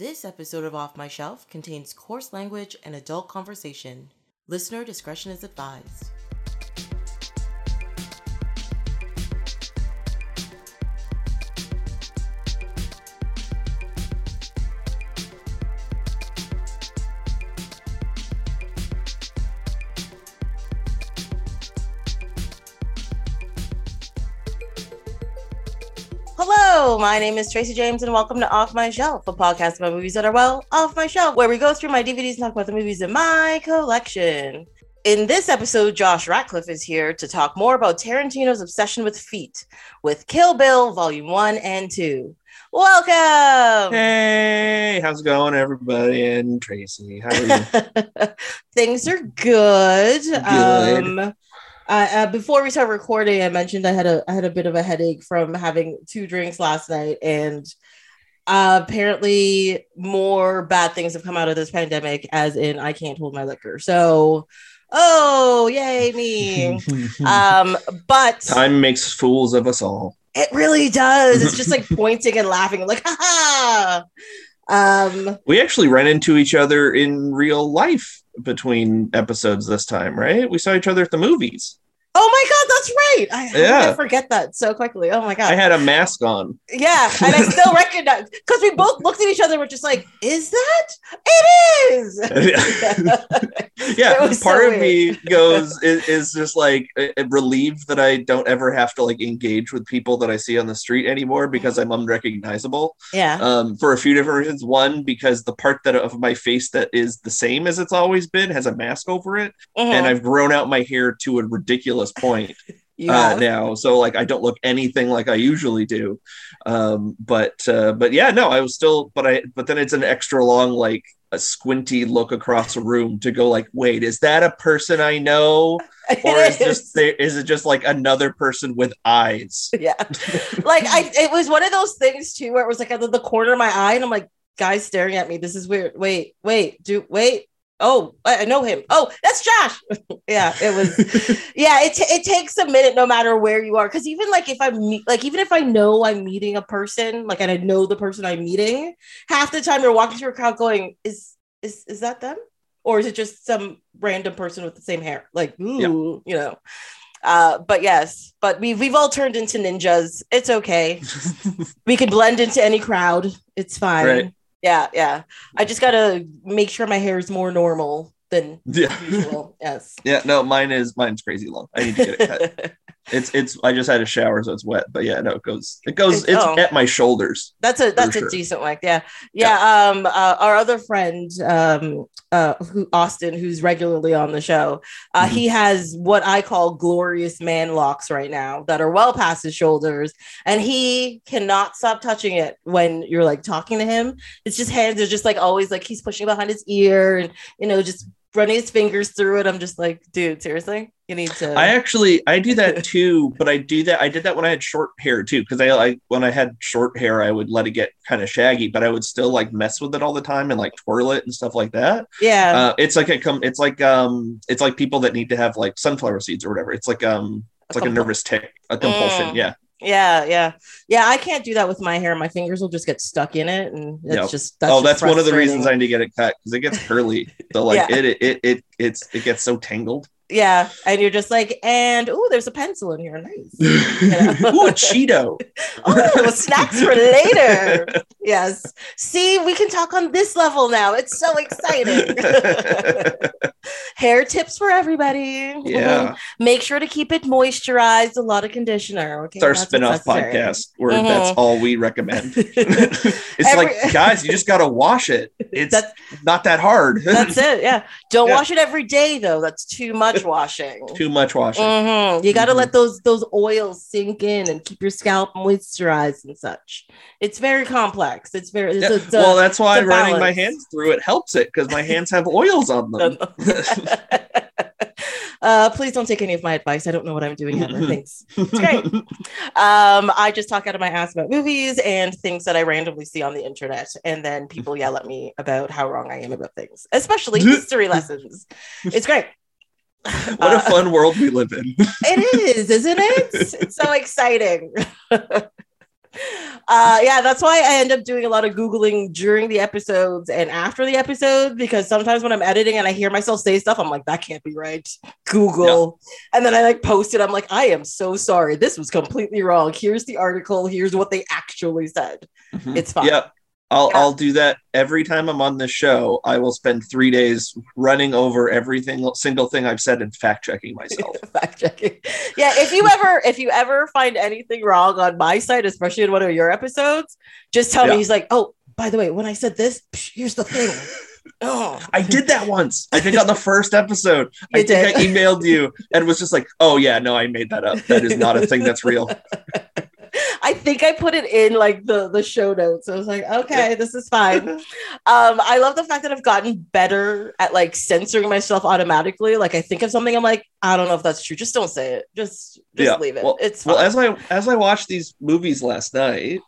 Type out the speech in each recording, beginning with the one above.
This episode of Off My Shelf contains coarse language and adult conversation. Listener discretion is advised. My name is Tracy James, and welcome to Off My Shelf, a podcast about movies that are well off my shelf, where we go through my DVDs and talk about the movies in my collection. In this episode, Josh Ratcliffe is here to talk more about Tarantino's obsession with feet with Kill Bill Volume 1 and 2. Welcome! Hey, how's it going, everybody? And Tracy, how are you? Things are good. Good. Um, uh, uh, before we start recording, I mentioned I had a I had a bit of a headache from having two drinks last night, and uh, apparently more bad things have come out of this pandemic, as in I can't hold my liquor. So, oh yay me! um, but Time makes fools of us all. it really does. It's just like pointing and laughing, like ha ha. Um, We actually ran into each other in real life between episodes this time, right? We saw each other at the movies. Oh my god, that's right. I, did I forget that so quickly. Oh my god. I had a mask on. Yeah, and I still recognize because we both looked at each other. We're just like, "Is that? It is." yeah, It was so part of me goes is, is just like relieved that I don't ever have to like engage with people that I see on the street anymore because I'm unrecognizable. yeah, um, for a few different reasons. One, because the part that of my face that is the same as it's always been has a mask over it, and Mhm. I've grown out my hair to a ridiculous point you uh, now. So like I don't look anything like I usually do. Um, but uh, but yeah, no, I was still, but I but then it's an extra long like a squinty look across a room to go like, wait, is that a person I know, or is, just is it just like another person with eyes? yeah, like I, it was one of those things too, where it was like at the corner of my eye, and I'm like, guys staring at me. This is weird. Wait, wait, do wait. Oh, I know him. Oh, that's Josh. yeah, it was. yeah it, t- it takes a minute no matter where you are because even like if i'm meet- like even if i know i'm meeting a person like and i know the person i'm meeting half the time you're walking through a crowd going is is is that them or is it just some random person with the same hair like ooh, you know uh but yes but we we've all turned into ninjas it's okay we can blend into any crowd it's fine Right. Yeah yeah i just gotta make sure my hair is more normal than yeah. usual yes Yeah, no, mine is mine's crazy long. I need to get it cut. It's it's I just had a shower, so it's wet. But yeah, no, it goes it goes It's- it's oh. at my shoulders. That's a that's sure. a decent length. Yeah. Yeah. Um uh, our other friend um uh who Austin who's regularly on the show, uh Mhm. he has what I call glorious man locks right now that are well past his shoulders and he cannot stop touching it when you're like talking to him. It's just hands are just like always like he's pushing behind his ear and you know just running his fingers through it. I'm just like, dude, seriously? You need to I actually I do that too, but I do that I did that when I had short hair too because I like when I had short hair I would let it get kind of shaggy, but I would still like mess with it all the time and like twirl it and stuff like that. yeah. Uh, it's like a com- it's like um it's like people that need to have like sunflower seeds or whatever. It's like um it's like a nervous tick, a compulsion. Mm. Yeah. Yeah, yeah, yeah. I can't do that with my hair. My fingers will just get stuck in it, and it's just that's oh, just that's one of the reasons I need to get it cut because it gets curly. So like Yeah. it, it it it it's it gets so tangled. Yeah, and you're just like, and oh, there's a pencil in here. Nice. Ooh, a Cheeto. Oh, snacks for later. Yes. See, we can talk on this level now. It's so exciting. Hair tips for everybody. yeah. Make sure to keep it moisturized. A lot of conditioner. Okay. It's our That's spin-off necessary. podcast where Mhm. that's all we recommend. it's Every- like, guys, you just gotta wash it. It's That's not that hard. that's it. Yeah. Don't Yeah. wash it every day though. That's too much washing. Too much washing. Mhm. You got to Mhm. let those those oils sink in and keep your scalp moisturized and such. It's very complex. It's very it's Yeah. it's a- well, that's why running my hands through it helps it because my hands have oils on them. uh, please don't take any of my advice. I don't know what I'm doing ever. Thanks. It's great. Um, I just talk out of my ass about movies and things that I randomly see on the internet, and then people yell at me about how wrong I am about things, especially history lessons. It's great. what Uh, a fun world we live in. It is, isn't it? It's so exciting. uh yeah that's why i end up doing a lot of googling during the episodes and after the episode because sometimes when i'm editing and i hear myself say stuff i'm like that can't be right google and then i like post it i'm like i am so sorry this was completely wrong here's the article here's what they actually said Mhm. it's fine Yep. I'll Yeah. I'll do that every time I'm on this show. I will spend three days running over everything single thing I've said and fact checking myself. fact checking. Yeah, if you ever if you ever find anything wrong on my side, especially in one of your episodes, just tell Yeah. me. He's like, oh, by the way, when I said this, here's the thing. Oh, I did that once. I think on the first episode. I think did. I emailed you and was just like, "Oh yeah, no, I made that up. That is not a thing that's real." I think I put it in like the the show notes. I was like, okay, this is fine. Um, I love the fact that I've gotten better at like censoring myself automatically. Like I think of something, I'm like, I don't know if that's true. Just don't say it. Just just Yeah. leave it. Well- it's fine. Well, as I as I watched these movies last night,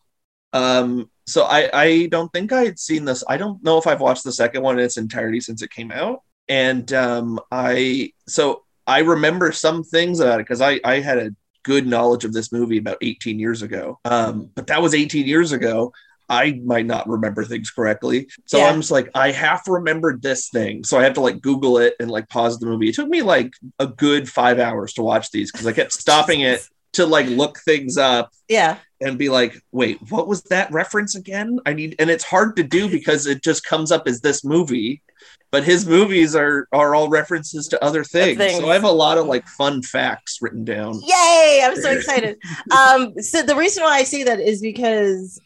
um, so I I don't think I had seen this. I don't know if I've watched the second one in its entirety since it came out, and um, I so I remember some things about it because I I had a good knowledge of this movie about 18 years ago. Um, but that was 18 years ago. I might not remember things correctly. So Yeah. I'm just like, I half remembered this thing. So I have to like Google it and like pause the movie. It took me like a good five hours to watch these because I kept stopping it to like look things up yeah. and be like, wait, what was that reference again? I need, and it's hard to do because it just comes up as this movie, but his movies are are all references to other things. things. So I have a lot of like fun facts written down. Yay! I'm so excited. um, so the reason why I say that is because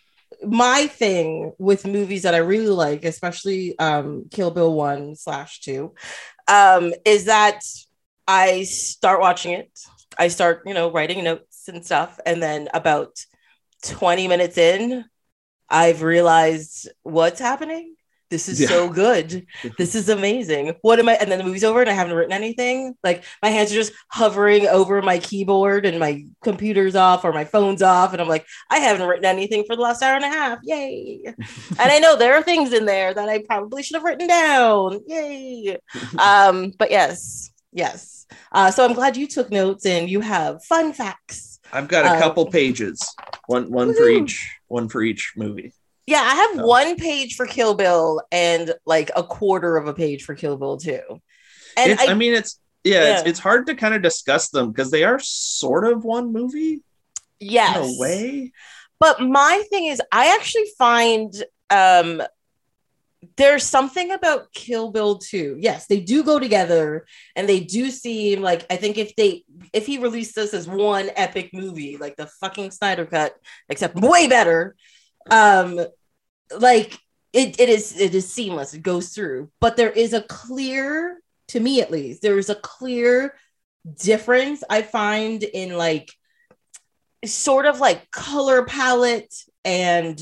my thing with movies that I really like, especially um, Kill Bill one slash two, um, is that I start watching it. I start, you know, writing notes and stuff, and then about 20 minutes in, I've realized what's happening. This is Yeah. so good. This is amazing. What am I? And then the movie's over and I haven't written anything. Like my hands are just hovering over my keyboard and my computer's off or my phone's off. And I'm like, I haven't written anything for the last hour and a half. Yay. and I know there are things in there that I probably should have written down. Yay. Um, but yes, yes. Uh, so I'm glad you took notes and you have fun facts. I've got a Um, couple pages, one one for each, one for each movie. Yeah, I have one page for Kill Bill and like a quarter of a page for Kill Bill too. And It's, I, I, mean, it's yeah, Yeah. It's, it's hard to kind of discuss them because they are sort of one movie yes, in a way. But my thing is, I actually find um there's something about Kill Bill 2. Yes, they do go together and they do seem like I think if they if he released this as one epic movie, like the fucking Snyder cut, except way better, um like it, it is it is seamless, it goes through, but there is a clear to me at least, there is a clear difference I find in like sort of like color palette and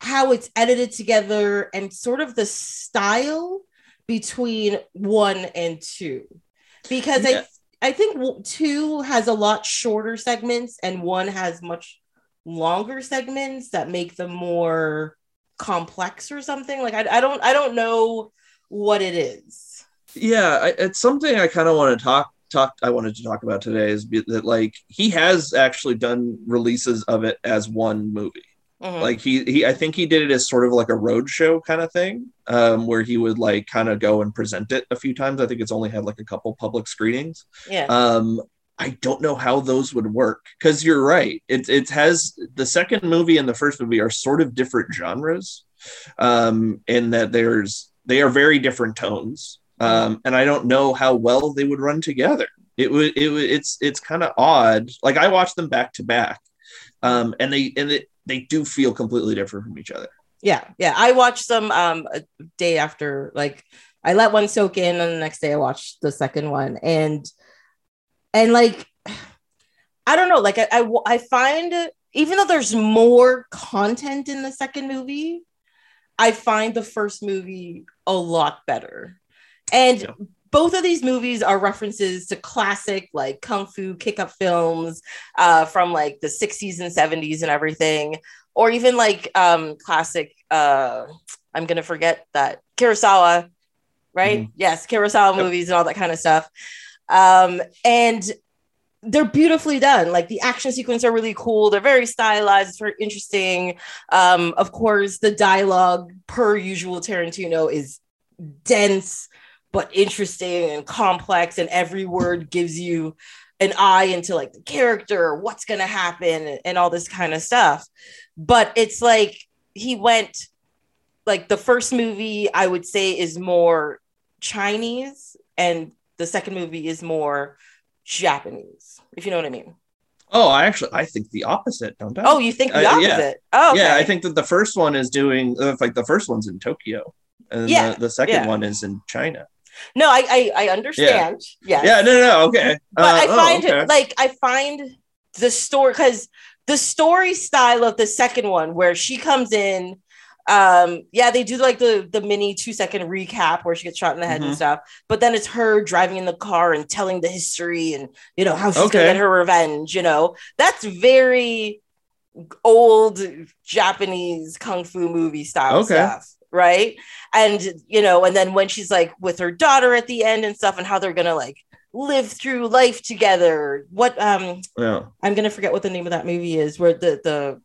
how it's edited together and sort of the style between one and two. Because Yeah. i i think two has a lot shorter segments and one has much longer segments that make them more complex or something. Like i, I don't i don't know what it is. Yeah I, it's something i kind of want to talk talk i wanted to talk about today is that like he has actually done releases of it as one movie Mhm. like he, he i think he did it as sort of like a road show kind of thing um where he would like kind of go and present it a few times. I think it's only had like a couple public screenings. Yeah. Um i don't know how those would work because you're right. It, it has the second movie and the first movie are sort of different genres um in that there's they are very different tones um and i don't know how well they would run together. It would it would it's it's kind of odd. Like i watched them back to back um and they and it, they do feel completely different from each other. Yeah yeah. I watched them um a day after like i let one soak in and the next day i watched the second one. And and like i don't know like i i, I find even though there's more content in the second movie i find the first movie a lot better. And Yeah. Both of these movies are references to classic like kung fu kick up films uh, from like the 60s and 70s and everything or even like um classic uh i'm gonna forget that kurosawa right yes kurosawa Yep. movies and all that kind of stuff um and they're beautifully done. Like the action sequence are really cool. They're very stylized. It's very interesting. Um, of course, the dialogue, per usual Tarantino, is dense but interesting and complex, and every word gives you an eye into like the character, what's gonna happen, and all this kind of stuff. But it's like he went like the first movie I would say is more Chinese, and the second movie is more Japanese, if you know what I mean. Oh, I actually I think the opposite, don't I? Oh, you think the Uh, opposite? yeah. Oh, okay. Yeah, I think that the first one is doing uh, like the first one's in Tokyo, and Yeah, the, the second yeah. one is in China. No, I I, I understand. Yeah, Yeah, no, no, no, okay. but Uh, I oh, find okay. it like I find the story because the story style of the second one where she comes in. Um, yeah, they do like the the mini two second recap where she gets shot in the head and Mhm. stuff, but then it's her driving in the car and telling the history and you know how she's Okay. gonna get her revenge. You know, that's very old Japanese kung fu movie style Okay. stuff, right? And you know, and then when she's like with her daughter at the end and stuff, and how they're gonna like live through life together. What um yeah. I'm gonna forget what the name of that movie is, where the the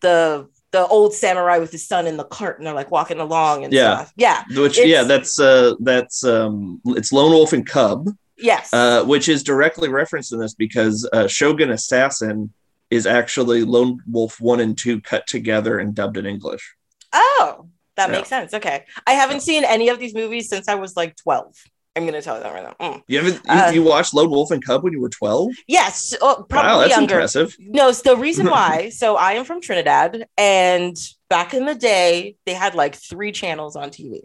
the the old samurai with his son in the cart and they're like walking along and Yeah. stuff. Yeah. Which yeah, that's uh that's um it's Lone Wolf and Cub, Yes. uh, which is directly referenced in this because uh, Shogun Assassin is actually Lone Wolf one and two cut together and dubbed in English. oh, that Yeah. makes sense. Okay. I haven't seen any of these movies since I was like 12. I'm gonna tell you that right now. Mm. You haven't Uh, you, you watched Lone Wolf and Cub when you were twelve? Yes, oh, probably Wow, that's younger. impressive. No, it's the reason why. so I am from Trinidad, and back in the day, they had like three channels on TV.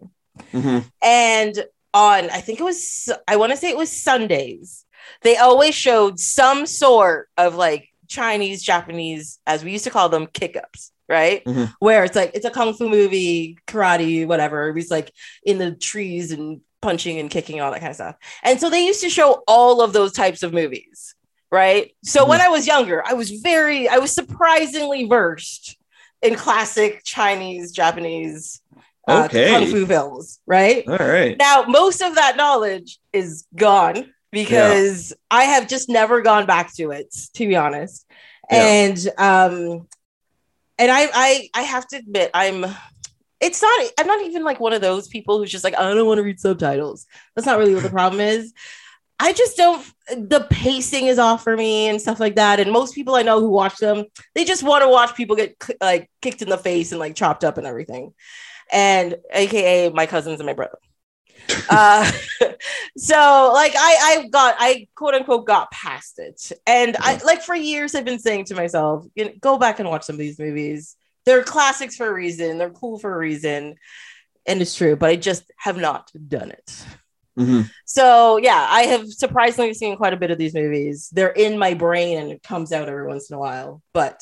Mhm. And on, I think it was, I want to say it was Sundays, they always showed some sort of like Chinese, Japanese, as we used to call them, kick ups, right? Mhm. Where it's like, it's a kung fu movie, karate, whatever. He's like in the trees and punching and kicking, all that kind of stuff. And so they used to show all of those types of movies, right? So when I was younger, I was very, I was surprisingly versed in classic Chinese, Japanese, uh, Okay. kung fu films, right? All right. Now, most of that knowledge is gone because I have just never gone back to it, to be honest. Yeah. And um, and I I I have to admit, I'm it's not I'm not even like one of those people who's just like, I don't want to read subtitles. That's not really what the problem is. I just don't the pacing is off for me and stuff like that. And most people I know who watch them, they just want to watch people get like kicked in the face and like chopped up and everything. And aka my cousins and my brother uh so like i i got i quote unquote got past it. And i like for years i've been saying to myself you know, go back and watch some of these movies. They're classics for a reason. They're cool for a reason. And it's true but i just have not done it. Mhm. so yeah i have surprisingly seen quite a bit of these movies. They're in my brain and it comes out every once in a while but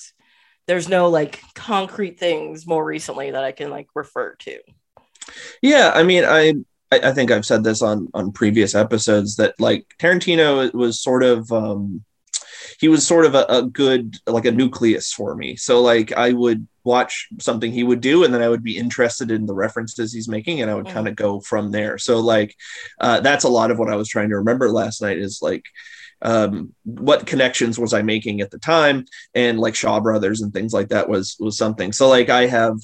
there's no like concrete things more recently that i can like refer to. Yeah, I mean, I I I think I've said this on on previous episodes that like Tarantino was sort of um he was sort of a, a good like a nucleus for me. So like I would watch something he would do and then I would be interested in the references he's making and I would Mhm. kind of go from there. So like uh that's a lot of what I was trying to remember last night is like um what connections was I making at the time and like Shaw Brothers and things like that was was something. So like I have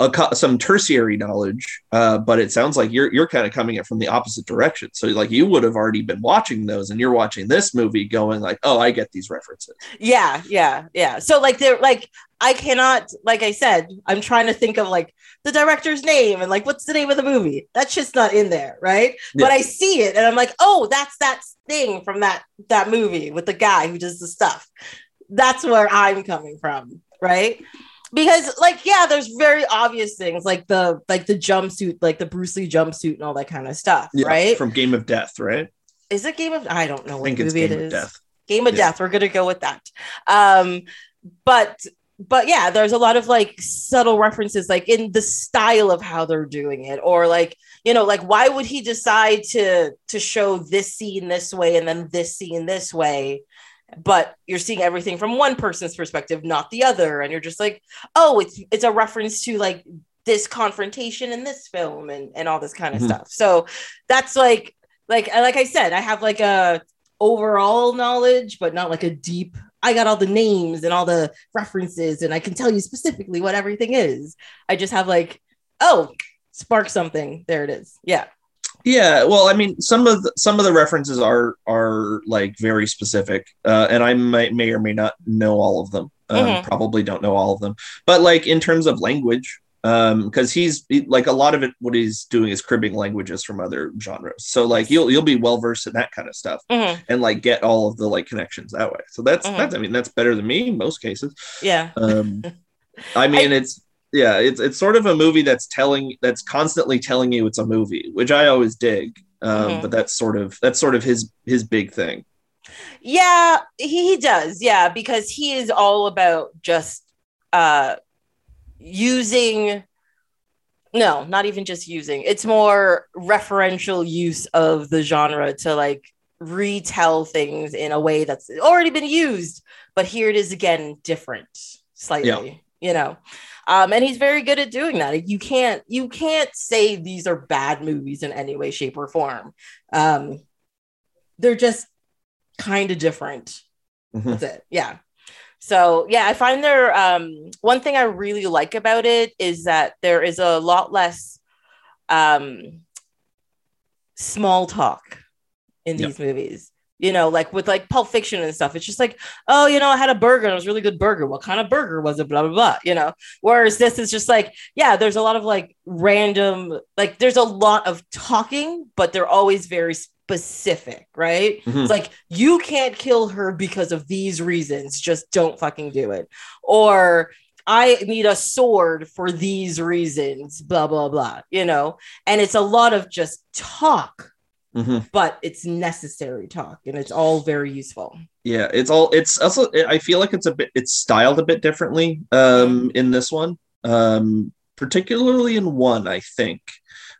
a, some tertiary knowledge, uh, but it sounds like you're you're kind of coming it from the opposite direction. So like you would have already been watching those, and you're watching this movie, going like, "Oh, I get these references." Yeah, yeah, yeah. So like they're like I cannot, like I said, I'm trying to think of like the director's name and like what's the name of the movie. That's just not in there, right? Yeah. But I see it and I'm like, oh, that's that thing from that that movie with the guy who does the stuff. That's where I'm coming from, right? Because like yeah, there's very obvious things like the like the jumpsuit, like the Bruce Lee jumpsuit and all that kind of stuff, right? From Game of Death, right? is it Game of I don't know I what Game it of. Death. Game of Yeah. Death. We're gonna go with that. Um, but but yeah, there's a lot of like subtle references, like in the style of how they're doing it, or like you know, like why would he decide to to show this scene this way and then this scene this way? But you're seeing everything from one person's perspective, not the other, and you're just like, oh, it's it's a reference to like this confrontation in this film and and all this kind of Mhm. stuff. So that's like like like I said, I have like a overall knowledge, but not like a deep. I got all the names and all the references, and I can tell you specifically what everything is. I just have like, oh, spark something. There it is. Yeah. Yeah, well, I mean, some of the, some of the references are are like very specific, uh, and I might may or may not know all of them. Um, Mhm. Probably don't know all of them, but like in terms of language, um, because he's like a lot of it. What he's doing is cribbing languages from other genres. So like you'll you'll be well versed in that kind of stuff, Mhm. and like get all of the like connections that way. So that's Mhm. that's I mean that's better than me in most cases. Yeah. Um, I mean, it's yeah, it's it's sort of a movie that's telling that's constantly telling you it's a movie, which I always dig. Um, Mhm. But that's sort of that's sort of his his big thing. Yeah, he, he does. Yeah, because he is all about just uh using no, not even just using. It's more referential use of the genre to like retell things in a way that's already been used, but here it is again different slightly, you know. Um, and he's very good at doing that. You can't you can't say these are bad movies in any way, shape, or form. Um, they're just kind of different. Mhm. That's it. Yeah. So yeah, I find there um one thing I really like about it is that there is a lot less um small talk in these movies. You know, like with like Pulp Fiction and stuff, it's just like, oh, you know, I had a burger and it was a really good burger. What kind of burger was it? Blah blah blah. You know, whereas this is just like, yeah, there's a lot of like random, like there's a lot of talking, but they're always very specific, right? Mhm. It's like you can't kill her because of these reasons. Just don't fucking do it. Or I need a sword for these reasons, blah, blah, blah, you know? And it's a lot of just talk, Mhm. but it's necessary talk and it's all very useful. Yeah, it's all it's also I feel like it's a bit it's styled a bit differently um in this one. Um particularly in one, I think.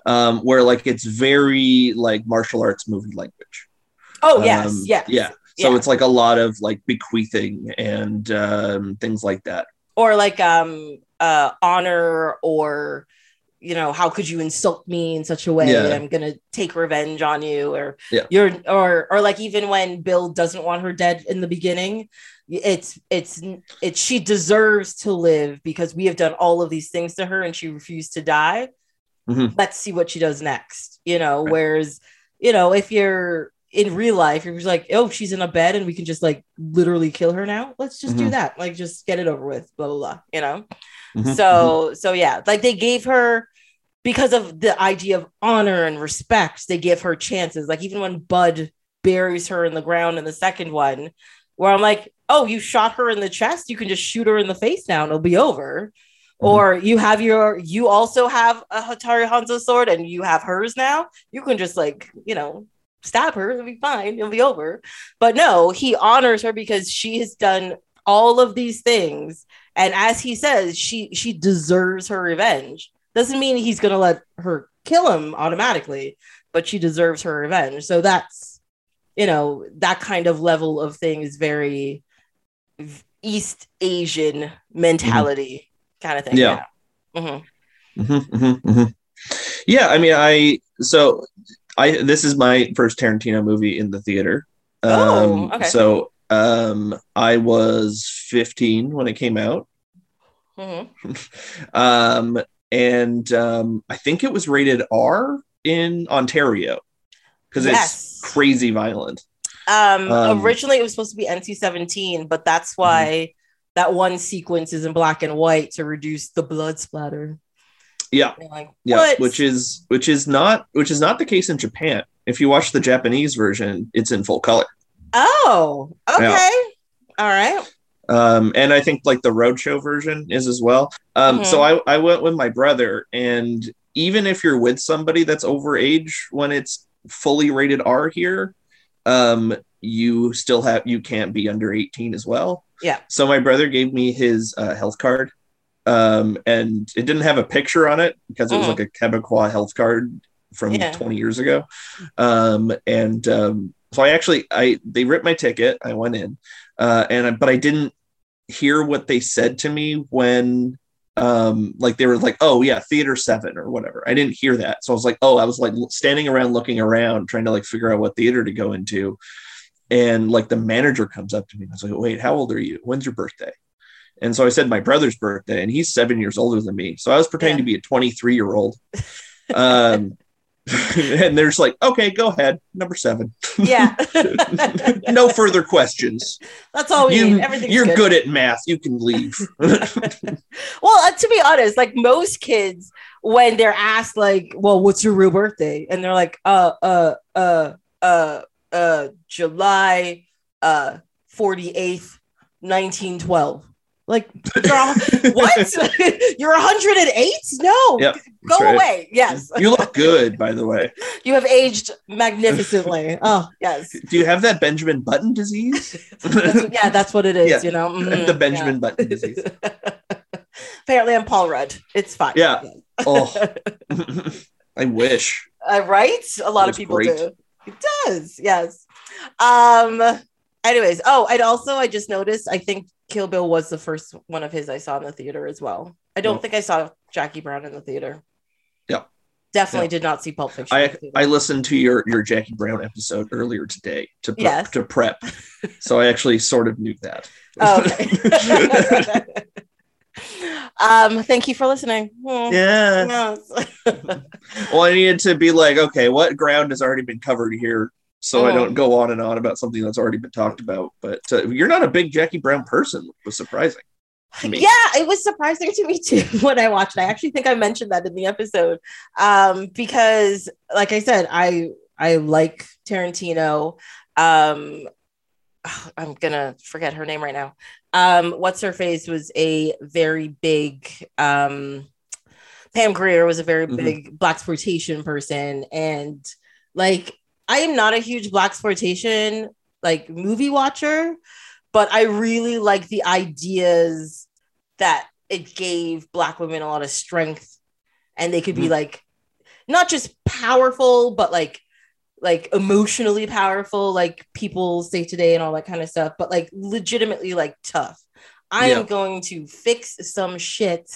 Um where like it's very like martial arts movie language. Oh, yes. Um, yes. Yeah. So Yeah. it's like a lot of like bequeathing and um things like that. Or like um uh honor or you know, how could you insult me in such a way? Yeah. I'm gonna take revenge on you, or Yeah. you're or or like even when Bill doesn't want her dead in the beginning, it's it's it's she deserves to live because we have done all of these things to her and she refused to die. Mhm. Let's see what she does next. You know, Right. whereas you know, if you're in real life, you're just like, oh, she's in a bed and we can just like literally kill her now. Let's just do Mhm. that. Like, just get it over with. Blah blah blah. You know Mhm. so so yeah like they gave her because of the idea of honor and respect they give her chances. Like even when Budd buries her in the ground in the second one where i'm like oh you shot her in the chest you can just shoot her in the face now and it'll be over. Mhm. or you have your you also have a hattori hanzo sword and you have hers now. You can just like you know stab her it'll be fine it'll be over. But no he honors her because she has done all of these things. And as he says she she deserves her revenge doesn't mean he's going to let her kill him automatically but she deserves her revenge so that's you know that kind of level of thing is very east asian mentality kind of thing Yeah. yeah, Mhm. Mhm, mhm, mhm. Yeah, I mean, I so I this is my first Tarantino movie in the theater. Oh, Um, okay. So um, I was 15 when it came out, Mhm. um, and um, I think it was rated R in Ontario because Yes. it's crazy violent. Um, Um, originally it was supposed to be NC-17, but that's why that one sequence is in black and white to reduce the blood splatter. Yeah, like, yeah, which is which is not which is not the case in Japan. If you watch the Japanese version, it's in full color. oh, okay, Yeah. all right. um, and I think like the roadshow version is as well. Um, Mhm. So I, I went with my brother, and even if you're with somebody that's over age when it's fully rated R here, um, you still have you can't be under 18 as well. Yeah. So my brother gave me his uh, health card, um, and it didn't have a picture on it because it was Mhm. like a Quebecois health card from Yeah. 20 years ago. Um, and um, so I actually I they ripped my ticket. I went in, uh, and I, but I didn't hear what they said to me when um like they were like oh yeah theater 7 or whatever i didn't hear that so i was like oh i was like standing around looking around trying to like figure out what theater to go into and like the manager comes up to me and I was like, wait, how old are you? When's your birthday? And so I said my brother's birthday, and he's seven years older than me. So I was pretending Yeah. to be a 23 year old. Um, and they're just like, okay, go ahead, number seven. Yeah. no further questions. That's all we you, need. Everything's you're good. good. at math. You can leave. well, uh, to be honest, like most kids, when they're asked, like, "Well, what's your real birthday?" and they're like, "Uh, uh, uh, uh, uh, July, uh, forty eighth, nineteen twelve. Like, you're all- what? you're 108? No, Yep, go right. away. Yes, you look good, by the way. you have aged magnificently. oh, yes. Do you have that Benjamin Button disease? That's yeah, that's what it is. Yeah. You know, Mhm, the Benjamin yeah. Button disease. Apparently, I'm Paul Rudd. It's fine. Yeah. Oh, I wish. Uh, right? A lot of people great. do. It does. Yes. Um. Anyways, oh, and also I just noticed. I think Kill Bill was the first one of his I saw in the theater as well. I don't Yeah. think I saw Jackie Brown in the theater. Yeah. Definitely Yeah. did not see Pulp Fiction. I. I listened to your your Jackie Brown episode earlier today to prep, Yes. to prep, so I actually sort of knew that. Oh, okay. um. Thank you for listening. Hmm. yeah. Yes. Well, I needed to be like, okay, what ground has already been covered here, so I Oh. don't go on and on about something that's already been talked about. But uh, you're not a big Jackie Brown person. It was surprising. me. Yeah, it was surprising to me too when I watched. I actually think I mentioned that in the episode. Um, because like I said, I I like Tarantino. Um I'm gonna forget her name right now. Um, what's her face was a very big um Pam Grier was a very Mhm. big black exploitation person, and like I am not a huge black exploitation like movie watcher, but I really like the ideas that it gave black women a lot of strength, and they could be Mhm. like not just powerful, but like like emotionally powerful, like people say today and all that kind of stuff, but like legitimately like tough. I Yeah. am going to fix some shit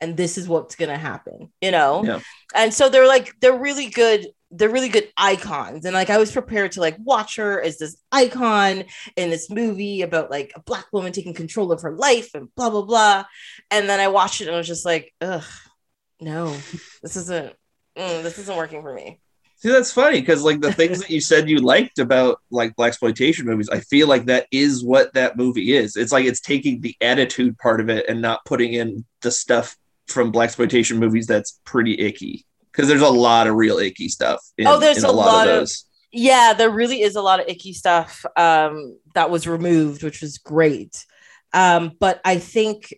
and this is what's gonna happen, you know? Yeah. And so they're like, they're really good, they're really good icons. And like I was prepared to like watch her as this icon in this movie about like a black woman taking control of her life and blah blah blah. And then I watched it and I was just like, ugh, no, this isn't mm, this isn't working for me. See, that's funny because like the things that you said you liked about like black exploitation movies, I feel like that is what that movie is. It's like it's taking the attitude part of it and not putting in the stuff from black exploitation movies that's pretty icky. Because there's a lot of real icky stuff. In, Oh, there's in a lot of- those. Yeah, there really is a lot of icky stuff um, that was removed, which was great. Um, but I think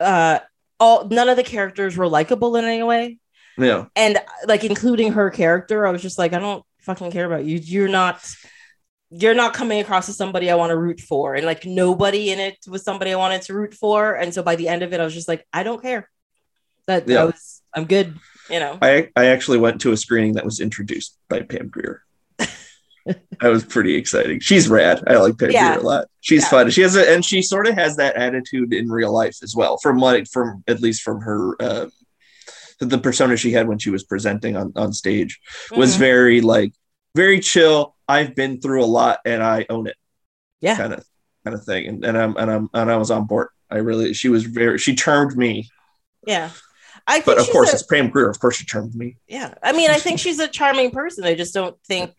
uh, all none of the characters were likable in any way, Yeah, and like including her character, I was just like, I don't fucking care about you. You're not. You're not coming across as somebody I want to root for, and like nobody in it was somebody I wanted to root for, and so by the end of it, I was just like, I don't care. That Yeah. I was, I'm good, you know. I I actually went to a screening that was introduced by Pam Grier. that was pretty exciting. She's rad. I like Pam Yeah. Grier a lot. She's Yeah. fun. She has a and she sort of has that attitude in real life as well. From like from at least from her uh, the persona she had when she was presenting on on stage was Mhm. very like very chill. I've been through a lot and I own it. Yeah. kind of kind of thing. And and I'm and I'm and I was on board. I really she was very she charmed me. yeah. I think But of course a- it's Pam Grier. Of course she charmed me. yeah i mean i think she's a charming person i just don't think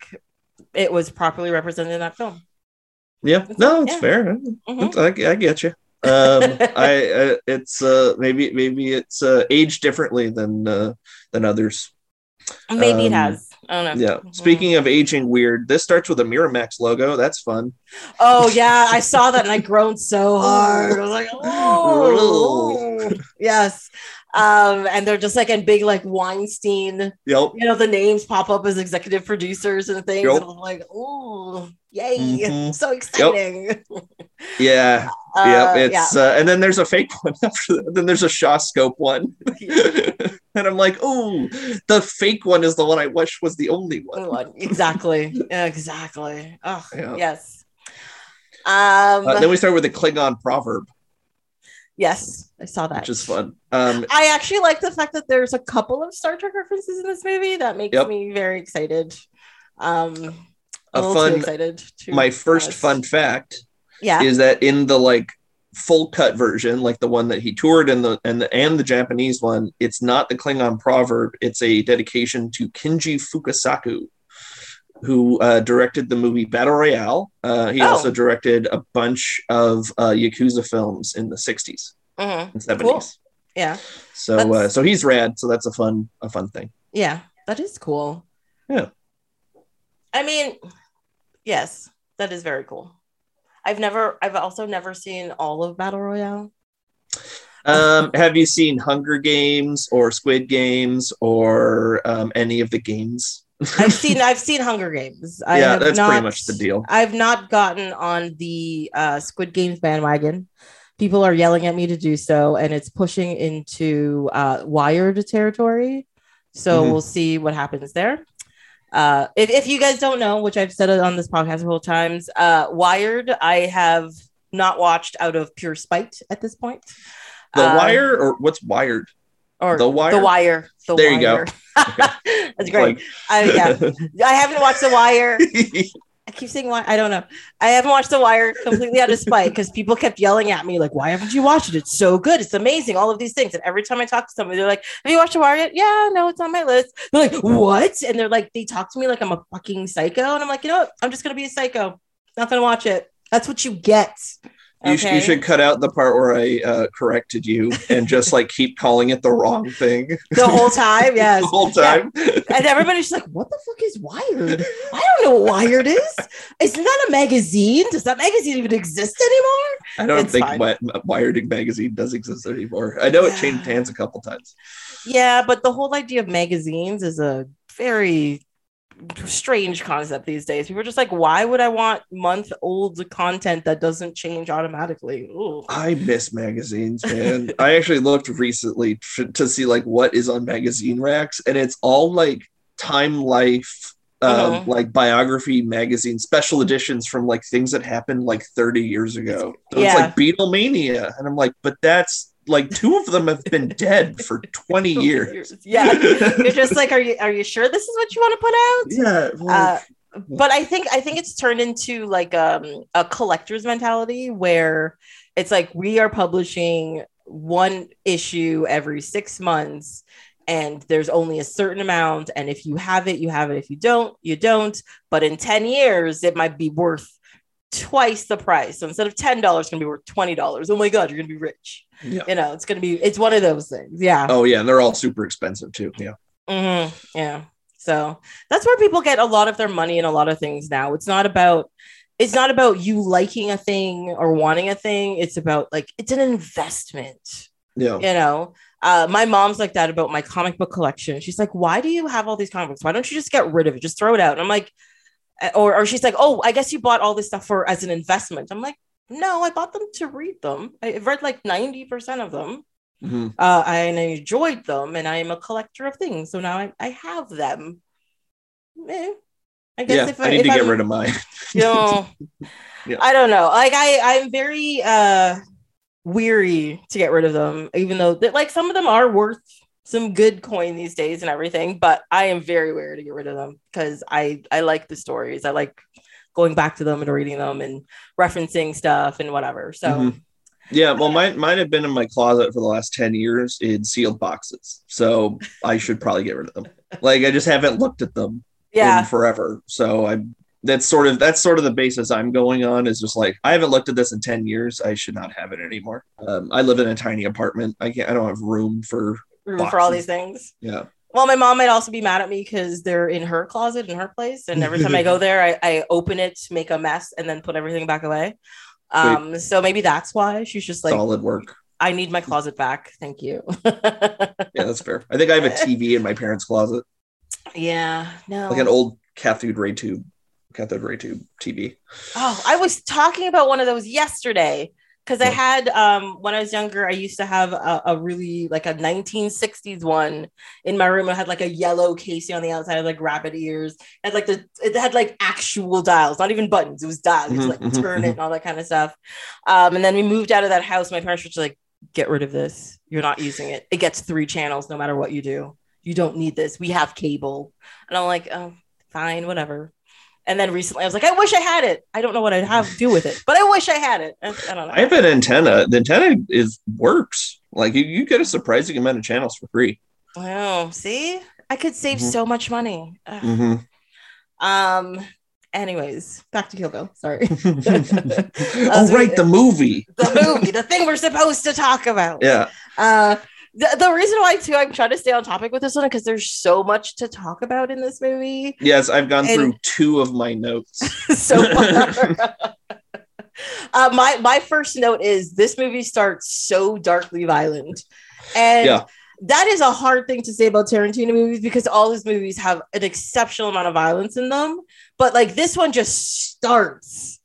it was properly represented in that film Yeah, no, it's Yeah. fair. Mhm. I, I get you. Um, I uh, it's uh, maybe maybe it's uh, aged differently than uh, than others. maybe it Um, has i don't know Yeah. Mhm. Speaking of aging weird, this starts with a Miramax logo. That's fun. oh yeah i saw that and i groaned so hard i was like oh yes um and they're just like in big like weinstein Yep. you know the names pop up as executive producers and things Yep. and i'm like oh yay Mhm. so exciting Yeah. Uh, yep. It's uh, and then there's a fake one after that. Then there's a Shaw scope one. and I'm like, oh, the fake one is the one I wish was the only one. One. exactly exactly oh Yeah. yes um Uh, then we start with the Klingon proverb, yes i saw that which is fun. Um, i actually like the fact that there's a couple of star trek references in this movie that makes Yep. me very excited um A a fun- excited. to My first fun fact Yeah. is that in the like full cut version, like the one that he toured and the and the and the Japanese one, it's not the Klingon proverb. It's a dedication to Kinji Fukasaku, who uh, directed the movie Battle Royale. Uh, he Oh. also directed a bunch of uh, Yakuza films in the '60s Mhm. and '70s. Cool. Yeah. So uh, so he's rad. So that's a fun a fun thing. Yeah. That is cool. Yeah. I mean, yes, that is very cool. I've never, I've also never seen all of Battle Royale. Um, have you seen Hunger Games or Squid Games or um, any of the games? I've seen, I've seen Hunger Games. I yeah, have that's not, pretty much the deal. I've not gotten on the uh, Squid Games bandwagon. People are yelling at me to do so, and it's pushing into uh, Wired territory. So Mhm. we'll see what happens there. Uh, if, if you guys don't know, which I've said it on this podcast several times, uh, Wired, I have not watched out of pure spite at this point. The Uh, Wire or what's Wired? Or The Wire? The Wire. The There you go. That's great. Like- I, yeah, I haven't watched The Wire. I keep saying why I don't know. I haven't watched The Wire completely out of spite because people kept yelling at me like, "Why haven't you watched it? It's so good. It's amazing. All of these things." And every time I talk to somebody, they're like, "Have you watched The Wire yet?" Yeah, no, it's on my list. They're like, "What?" And they're like, they talk to me like I'm a fucking psycho, and I'm like, you know what? I'm just gonna be a psycho. Not gonna watch it. That's what you get. You, sh- you should cut out the part where I uh, corrected you and just like keep calling it the wrong thing the whole time. Yes. the whole time. And everybody's just like, what the fuck is Wired? I don't know what Wired is. Isn't that a magazine? Does that magazine even exist anymore? I don't It's think fine. Wi- Wired magazine does exist anymore. I know it changed hands a couple times. Yeah, but the whole idea of magazines is a very strange concept these days. People are just like, why would I want month old content that doesn't change automatically? Ooh. I miss magazines, man. I actually looked recently to, to see like what is on magazine racks, and it's all like Time Life, um, Mhm. like biography magazine special editions from like things that happened like 30 years ago. So Yeah. It's like Beatlemania, and I'm like, but that's like two of them have been dead for 20 years. Yeah. You're just like, are you are you sure this is what you want to put out? Yeah, like, Uh, but I think I think it's turned into like um, a collector's mentality where it's like we are publishing one issue every six months and there's only a certain amount and if you have it you have it if you don't you don't but in 10 years it might be worth twice the price so instead of $10 it's going to be worth $20 oh my god you're going to be rich yeah. you know it's going to be it's one of those things yeah Oh yeah, and they're all super expensive too. Yeah. Mm-hmm. Yeah. So that's where people get a lot of their money and a lot of things now. It's not about it's not about you liking a thing or wanting a thing. It's about like it's an investment. Yeah. You know, uh, my mom's like that about my comic book collection. She's like, "Why do you have all these comic books? Why don't you just get rid of it? Just throw it out." And I'm like, or or she's like, "Oh, I guess you bought all this stuff for as an investment." I'm like, "No, I bought them to read them. I've read like ninety percent of them." Mhm. uh, and I enjoyed them, and I am a collector of things. So now I, I have them. Eh, I guess Yeah, if I need if to get I'm- rid of mine. you know, Yeah. I don't know. Like I, I'm very uh weary to get rid of them, even though that like some of them are worth some good coin these days and everything. But I am very wary to get rid of them because I I like the stories. I like going back to them and reading them and referencing stuff and whatever. So Mhm. Yeah, well, mine mine have been in my closet for the last ten years in sealed boxes, so I should probably get rid of them. Like I just haven't looked at them yeah, in forever, so I that's sort of that's sort of the basis I'm going on is just like I haven't looked at this in ten years. I should not have it anymore. Um, I live in a tiny apartment. I can't. I don't have room for room for all these things. yeah. Well, my mom might also be mad at me because they're in her closet in her place, and every time I go there, I, I open it, make a mess, and then put everything back away. Um, so maybe that's why she's just like, solid work. I need my closet back. Thank you. Yeah, that's fair. I think I have a TV in my parents' closet, yeah, no. like an old cathode ray tube, cathode ray tube TV. Oh, I was talking about one of those yesterday because I had um when I was younger, I used to have a, a really like a 1960s one in my room. It had like a yellow casing on the outside, like rabbit ears, it had like the it had like actual dials, not even buttons. It was dials, Mhm, like mhm, turn it and all that kind of stuff. Um, and then we moved out of that house. My parents were just like, get rid of this. You're not using it. It gets three channels no matter what you do. You don't need this. We have cable. And I'm like, oh, fine, whatever. And then recently I was like, I wish I had it. I don't know what I'd have to do with it, but I wish I had it. I, I don't know. I have an antenna. The antenna is works. Like you, you get a surprising amount of channels for free. Wow. see, I could save Mhm. so much money. Ugh. hmm Um. Anyways, back to Kill Bill. Sorry. oh, right, the movie. the movie, the thing we're supposed to talk about. Yeah. Uh, the, the reason why too I'm trying to stay on topic with this one because there's so much to talk about in this movie Yes, I've gone And- through two of my notes. so far. uh, my my first note is this movie starts so darkly violent, and Yeah. that is a hard thing to say about Tarantino movies because all his movies have an exceptional amount of violence in them. But like this one just starts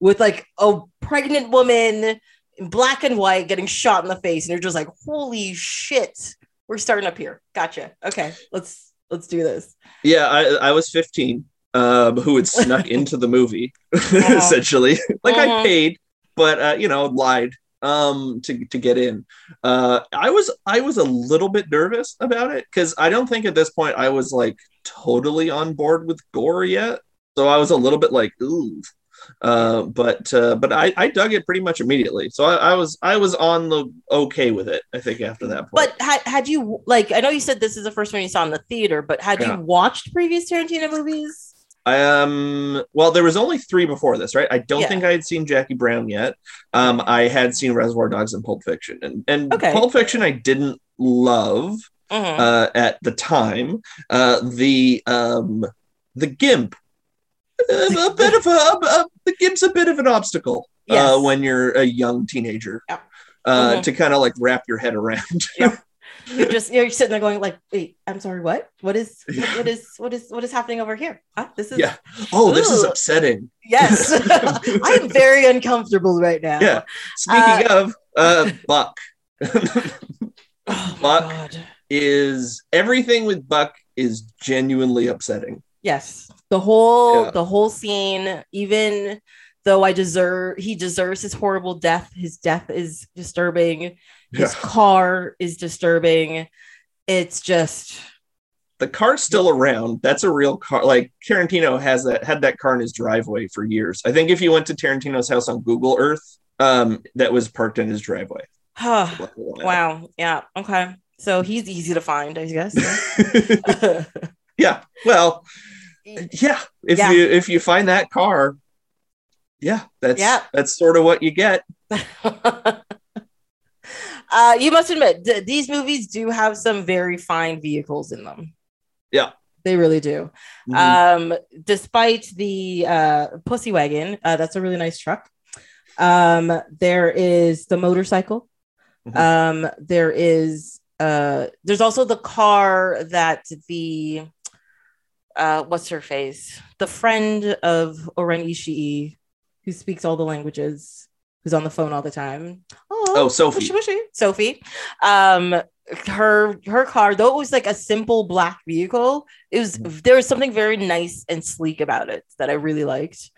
with like a pregnant woman in black and white getting shot in the face, and you're just like, holy shit, we're starting up here. Gotcha. Okay, let's let's do this. Yeah, I, I was 15, um, who had snuck into the movie, essentially. like I Mhm. paid, but uh, you know, lied um to to get in. Uh I was I was a little bit nervous about it because I don't think at this point I was like totally on board with gore yet. So I was a little bit like, ooh. Uh, but uh, but I, I dug it pretty much immediately. So I, I was I was on the okay with it. I think after that point. But had, had you like I know you said this is the first one you saw in the theater, but had Yeah. you watched previous Tarantino movies? Um. Well, there was only three before this, right? I don't Yeah. think I had seen Jackie Brown yet. Um, I had seen Reservoir Dogs and Pulp Fiction, and and Okay. Pulp Fiction I didn't love Mhm. uh, at the time. Uh, the um, the Gimp, uh, a bit of a, a the Gimp's a bit of an obstacle uh, when you're a young teenager. Yeah. Uh, Mhm. to kind of like wrap your head around. You're just you're sitting there going like, wait, I'm sorry, what? What is what, what is what is what is happening over here? Huh? This is Yeah. oh, this is upsetting. yes. I am very uncomfortable right now. Yeah. Speaking of uh, Buck. Oh Buck. god. is everything with Buck is genuinely upsetting. Yes. The whole Yeah. the whole scene, even though I deserve he deserves his horrible death, his death is disturbing. His car is disturbing. It's just The car's still around. That's a real car. Like Tarantino has that had that car in his driveway for years. I think if you went to Tarantino's house on Google Earth, um, that was parked in his driveway. wow. Yeah. Okay. So he's easy to find, I guess. yeah. Well, yeah. If Yeah. you if you find that car, yeah, that's Yeah. that's sort of what you get. uh, you must admit, th- these movies do have some very fine vehicles in them. Yeah. They really do. Mhm. Um, despite the uh, pussy wagon, uh, that's a really nice truck. Um, there is the motorcycle. Mhm. Um, there is uh, there's also the car that the uh, what's her face, the friend of Oren Ishii, who speaks all the languages, who's on the phone all the time. Oh, oh Sophie. Wishy, wishy. Sophie. Um, her her car, though it was like a simple black vehicle, it was Mm-hmm. there was something very nice and sleek about it that I really liked.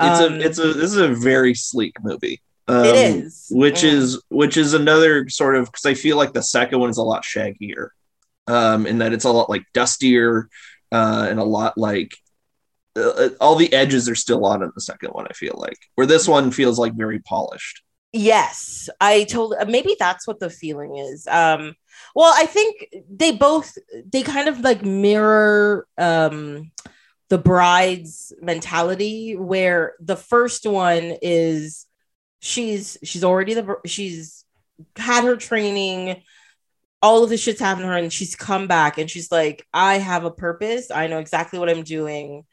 it's Um, a it's a this is a very sleek movie. Um, it is, which Mm. is which is another sort of because I feel like the second one is a lot shaggier, um, in that it's a lot like dustier, uh, and a lot like uh, all the edges are still on in the second one. I feel like where this one feels like very polished. Yes, I told maybe that's what the feeling is. Um, well, I think they both they kind of like mirror um the bride's mentality where the first one is she's she's already the she's had her training all of this shit's happened to her and she's come back and she's like i have a purpose. I know exactly what i'm doing.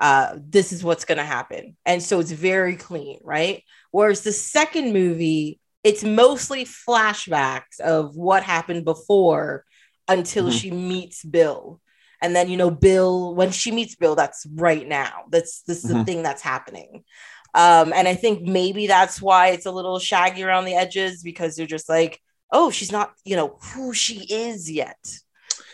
Uh this is what's going to happen. And so it's very clean right? Whereas the second movie it's mostly flashbacks of what happened before until Mhm. she meets bill. And then you know bill when she meets bill that's right now. That's this is the Mhm. thing that's happening. Um and i think maybe that's why it's a little shaggy around the edges because you're just like oh she's not you know who she is yet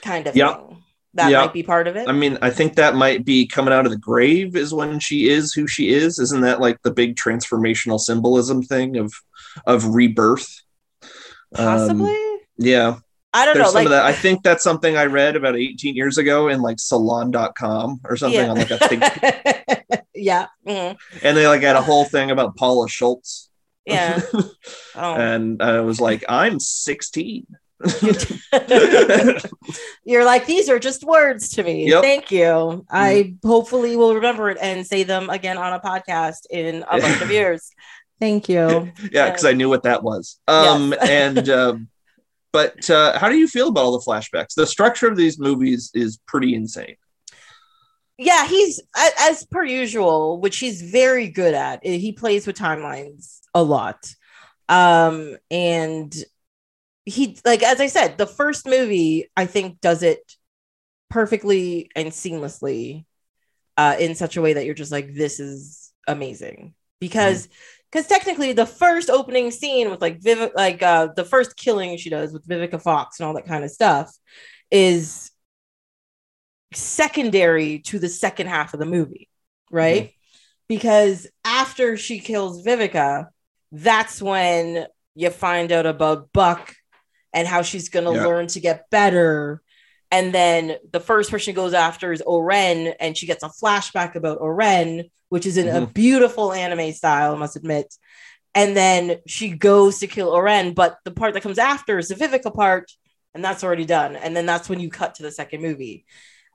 kind of Yeah. thing that Yeah. might be part of it I mean, I think that might be coming out of the grave is when she is who she is. Isn't that like the big transformational symbolism thing of of rebirth? Um, possibly yeah. i don't There's know some like of that. I think that's something I read about 18 years ago in like salon.com or something on like a think yeah. mhm, and they like had a whole thing about Paula Schultz. Yeah. Oh. and I was like, I'm 16. You're like, these are just words to me. Yep. Thank you. I hopefully will remember it and say them again on a podcast in a bunch of years. Thank you. yeah, because I knew what that was. Um, Yes. and um, but uh, how do you feel about all the flashbacks? The structure of these movies is pretty insane. Yeah, he's as per usual, which he's very good at. eh, He plays with timelines a lot. Um, and he like as I said, the first movie I think does it perfectly and seamlessly uh in such a way that you're just like this is amazing because because technically the first opening scene with like Viv like uh the first killing she does with Vivica Fox and all that kind of stuff is secondary to the second half of the movie right mm-hmm. because after she kills Vivica that's when you find out about Buck and how she's going to Yeah. learn to get better and then the first person she goes after is Oren, and she gets a flashback about Oren, which is in a mm-hmm. beautiful anime style, I must admit. And then she goes to kill Oren, but the part that comes after is the Vivica part, and that's already done. And then that's when you cut to the second movie.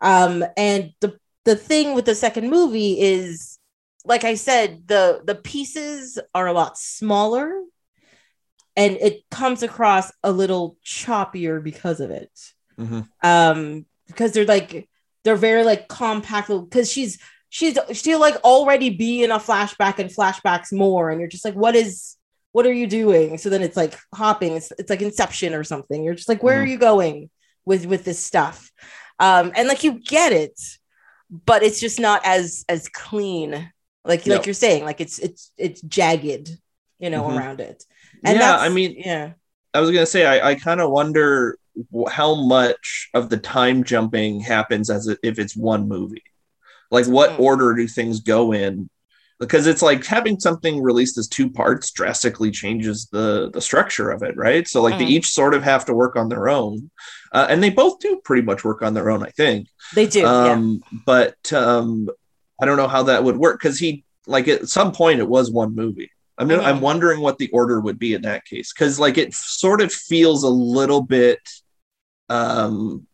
Um, and the the thing with the second movie is, like I said, the the pieces are a lot smaller, and it comes across a little choppier because of it Mhm. um because they're like they're very like compact because she's she's she'll like already be in a flashback and flashbacks more and you're just like what is what are you doing so then it's like hopping it's, it's like inception or something you're just like where are Mhm. you going with with this stuff um and like you get it but it's just not as as clean like No. like you're saying like it's it's it's jagged you know Mhm. around it yeah, I mean, yeah I was gonna say, I, I kind of wonder how much of the time jumping happens as if it's one movie. Like, what Mm. order do things go in? Because it's like having something released as two parts drastically changes the the structure of it, right? So like they Mhm. each sort of have to work on their own, uh, and they both do pretty much work on their own, I think. they do yeah um, But um, I don't know how that would work because he like at some point it was one movie. I'm Mhm. I'm wondering what the order would be in that case because like it sort of feels a little bit um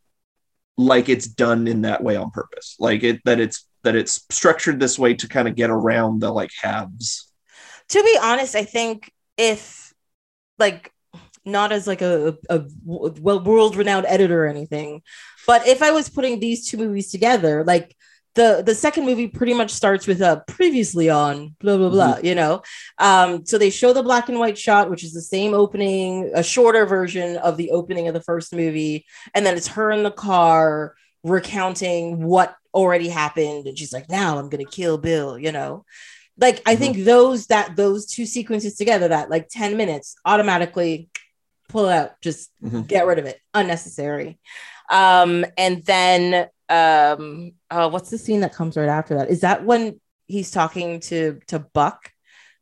like it's done in that way on purpose like it that it's that it's structured this way to kind of get around the like halves to be honest, I think if like not as like a, a well world renowned editor or anything, but if I was putting these two movies together, like the the second movie pretty much starts with a previously on blah blah blah, you know. Um, so they show the black and white shot, which is the same opening, a shorter version of the opening of the first movie, and then it's her in the car recounting what already happened, and she's like, "Now I'm gonna kill Bill," you know like i Mhm. think those that those two sequences together that like 10 minutes automatically pull out just Mhm. get rid of it unnecessary um and then um uh, what's the scene that comes right after that is that when he's talking to to buck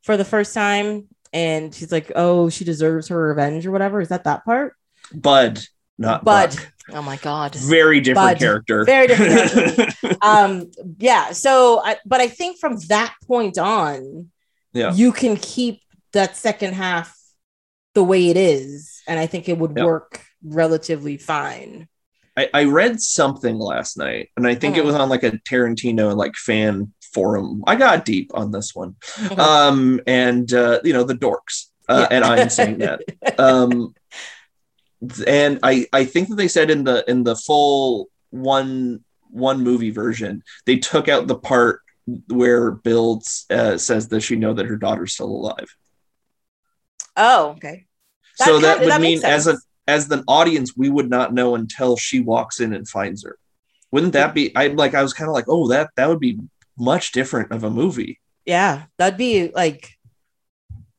for the first time and she's like oh she deserves her revenge or whatever is that that part bud not bud Buck. Oh my god very different character Very different um yeah so I, but i think from that point on Yeah. you can keep that second half the way it is and i think it would Yeah. work relatively fine I, I read something last night and i think it Mhm. was on like a tarantino like fan forum i got deep on this one Mhm. um and uh you know the dorks uh, Yeah. and i'm saying that um and i i think that they said in the in the full one one movie version they took out the part where bill uh, says that she know that her daughter's still alive? Oh okay. That so that kinda- would that mean as a as an audience we would not know until she walks in and finds her. Wouldn't that be i like i was kind of like oh that that would be much different of a movie. Yeah that'd be like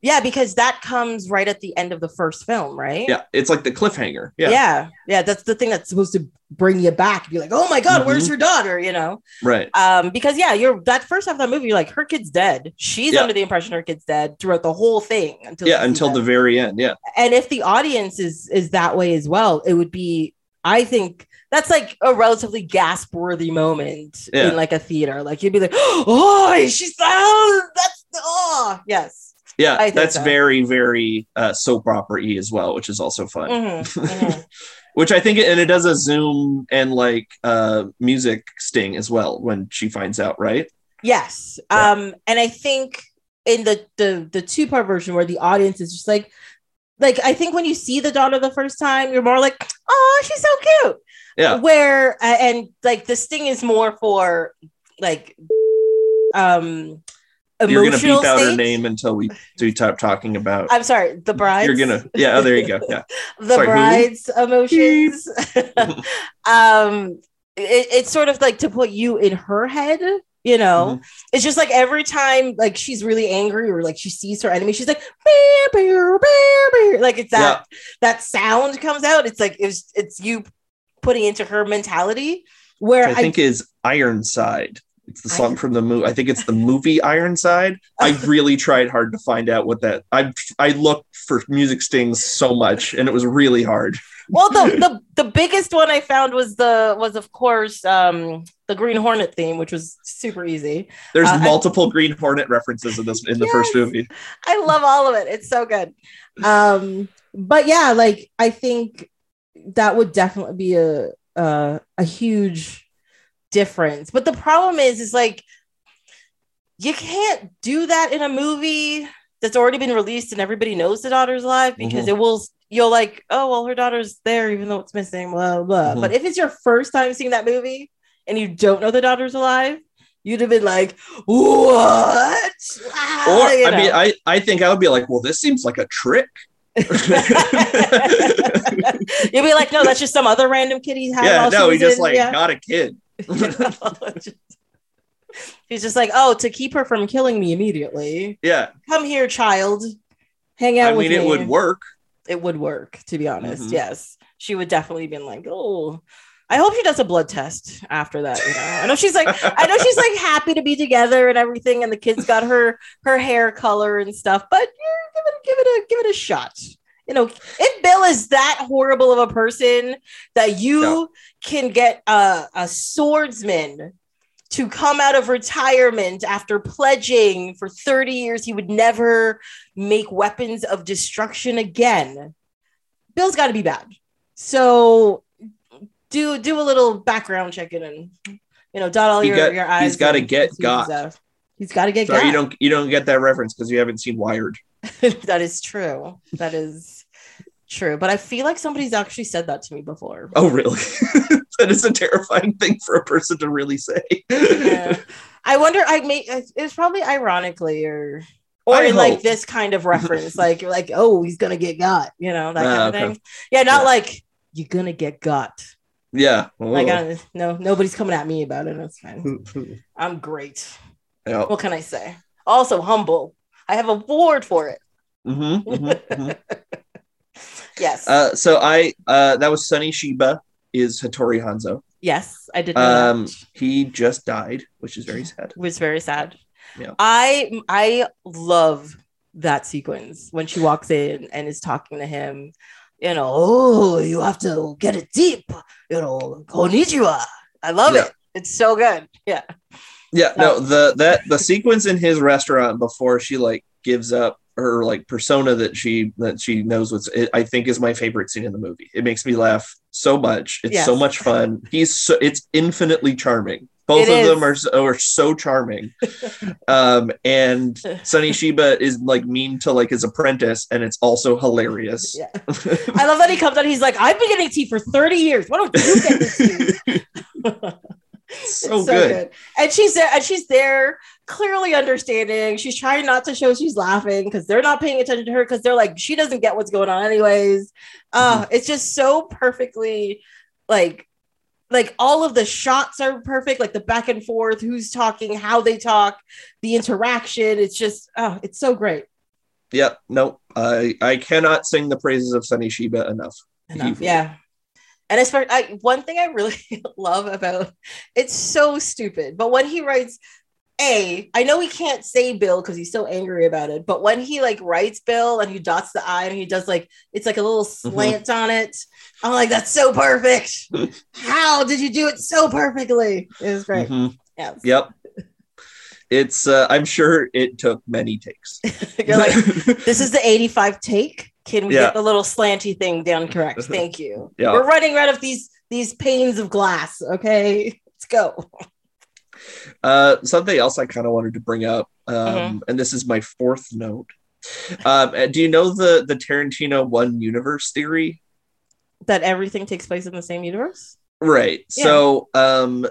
yeah because that comes right at the end of the first film right yeah it's like the cliffhanger yeah, yeah yeah that's the thing that's supposed to bring you back be like oh my god where's Mhm. your daughter you know right um because yeah you're that first half of that movie you're like her kid's dead she's Yeah. under the impression her kid's dead throughout the whole thing until yeah until the very end yeah and if the audience is is that way as well it would be i think that's like a relatively gasp worthy moment Yeah. in like a theater. Like you'd be like, oh, she's sounds that's oh yes. Yeah, that's so. very, very uh, soap opera as well, which is also fun. Mhm, mhm. which I think, and it does a zoom and like uh, music sting as well when she finds out, right? Yes. Yeah. Um, and I think in the the the two part version where the audience is just like like I think when you see the daughter the first time, you're more like, oh, she's so cute. Yeah. Where uh, and like the sting is more for like um You're gonna emotional beep out her name until we do stop talking about. I'm sorry, the bride. You're gonna, yeah. Oh, there you go. Yeah, the Sorry, who? bride's emotions. um, it, it's sort of like to put you in her head. You know, Mm-hmm. it's just like every time like she's really angry or like she sees her enemy, she's like, bear, bear, like it's that that sound comes out. It's like it's it's you putting into her mentality. Where I think is Ironside. It's the song from the movie. I think it's the movie Ironside. I really tried hard to find out what that. I I looked for music stings so much, and it was really hard. well the, the the biggest one I found was the was of course um the Green Hornet theme, which was super easy. There's Uh, I- multiple Green Hornet references in this in the first movie. I love all of it. It's so good. Um, but yeah, like I think that would definitely be a a, a huge difference. But the problem is, is like you can't do that in a movie that's already been released and everybody knows the daughter's alive because it will. You'll like, oh well, her daughter's there even though it's missing. Blah blah. Mhm. But if it's your first time seeing that movie and you don't know the daughter's alive, you'd have been like, what? Ah, Or you I mean. I I think I would be like, well, this seems like a trick. You'll be like, no, that's just some other random kid he had. yeah, no, he just in- like yeah. got a kid. He's just like, oh, to keep her from killing me immediately. Yeah, Come here, child. Hang out I with mean, me. it would work. It would work, to be honest. Mhm. Yes, she would definitely been like, oh. I hope she does a blood test after that. You know, I know she's like, I know she's like happy to be together and everything, and the kid's got her her hair color and stuff. But yeah, give it, give it a, give it a shot. You know, if Bill is that horrible of a person that you No. can get a, a swordsman to come out of retirement after pledging for 30 years he would never make weapons of destruction again. Bill's got to be bad. So do do a little background checking and you know dot all He your, got- your eyes. he's gotta get T's and got. He's got to get Sorry, got. you don't you don't get that reference because you haven't seen Wired. that is true. That is true. But I feel like somebody's actually said that to me before. Oh, really? that is a terrifying thing for a person to really say. Yeah. I wonder. I may. It's probably ironically or or I like hope. this kind of reference, like like oh he's gonna get got, you know that Ah, kind of okay. thing. Yeah, not Yeah. like you're gonna get got. yeah. Like Oh. I, no, nobody's coming at me about it. That's fine. I'm great. yeah. What can I say? Also humble. I have a award for it. Mhm, mhm, mhm. Yes. Uh, so I uh, that was Sonny Chiba is Hattori Hanzo. yes, I did know Um, that. he just died, which is very sad. It was very sad. Yeah. I I love that sequence when she walks in and is talking to him. You know, oh, you have to get it deep. You know, konnichiwa. I love Yeah. it. It's so good. Yeah. Yeah, no, the that the sequence in his restaurant before she like gives up her like persona that she that she knows what's it, I think is my favorite scene in the movie. It makes me laugh so much. It's so much fun. He's so it's infinitely charming. Both It of them are so, are so charming. um and Sonny Chiba is like mean to like his apprentice and it's also hilarious. Yeah. I love that he comes out. He's like, I've been getting tea for 30 years. Why don't you get this tea? so, It's good. And she's there, and she's there clearly understanding. She's trying not to show she's laughing because they're not paying attention to her because they're like, she doesn't get what's going on, anyways. Uh, Mm-hmm. it's just so perfectly like like all of the shots are perfect, like the back and forth, who's talking, how they talk, the interaction. It's just oh, it's so great. Yep. No, I I cannot sing the praises of Sonny Chiba enough. enough. Yeah. And far I one thing I really love about it's so stupid, but when he writes A, I know he can't say Bill because he's so angry about it, but when he like writes Bill and he dots the I and he does like it's like a little slant on it, I'm like, that's so perfect. How did you do it so perfectly? It was great. Mhm. Yeah. Yep. It's uh, I'm sure it took many takes. You're like, this is the 85 take. Can we Yeah. get the little slanty thing down correct? Thank you. Yeah. We're running out of these these panes of glass. Okay, let's go. Uh, something else I kind of wanted to bring up, um, Mhm. and this is my fourth note. Um, uh, do you know the the Tarantino one universe theory? That everything takes place in the same universe. Right. Yeah. So, um,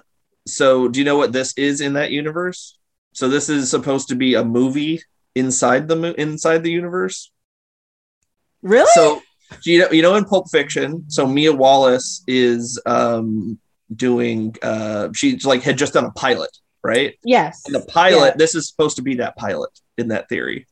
so do you know what this is in that universe? So this is supposed to be a movie inside the mo- inside the universe. Really? So you know you know in Pulp Fiction, so Mia Wallace is um doing uh she's like had just done a pilot, right? yes. And the pilot, this is supposed to be that pilot in that theory.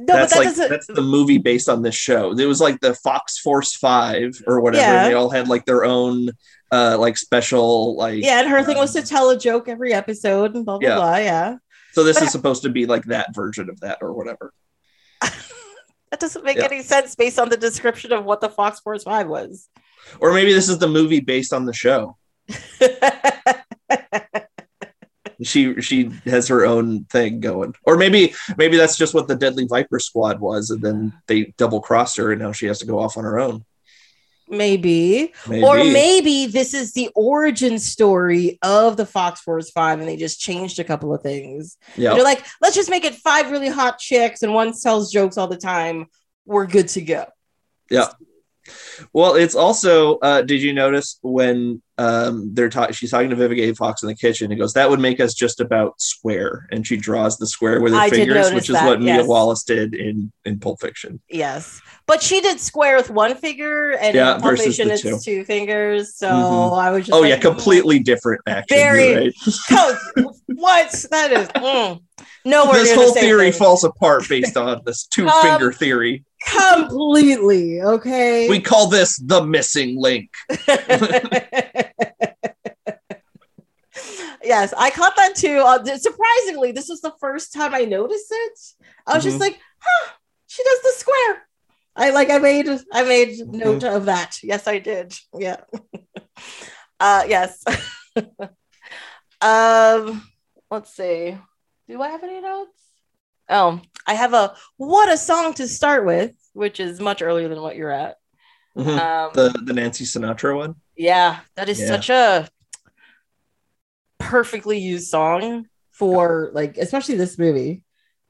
No, that's but that like doesn't. that's the movie based on this show. It was like the Fox Force Five or whatever. Yeah. They all had like their own uh like special like yeah, and her thing was to um, tell a joke every episode and blah blah Yeah. blah. Yeah, So this But- is supposed to be like that version of that or whatever. That doesn't make Yeah. any sense based on the description of what the Fox Force Five was. Or maybe this is the movie based on the show. She she has her own thing going. Or maybe maybe that's just what the Deadly Viper squad was, and then they double crossed her and now she has to go off on her own. Maybe. Maybe. Or maybe this is the origin story of the Fox Force Five, and they just changed a couple of things. yeah. They're like, let's just make it five really hot chicks, and one tells jokes all the time. We're good to go. Yeah. Well, it's also. Uh, did you notice when um, they're talking? She's talking to Vivica A. Fox in the kitchen. and goes, "That would make us just about square," and she draws the square with her I fingers, which is that, what Mia. Wallace did in in Pulp Fiction. Yes, but she did square with one finger, and Yeah, in Pulp Fiction it's two. two fingers. So Mhm. I was just Oh like, yeah, completely different action. Very- right. "Oh, what that is? Mm. Nowhere This whole theory thing. falls apart based on this two finger theory. Completely. Okay. We call this the missing link. yes, I caught that too. Uh, surprisingly, this was the first time I noticed it. I was Mhm. just like, huh, she does the square. I like I made I made note Mm-hmm. of that. Yes, I did. Yeah. uh yes. um let's see. Do I have any notes? Oh, I have a what a song to start with, which is much earlier than what you're at. Mhm. Um The the Nancy Sinatra one. yeah, that is Yeah. such a perfectly used song for like especially this movie.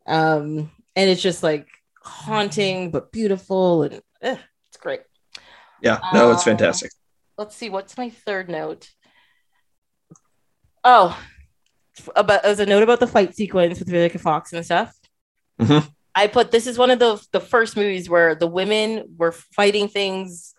Um and it's just like haunting but beautiful and eh, it's great. Yeah, no, it's Uh, fantastic. Let's see what's my third note. Oh, about as a note about the fight sequence with Vivica Fox and stuff. Mhm. I put this is one of the the first movies where the women were fighting things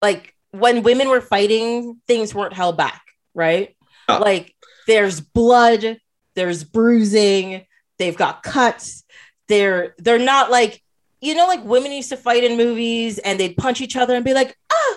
like when women were fighting, things weren't held back, right? Oh. Like there's blood, there's bruising, they've got cuts. They're they're not like you know like women used to fight in movies and they'd punch each other and be like ah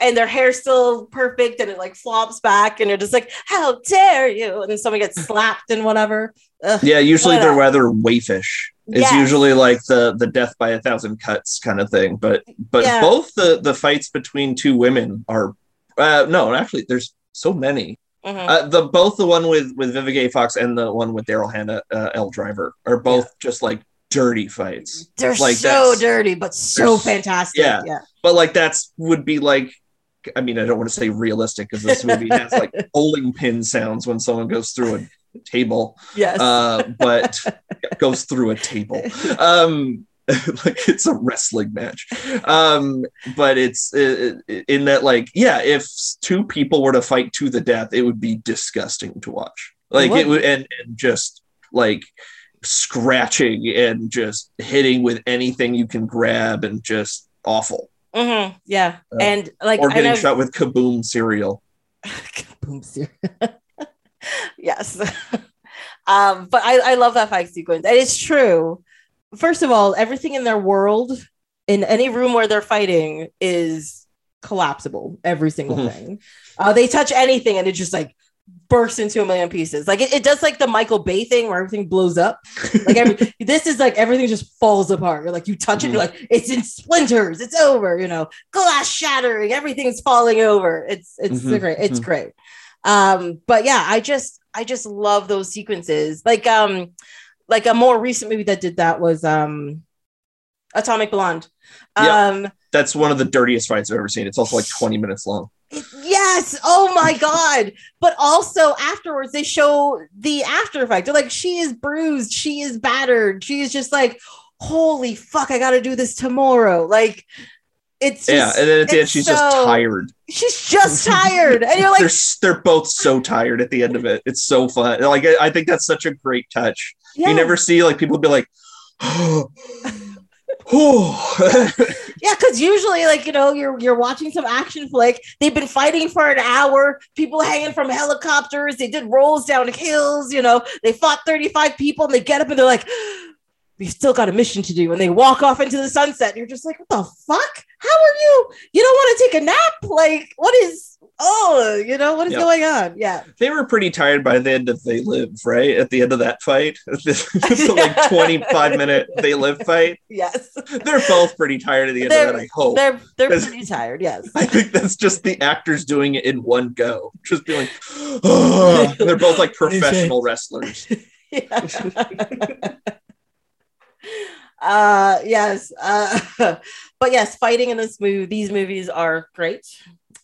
and their hair's still perfect and it like flops back and they're just like how dare you and then someone gets slapped and whatever. Ugh. Yeah, usually they're rather waifish. It's Yes. usually like the the death by a thousand cuts kind of thing. But but Yeah. both the the fights between two women are uh no, actually there's so many. Mhm. Uh, the both the one with with Vivica A. Fox and the one with Daryl Hannah uh, Elle Driver are both just like dirty fights. They're like so dirty, but so fantastic. yeah. yeah. But like that's would be like I mean I don't want to say realistic because this movie has like bowling pin sounds when someone goes through a table. Yes. uh, but goes through a table. Um, like it's a wrestling match. Um, but it's uh, in that, like, yeah, if two people were to fight to the death, it would be disgusting to watch. Like it would, and, and just like scratching and just hitting with anything you can grab and just awful. Mhm, Yeah. Uh, and like Or getting shot with kaboom cereal. Boom, ser- yes. um, but I, I love that fight sequence. And it's true. First of all, everything in their world, in any room where they're fighting, is collapsible. Every single Mhm. thing. Uh, they touch anything and it just like bursts into a million pieces. Like it, it does like the Michael Bay thing where everything blows up. Like every, this is like everything just falls apart. You're like you touch it, you're like it's in splinters. It's over. You know, glass shattering. Everything's falling over. It's it's Mhm, great. It's mhm. great. Um, but yeah, I just I just love those sequences. Like um, like a more recent movie that did that was um, Atomic Blonde. Yeah. Um, That's one of the dirtiest fights I've ever seen. It's also like 20 minutes long. Yes. Oh my God. But also afterwards, they show the after effect. They're like, she is bruised. She is battered. She is just like, holy fuck, I got to do this tomorrow. Like, it's just, yeah, and then at the end, she's just tired. She's just tired. And you're like, they're they're both so tired at the end of it. It's so fun. Like I, I think that's such a great touch. yeah. You never see like people be like, oh, Yeah, because usually, like you know, you're you're watching some action flick. They've been fighting for an hour. People hanging from helicopters. They did rolls down hills. You know, they fought 35 people, and they get up and they're like, "We've still got a mission to do." And they walk off into the sunset. And you're just like, "What the fuck? How are you? You don't want to take a nap? Like, what is? Oh, you know, what is going on? Yeah, they were pretty tired by the end of They Live, right? At the end of that fight, the like 25 minute They Live fight. yes, They're both pretty tired at the end They're- of that. I hope. they're they're pretty tired. Yes, I think that's just the actors doing it in one go, just being like, oh, they're both like professional wrestlers. Uh yes uh but yes fighting in this movie these movies are great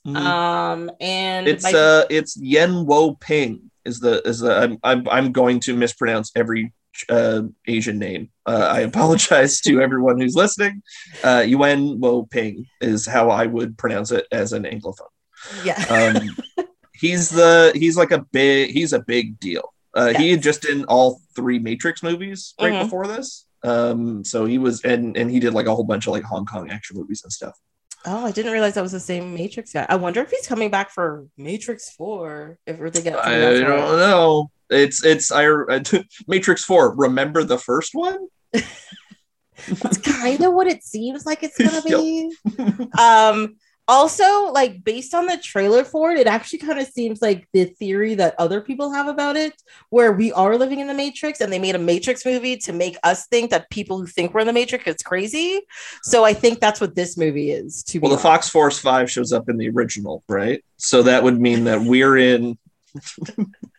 um and Mm-hmm. it's my- uh it's Yen Wo Ping is the is the I'm I'm, I'm going to mispronounce every uh Asian name. Uh, I apologize to everyone who's listening. Uh Yuen Woo-ping is how I would pronounce it as an anglophone. yeah Um he's the he's like a big he's a big deal. Uh he had just in all three Matrix movies right Mhm. before this. Um so he was and and he did like a whole bunch of like Hong Kong action movies and stuff. oh i didn't realize that was the same matrix guy i wonder if he's coming back for matrix 4 if they get I don't know. It's it's I Matrix Four. Remember the first one? that's kind of what it seems like it's gonna be um also like based on the trailer for it it actually kind of seems like the theory that other people have about it where we are living in the matrix and they made a matrix movie to make us think that people who think we're in the matrix is crazy so i think that's what this movie is to Well, be the Fox Force Five shows up in the original, right? So that would mean that we're in.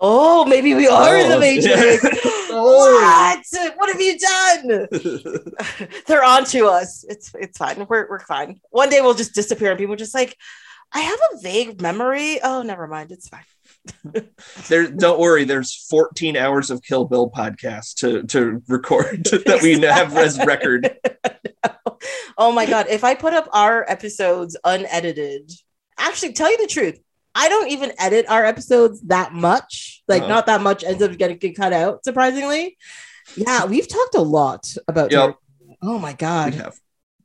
oh maybe we are in the Oh, matrix Oh. what what have you done they're on to us. It's it's fine. We're we're fine. One day we'll just disappear and people just like, I have a vague memory. Oh, never mind. It's fine. there, don't worry. There's 14 hours of Kill Bill podcast to to record that we have as record. oh my god. If I put up our episodes unedited, actually tell you the truth. I don't even edit our episodes that much. Like Uh-huh. not that much ends up getting cut out, surprisingly. Yeah, we've talked a lot about Yep. Oh my We god. have,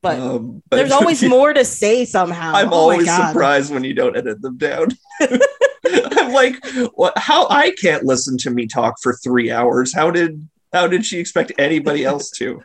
But um, but- there's always more to say somehow. I'm Oh always surprised when you don't edit them down. I'm like, what? How I can't listen to me talk for three hours? How did how did she expect anybody else to?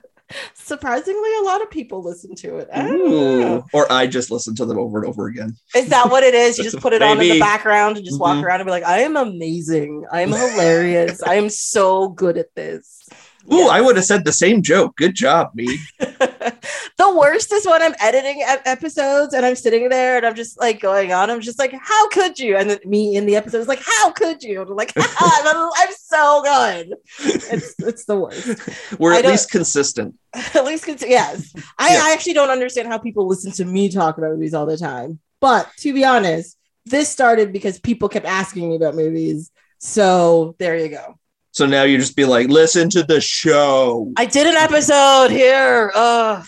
Surprisingly, a lot of people listen to it. I don't know. Ooh. Or I just listen to them over and over again. Is that what it is? You just put it on in the background and just walk Mhm. around and be like, I am amazing. I am hilarious. I am so good at this. Ooh, Yes. I would have said the same joke. Good job, me. the worst is when I'm editing ep- episodes and I'm sitting there and I'm just like going on. I'm just like, how could you? And then me in the episode is like, how could you? And I'm like, I'm, I'm so good. It's it's the worst. We're I at least consistent. At least, cons- yes. I, Yeah. I actually don't understand how people listen to me talk about movies all the time. But to be honest, this started because people kept asking me about movies. So there you go. So now you just be like, listen to the show. I did an episode here. Uh,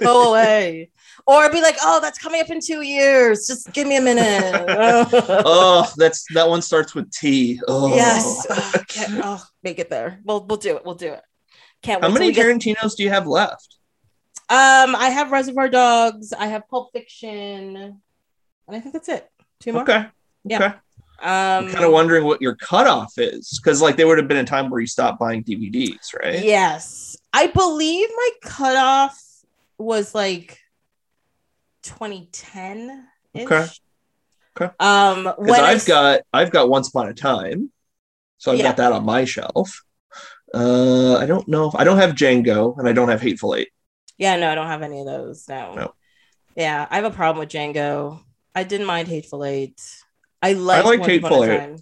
go away. Or be like, oh, that's coming up in two years. Just give me a minute. oh, that's that one starts with T. Oh. Yes. Can't, oh, make it there. We'll we'll do it. We'll do it. Can't How wait. till many we get- Tarantinos do you have left? um, I have Reservoir Dogs. I have Pulp Fiction, and I think that's it. Two more. Okay. Yeah. Okay. Um, I'm kind of wondering what your cutoff is because, like, there would have been a time where you stopped buying DVDs, right? Yes, I believe my cutoff was like 2010. Okay. Okay. Um, Because when I've s- got I've got Once Upon a Time, so I've Yeah. got that on my shelf. Uh, I don't know if I don't have Django and I don't have Hateful Eight. yeah, no, I don't have any of those. No. No. Yeah, I have a problem with Django. I didn't mind Hateful Eight. I like liked Hateful Eight. Time.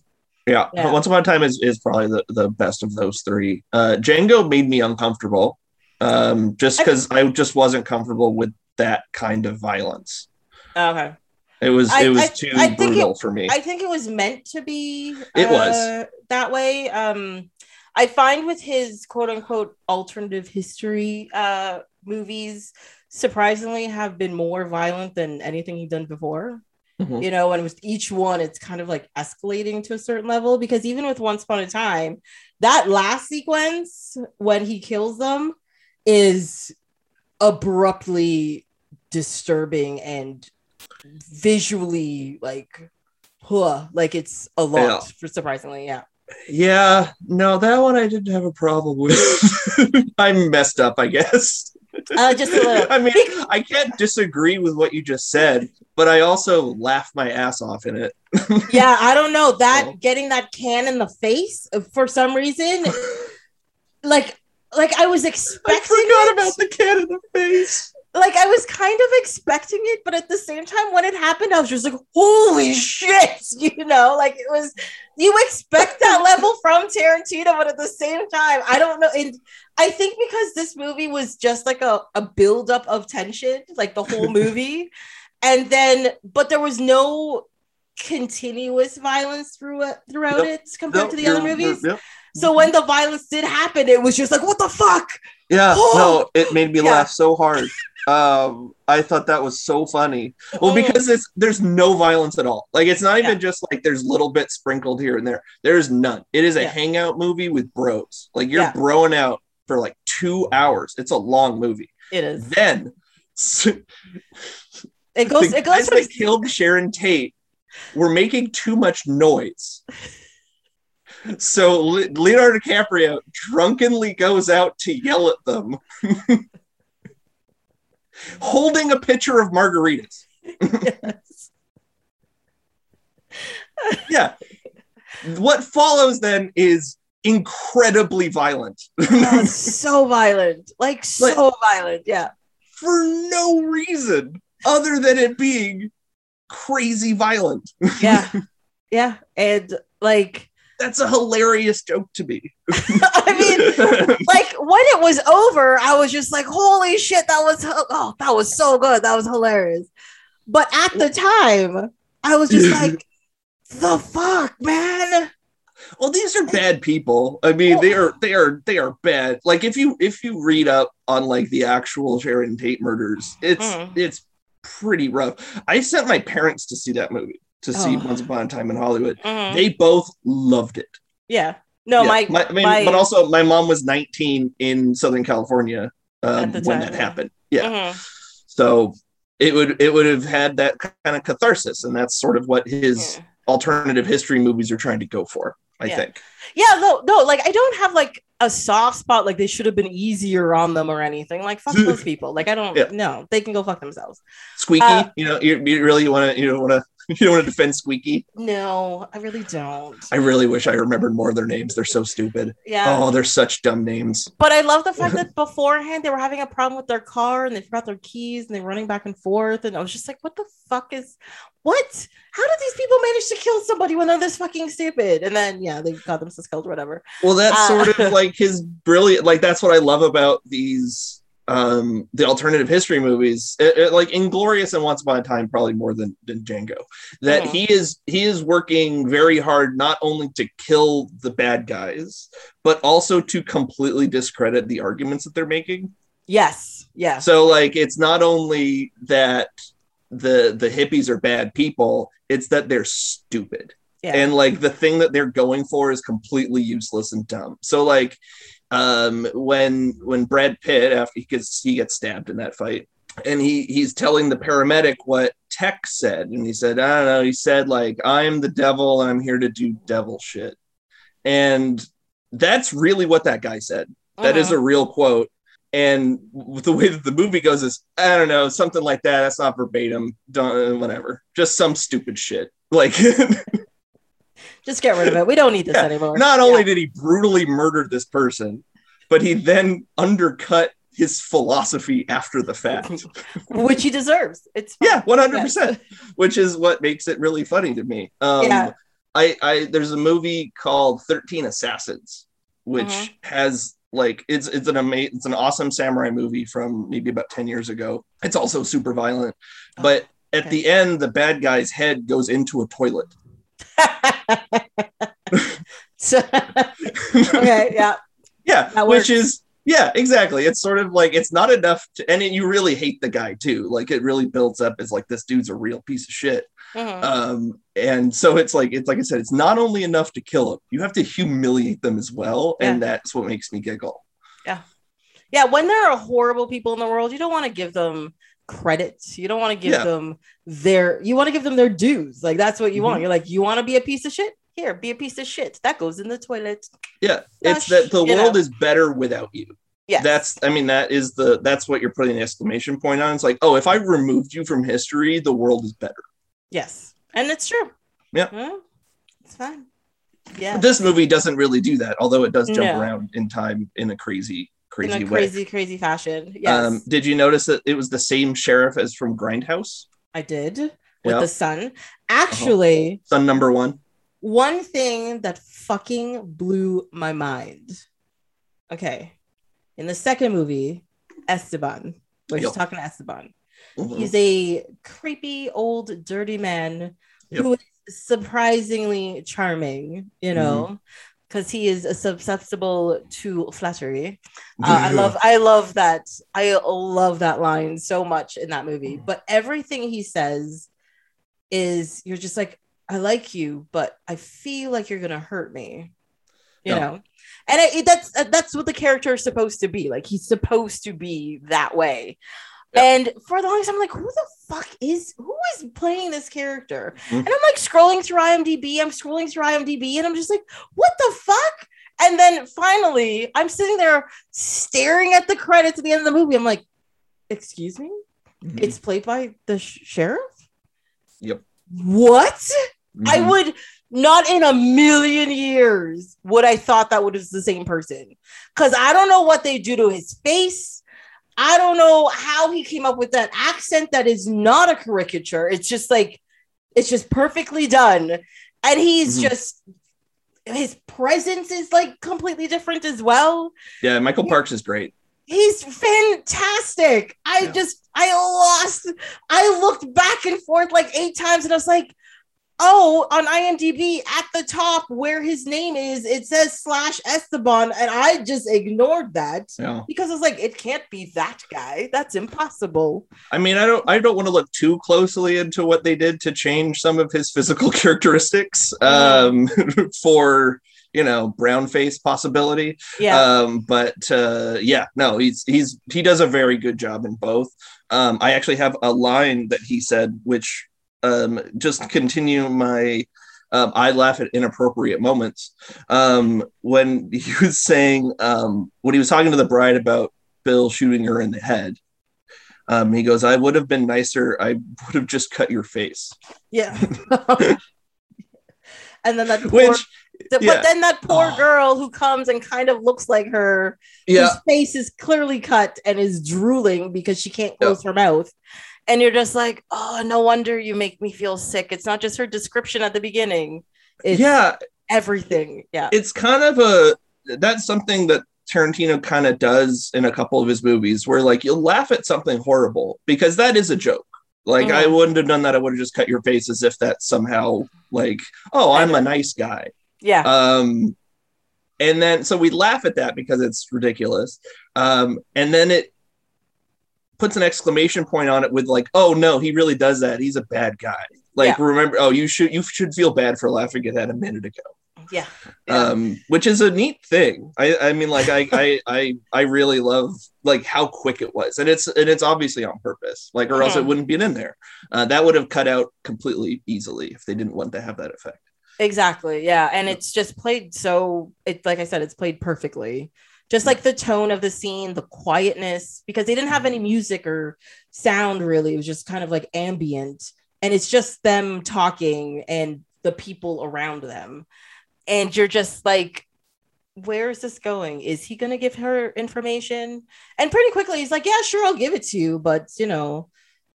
Yeah, Yeah. Once Upon a Time is, is probably the, the best of those three. Uh, Django made me uncomfortable, um, just because I just wasn't comfortable with that kind of violence. Okay. It was I- it was I- too I brutal for me. I think it was meant to be. It was. uh, that way. Um, I find with his quote unquote alternative history uh, movies, surprisingly, have been more violent than anything he'd done before. Mhm. You know, and with each one, it's kind of like escalating to a certain level because even with Once Upon a Time, that last sequence when he kills them is abruptly disturbing and visually like huh, like it's a lot Yeah. for surprisingly yeah Yeah, no, that one I didn't have a problem with. I messed up, I guess. uh, just a little I mean, I can't disagree with what you just said, but I also laugh my ass off in it. yeah i don't know that getting that can in the face for some reason like like i was I expecting forgot it. about the can in the face. Like I was kind of expecting it, but at the same time, when it happened, I was just like, "Holy shit!" You know, like it was. You expect that level from Tarantino, but at the same time, I don't know. And I think because this movie was just like a a buildup of tension, like the whole movie, and then but there was no continuous violence throughout Nope. it compared to the other movies. So when the violence did happen, it was just like, "What the fuck?" Yeah, Oh! no, it made me Yeah. laugh so hard. Um, I thought that was so funny. Well, Mm. because it's there's no violence at all. Like it's not even Yeah. just like there's little bits sprinkled here and there. There's none. It is a Yeah. hangout movie with bros. Like you're Yeah. broing out for like two hours. It's a long movie. it is. Then It goes. the It goes. guys from that killed Sharon Tate were making too much noise. So Leonardo DiCaprio drunkenly goes out to yell at them, holding a pitcher of margaritas. Yes. Yeah. What follows then is incredibly violent Oh, so violent, like so violent. Yeah, for no reason other than it being crazy violent. yeah, yeah, and like, That's a hilarious joke to me. I mean, like when it was over, I was just like, "Holy shit, that was oh, that was so good, that was hilarious." But at the time, I was just like, "The fuck, man!" well, these are bad people. I mean, they are they are they are bad. Like if you if you read up on like the actual Sharon Tate murders, it's Mm. it's pretty rough. I sent my parents to see that movie to see Oh. Once Upon a Time in Hollywood. Mhm. They both loved it. Yeah, no, Yeah. my, I mean, my- but also my mom was 19 in Southern California um, when time, that yeah. happened. Yeah, Mhm. so it would it would have had that kind of catharsis, and that's sort of what his Yeah. alternative history movies are trying to go for. I think. Yeah, no, no, like I don't have like a soft spot, like they should have been easier on them or anything. Like fuck those people. Like I don't no, they can go fuck themselves. Squeaky, Uh, you know, you, you really want to you don't want to you don't want to defend Squeaky. No, I really don't. I really wish I remembered more of their names. They're so stupid. Yeah. Oh, they're such dumb names. But I love the fact that beforehand they were having a problem with their car and they forgot their keys and they're running back and forth. And I was just like, what the fuck is what? How did these people manage to kill somebody when they're this fucking stupid? And then yeah, they got themselves killed, whatever. Well, that's Uh, sort of like his brilliant. Like that's what I love about these um the alternative history movies It- it- like inglorious and once upon a time probably more than than django that Mhm. he is he is working very hard not only to kill the bad guys but also to completely discredit the arguments that they're making Yes. Yeah. so like it's not only that the the hippies are bad people it's that they're stupid Yeah. and like the thing that they're going for is completely useless and dumb so like um when when brad pitt after he gets he gets stabbed in that fight and he he's telling the paramedic what Tex said and he said i don't know he said like i'm the devil and i'm here to do devil shit and that's really what that guy said that is Mhm. a real quote. And with the way that the movie goes is, I don't know, something like that. That's not verbatim. Don't, whatever. Just some stupid shit. Like, Just get rid of it. We don't need this Yeah, anymore. not only Yeah. did he brutally murder this person, but he then undercut his philosophy after the fact. which he deserves. It's. Yeah, one hundred percent. Which is what makes it really funny to me. Um, Yeah. I, I there's a movie called Thirteen Assassins, which Mhm. has like it's it's an amazing it's an awesome samurai movie from maybe about ten years ago. It's also super violent, Oh, but at okay. the end, the bad guy's head goes into a toilet. So- okay, yeah. yeah, That which works. is yeah, exactly. It's sort of like it's not enough to, and it, you really hate the guy too. Like it really builds up as like this dude's a real piece of shit. Mhm. um and so it's like it's like i said it's not only enough to kill them you have to humiliate them as well and that's what makes me giggle Yeah, yeah, when there are horrible people in the world, you don't want to give them credits. You don't want to give Yeah. them their you want to give them their dues. Like that's what you want. Mhm. You're like, you want to be a piece of shit? Here, be a piece of shit. That goes in the toilet. yeah it's that the world know. is better without you Yeah. that's i mean that is the that's what you're putting the exclamation point on it's like oh if i removed you from history the world is better yes. And it's true. Yeah. Huh? It's fine. Yeah. this movie doesn't really do that although it does jump No. around in time in a crazy crazy crazy, crazy fashion. Yes. um did you notice that it was the same sheriff as from grindhouse I did with Yeah. the sun. Actually, son number one one thing that fucking blew my mind. Okay. In the second movie, Esteban, we're Yep. just talking to Esteban. Mhm. He's a creepy old dirty man Yep. who is surprisingly charming, you know, because he is susceptible to flattery. Uh, I love I love that. I love that line so much in that movie. But everything he says is you're just like, I like you, but I feel like you're gonna hurt me. You know? And that's that's what the character is supposed to be. Like he's supposed to be that way. And for the longest time, I'm like, who the fuck is who is playing this character? Mhm. And I'm like scrolling through IMDb. I'm scrolling through IMDb, and I'm just like, what the fuck? And then finally, I'm sitting there staring at the credits at the end of the movie. I'm like, excuse me? Mhm. It's played by the sh- sheriff? Yep. What? I Mhm. would not in a million years would I thought that was the same person. Cause I don't know what they do to his face. I don't know how he came up with that accent that is not a caricature. It's just like it's just perfectly done. And he's Mhm. just his presence is like completely different as well. yeah michael parks is great He's fantastic. I Yeah. just I lost. I looked back and forth like eight times, and I was like, "Oh, on IMDb at the top where his name is, it says slash Esteban," and I just ignored that yeah because I was like, "It can't be that guy. That's impossible." I mean, I don't I don't want to look too closely into what they did to change some of his physical characteristics um, for you know brown face possibility. Yeah, Um, but uh, yeah, no, he's he's he does a very good job in both. Um, I actually have a line that he said, which um, just continue my. Um, I laugh at inappropriate moments um, when he was saying um, when he was talking to the bride about Bill shooting her in the head. Um, he goes, "I would have been nicer. I would have just cut your face." yeah. and then that poor, Which, but yeah. then that poor Oh. girl who comes and kind of looks like her yeah, whose face is clearly cut and is drooling because she can't close her mouth. And you're just like, oh, no wonder you make me feel sick. It's not just her description at the beginning, it's yeah, everything. Yeah. it's kind of a that's something that Tarantino kind of does in a couple of his movies where like you'll laugh at something horrible because that is a joke. Like I Mhm. wouldn't have done that. I would have just cut your face as if that somehow like, oh, I'm a nice guy. Yeah. Um and then so we laugh at that because it's ridiculous. Um and then it puts an exclamation point on it with like, oh no, he really does that. He's a bad guy. Like remember, oh, you should you should feel bad for laughing at that a minute ago yeah. Yeah. um which is a neat thing i i mean like I, I i i really love like how quick it was and it's and it's obviously on purpose like or else it wouldn't be in there uh, that would have cut out completely easily if they didn't want to have that effect Exactly. Yeah. And Yeah. it's just played so it like I said, it's played perfectly. Just like the tone of the scene, the quietness, because they didn't have any music or sound really. It was just kind of like ambient. and it's just them talking and the people around them. And you're just like where is this going? Is he going to give her information? And pretty quickly he's like yeah sure i'll give it to you but you know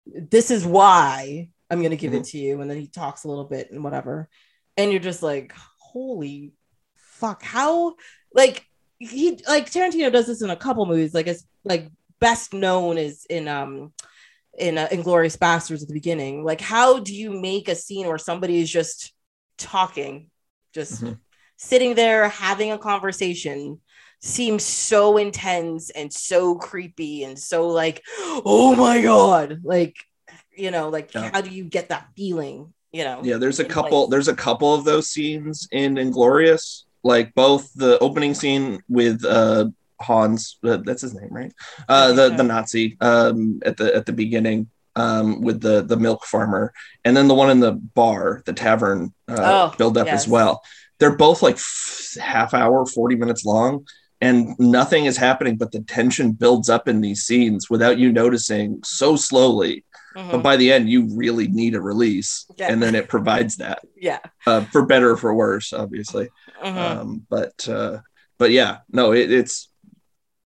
this is why i'm going to give it mm-hmm. to you. And then he talks a little bit and whatever. And you're just like holy fuck how like he like tarantino does this in a couple movies like it's like best known is in um in uh, Inglourious Basterds at the beginning. Like, how do you make a scene where somebody is just talking, just Mhm. sitting there having a conversation? Seems so intense and so creepy and so like, oh my god, like you know, like Yeah. how do you get that feeling? You know, Yeah, there's a couple. place. There's a couple of those scenes in Inglorious, like both the opening scene with uh Hans, uh, that's his name, right? Uh, the the Nazi um at the at the beginning um with the the milk farmer, and then the one in the bar, the tavern uh, Oh, build up yes. as well. They're both like f- half hour, forty minutes long. And nothing is happening, but the tension builds up in these scenes without you noticing so slowly. Mhm. But by the end, you really need a release, Yeah. and then it provides that yeah. uh, for better or for worse, obviously. Mhm. Um, but uh, but yeah, no, it, it's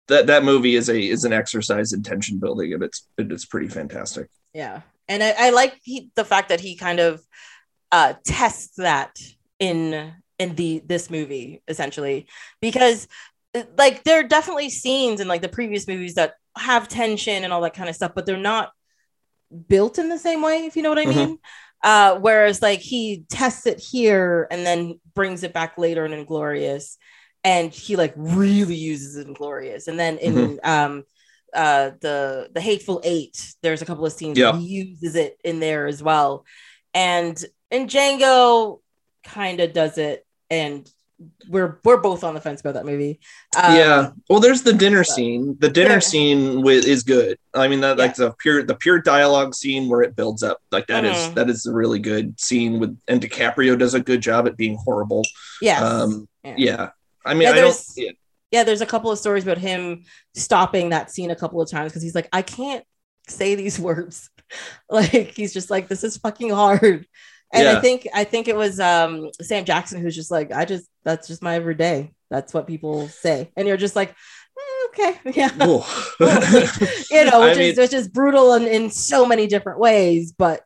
that that movie is a is an exercise in tension building, and it's it's pretty fantastic. Yeah, and I, I like he, the fact that he kind of uh, tests that in in the this movie essentially because uh, like there are definitely scenes in like the previous movies that have tension and all that kind of stuff, but they're not built in the same way. If you know what I Mhm. mean. Uh, whereas like he tests it here and then brings it back later in Inglourious, and he like really uses it in Glorious, and then in um uh the the hateful eight there's a couple of scenes Yeah. where he uses it in there as well. And in django kind of does it and we're we're both on the fence about that movie Um, yeah, well, there's the dinner but- scene. The dinner Yeah. scene with is good. I mean, that like the pure the pure dialogue scene where it builds up like that is Mhm. that is a really good scene with and DiCaprio does a good job at being horrible. yes Um, yeah. yeah, I mean, Yeah, I don't. Yeah, yeah there's a couple of stories about him stopping that scene a couple of times because he's like i can't say these words like he's just like this is fucking hard and i think i think it was um sam jackson who's just like i just that's just my everyday. That's what people say. And you're just like "Mm, okay. Yeah. You know I which mean- is which is brutal in, in so many different ways but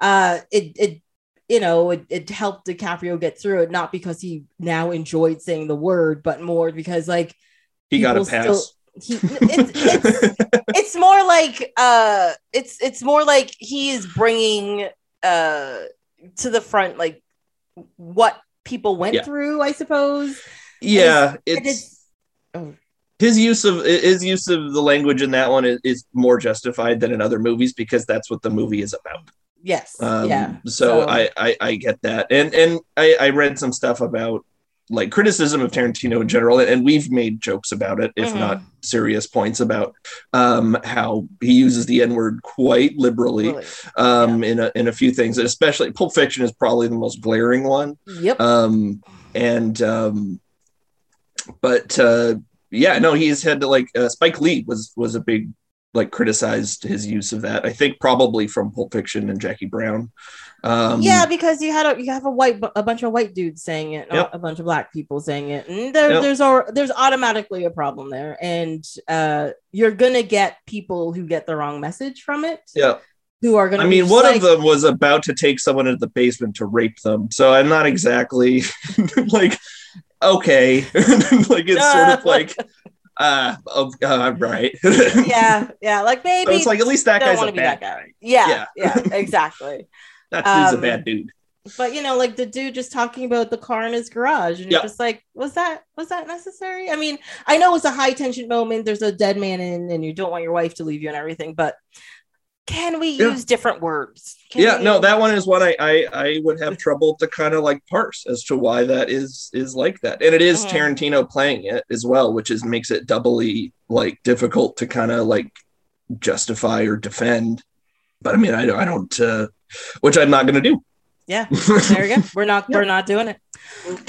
uh it it you know it, it helped DiCaprio get through it not because he now enjoyed saying the word but more because like he got a pass. still- he it's, it's it's more like uh it's it's more like he is bringing uh to the front like what people went Yeah. through i suppose yeah, And it's oh, his use of his use of the language in that one is, is more justified than in other movies because that's what the movie is about. yes Um, yeah So, I, I I get that, and and I, I read some stuff about like criticism of Tarantino in general, and we've made jokes about it, if Mhm. not serious points about um, how he uses the N word quite liberally really. um, in a in a few things, especially Pulp Fiction is probably the most glaring one. yep Um, and um, but uh, yeah, no, he's had to like uh, Spike Lee was was a big like criticized his use of that. I think probably from Pulp Fiction and Jackie Brown. Um, yeah, because you had a you have a white a bunch of white dudes saying it, Yep. a bunch of black people saying it, and there, Yep. there's there's automatically a problem there, and uh, you're gonna get people who get the wrong message from it, yeah. who are gonna. I mean, one like, of them was about to take someone into the basement to rape them, so I'm not exactly like okay, like it's sort of like uh, oh, uh right. yeah, yeah, like maybe So it's like at least that guy's a bad that guy. yeah, yeah, exactly. That dude's Um, a bad dude. But you know, like the dude just talking about the car in his garage, and Yeah. you're just like, was that was that necessary? I mean, I know it's a high tension moment. There's a dead man in, and you don't want your wife to leave you and everything, but can we Yeah. use different words? Can yeah we- no that one is one I, I i would have trouble to kind of like parse as to why that is is like that and it is Mhm. tarantino playing it as well which is makes it doubly like difficult to kind of like justify or defend but i mean i, don't- I don't uh which i'm not going to do Yeah, there you go. We're not Yeah. we're not doing it.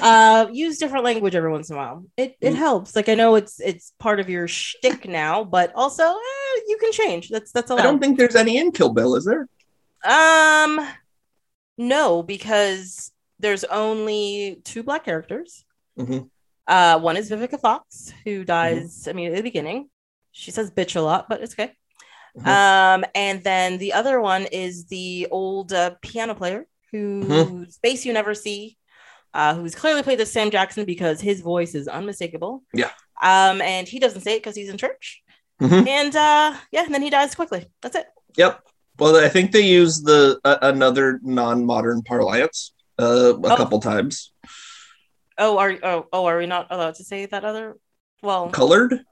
Uh, use different language every once in a while. It it Mm. helps. Like I know it's it's part of your shtick now, but also eh, you can change. That's that's all i don't think there's any in kill bill is there Um, No, because there's only two black characters. Mhm. Uh, one is Vivica Fox, who dies I mean, at the beginning. She says bitch a lot, but it's okay. Mhm. Um, and then the other one is the old uh, piano player whose Mhm. face you never see, uh, who's clearly played as Sam Jackson because his voice is unmistakable. Yeah. Um, and he doesn't say it because he's in church. Mhm. And uh, yeah, and then he dies quickly. That's it. Yep. Well, I think they use the uh, another non-modern parlance uh, a Oh. couple times. Oh, are oh, oh are we not allowed to say that other? Well, Colored?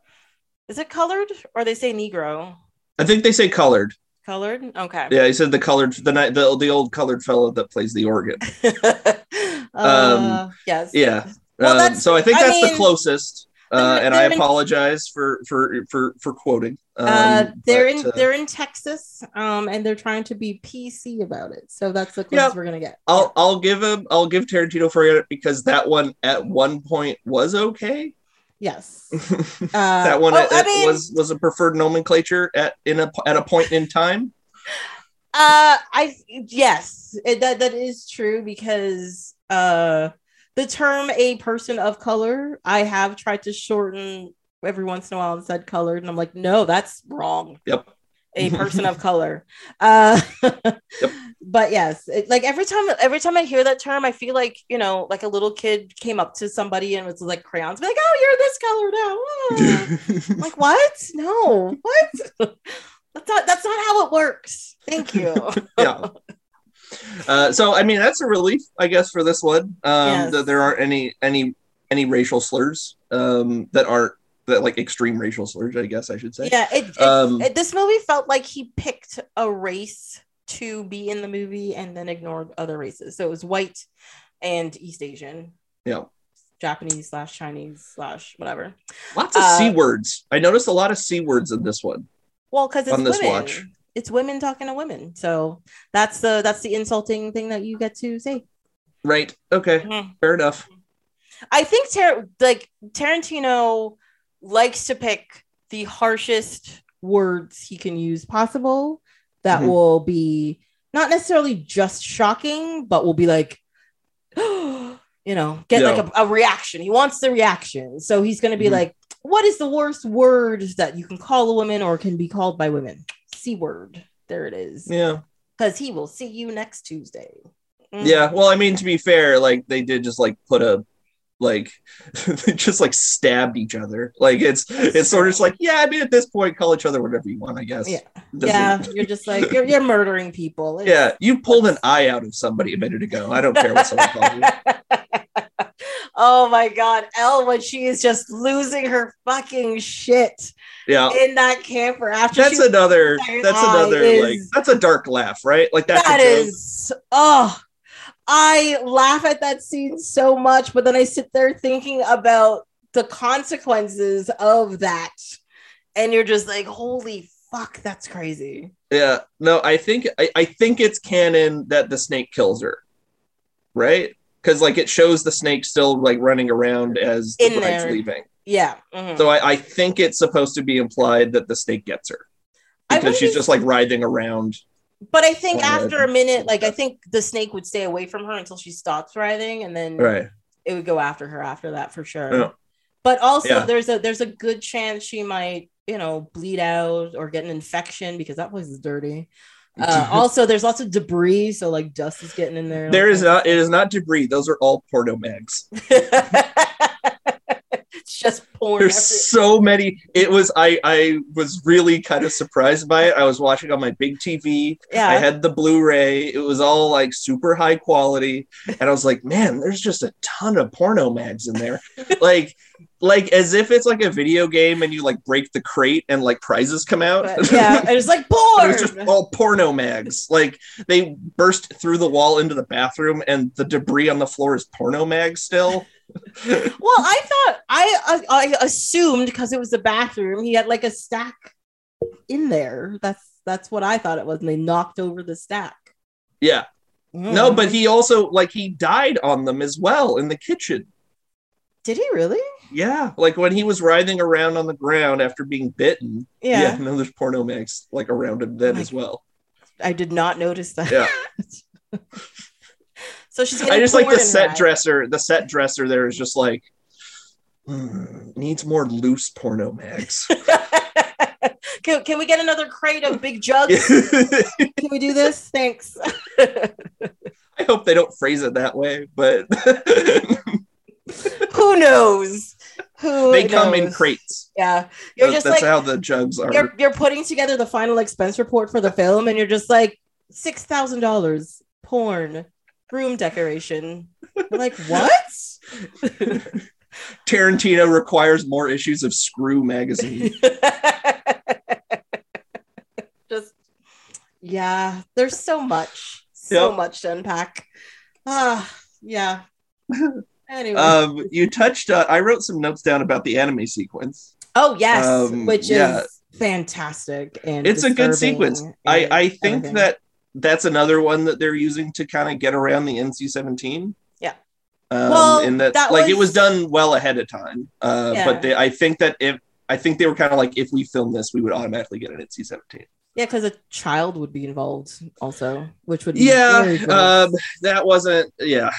is it colored or they say Negro? I think they say colored. Colored. Okay. Yeah, he said the colored the night the the old colored fellow that plays the organ. uh, yes. Yeah. Well, Um, so I think I that's the closest. Uh, and I they're in- apologize for for for for quoting. Um, uh, they're but, in uh, they're in Texas, um, and they're trying to be PC about it. So that's the Yeah. closest we're gonna get. I'll I'll give him I'll give Tarantino for it because that one at one point was okay. Yes. Uh, that one oh, I mean- was was a preferred nomenclature at in a at a point in time. Uh, I yes, it, that that is true because uh, the term "a person of color" I have tried to shorten every once in a while and said "colored," and I'm like, no, that's wrong. Yep. A person of color. Uh, but yes, it, like every time, every time I hear that term, I feel like you know, like a little kid came up to somebody and was like crayons, be like, "Oh, you're this color now." Like what? No, what? that's not that's not how it works. Thank you. yeah. Uh, so I mean that's a relief, I guess, for this one. Um, Yes. That there aren't any any any racial slurs um, that aren't that like extreme racial slurs. I guess I should say. Yeah, it, it, Um, it- this movie felt like he picked a race to be in the movie and then ignored other races. So it was white and East Asian, Yeah. Japanese slash Chinese slash whatever. Lots of Uh, c words. I noticed a lot of c words in this one. Well, because it's On this women. watch. It's women talking to women. So that's the that's the insulting thing that you get to say. Right. Okay. Mhm. Fair enough. I think Tar- like Tarantino likes to pick the harshest words he can use possible that Mhm. will be not necessarily just shocking, but will be like, you know, get like a, a reaction. He wants the reaction. So he's going to be Mhm. like, what is the worst word that you can call a woman or can be called by women? C word. There it is. Yeah. Because he will see you next Tuesday. Mm. Yeah. Well, I mean, to be fair, like they did just like put a like they just like stabbed each other. Like it's it's sort of just like yeah. I mean, at this point, call each other whatever you want. I guess. Yeah. Yeah, you're just like you're, you're murdering people. It's- Yeah, you pulled an eye out of somebody a minute ago. I don't care what someone calls you. oh my god, Elle when she is just losing her fucking shit Yeah, in that camper after that's another. That's another is- like that's a dark laugh, right? Like that's that is oh I laugh at that scene so much, but then I sit there thinking about the consequences of that. And you're just like, holy fuck, that's crazy. Yeah, no, I think I, I think it's canon that the snake kills her, right? Because like it shows the snake still like running around as the bride's there. leaving. Yeah. mhm. So I, I think it's supposed to be implied that the snake gets her because she's just like writhing around. But I think after a minute, like I think the snake would stay away from her until she stops writhing, and then Right. it would go after her after that for sure. Yeah. But also, Yeah. there's a there's a good chance she might, you know, bleed out or get an infection because that place is dirty. Uh, also, there's lots of debris, so like dust is getting in there. There is not. It is not debris. Those are all porno mags. it's just porn. There's so many. It was. I. I was really kind of surprised by it. I was watching on my big TV. yeah, I had the Blu-ray. It was all like super high quality, and I was like, man, there's just a ton of porno mags in there. like, like as if it's like a video game, and you like break the crate, and like prizes come out. But, yeah, and it's like It porn. was just all porno mags. Like they burst through the wall into the bathroom, and the debris on the floor is porno mags still. Well, I thought I I, I assumed because it was the bathroom, he had like a stack in there. That's that's what I thought it was, and they knocked over the stack. Yeah, Mm. no, but he also like he died on them as well in the kitchen. did he really? Yeah, like when he was writhing around on the ground after being bitten. Yeah, Yeah, no, there's porno mags like around him then Oh as well. I did not notice that. Yeah. So she's I just like the set eye. dresser. The set dresser there is just like hmm, needs more loose porno mags. can, can we get another crate of big jugs? Can we do this? Thanks. I hope they don't phrase it that way, but Who knows? Who they come in crates. Yeah, you're That- just That's like how the jugs are. you're you're putting together the final expense report for the film, and you're just like six thousand dollars porn room decoration. Like what? Tarantino requires more issues of Screw magazine. just yeah, there's so much, so Yep. much to unpack. Ah, yeah. Anyway, um, you touched. Uh, I wrote some notes down about the anime sequence. oh yes, um, which yeah. is fantastic and It's a good sequence. I I think everything. that that's another one that they're using to kind of get around the NC-17. Yeah. Um, Well, in that, that like it was- was done well ahead of time. Uh, Yeah. but they, I think that if I think they were kind of like if we film this, we would automatically get an NC-17. yeah, because a child would be involved also, which would be Yeah, um, that wasn't. Yeah,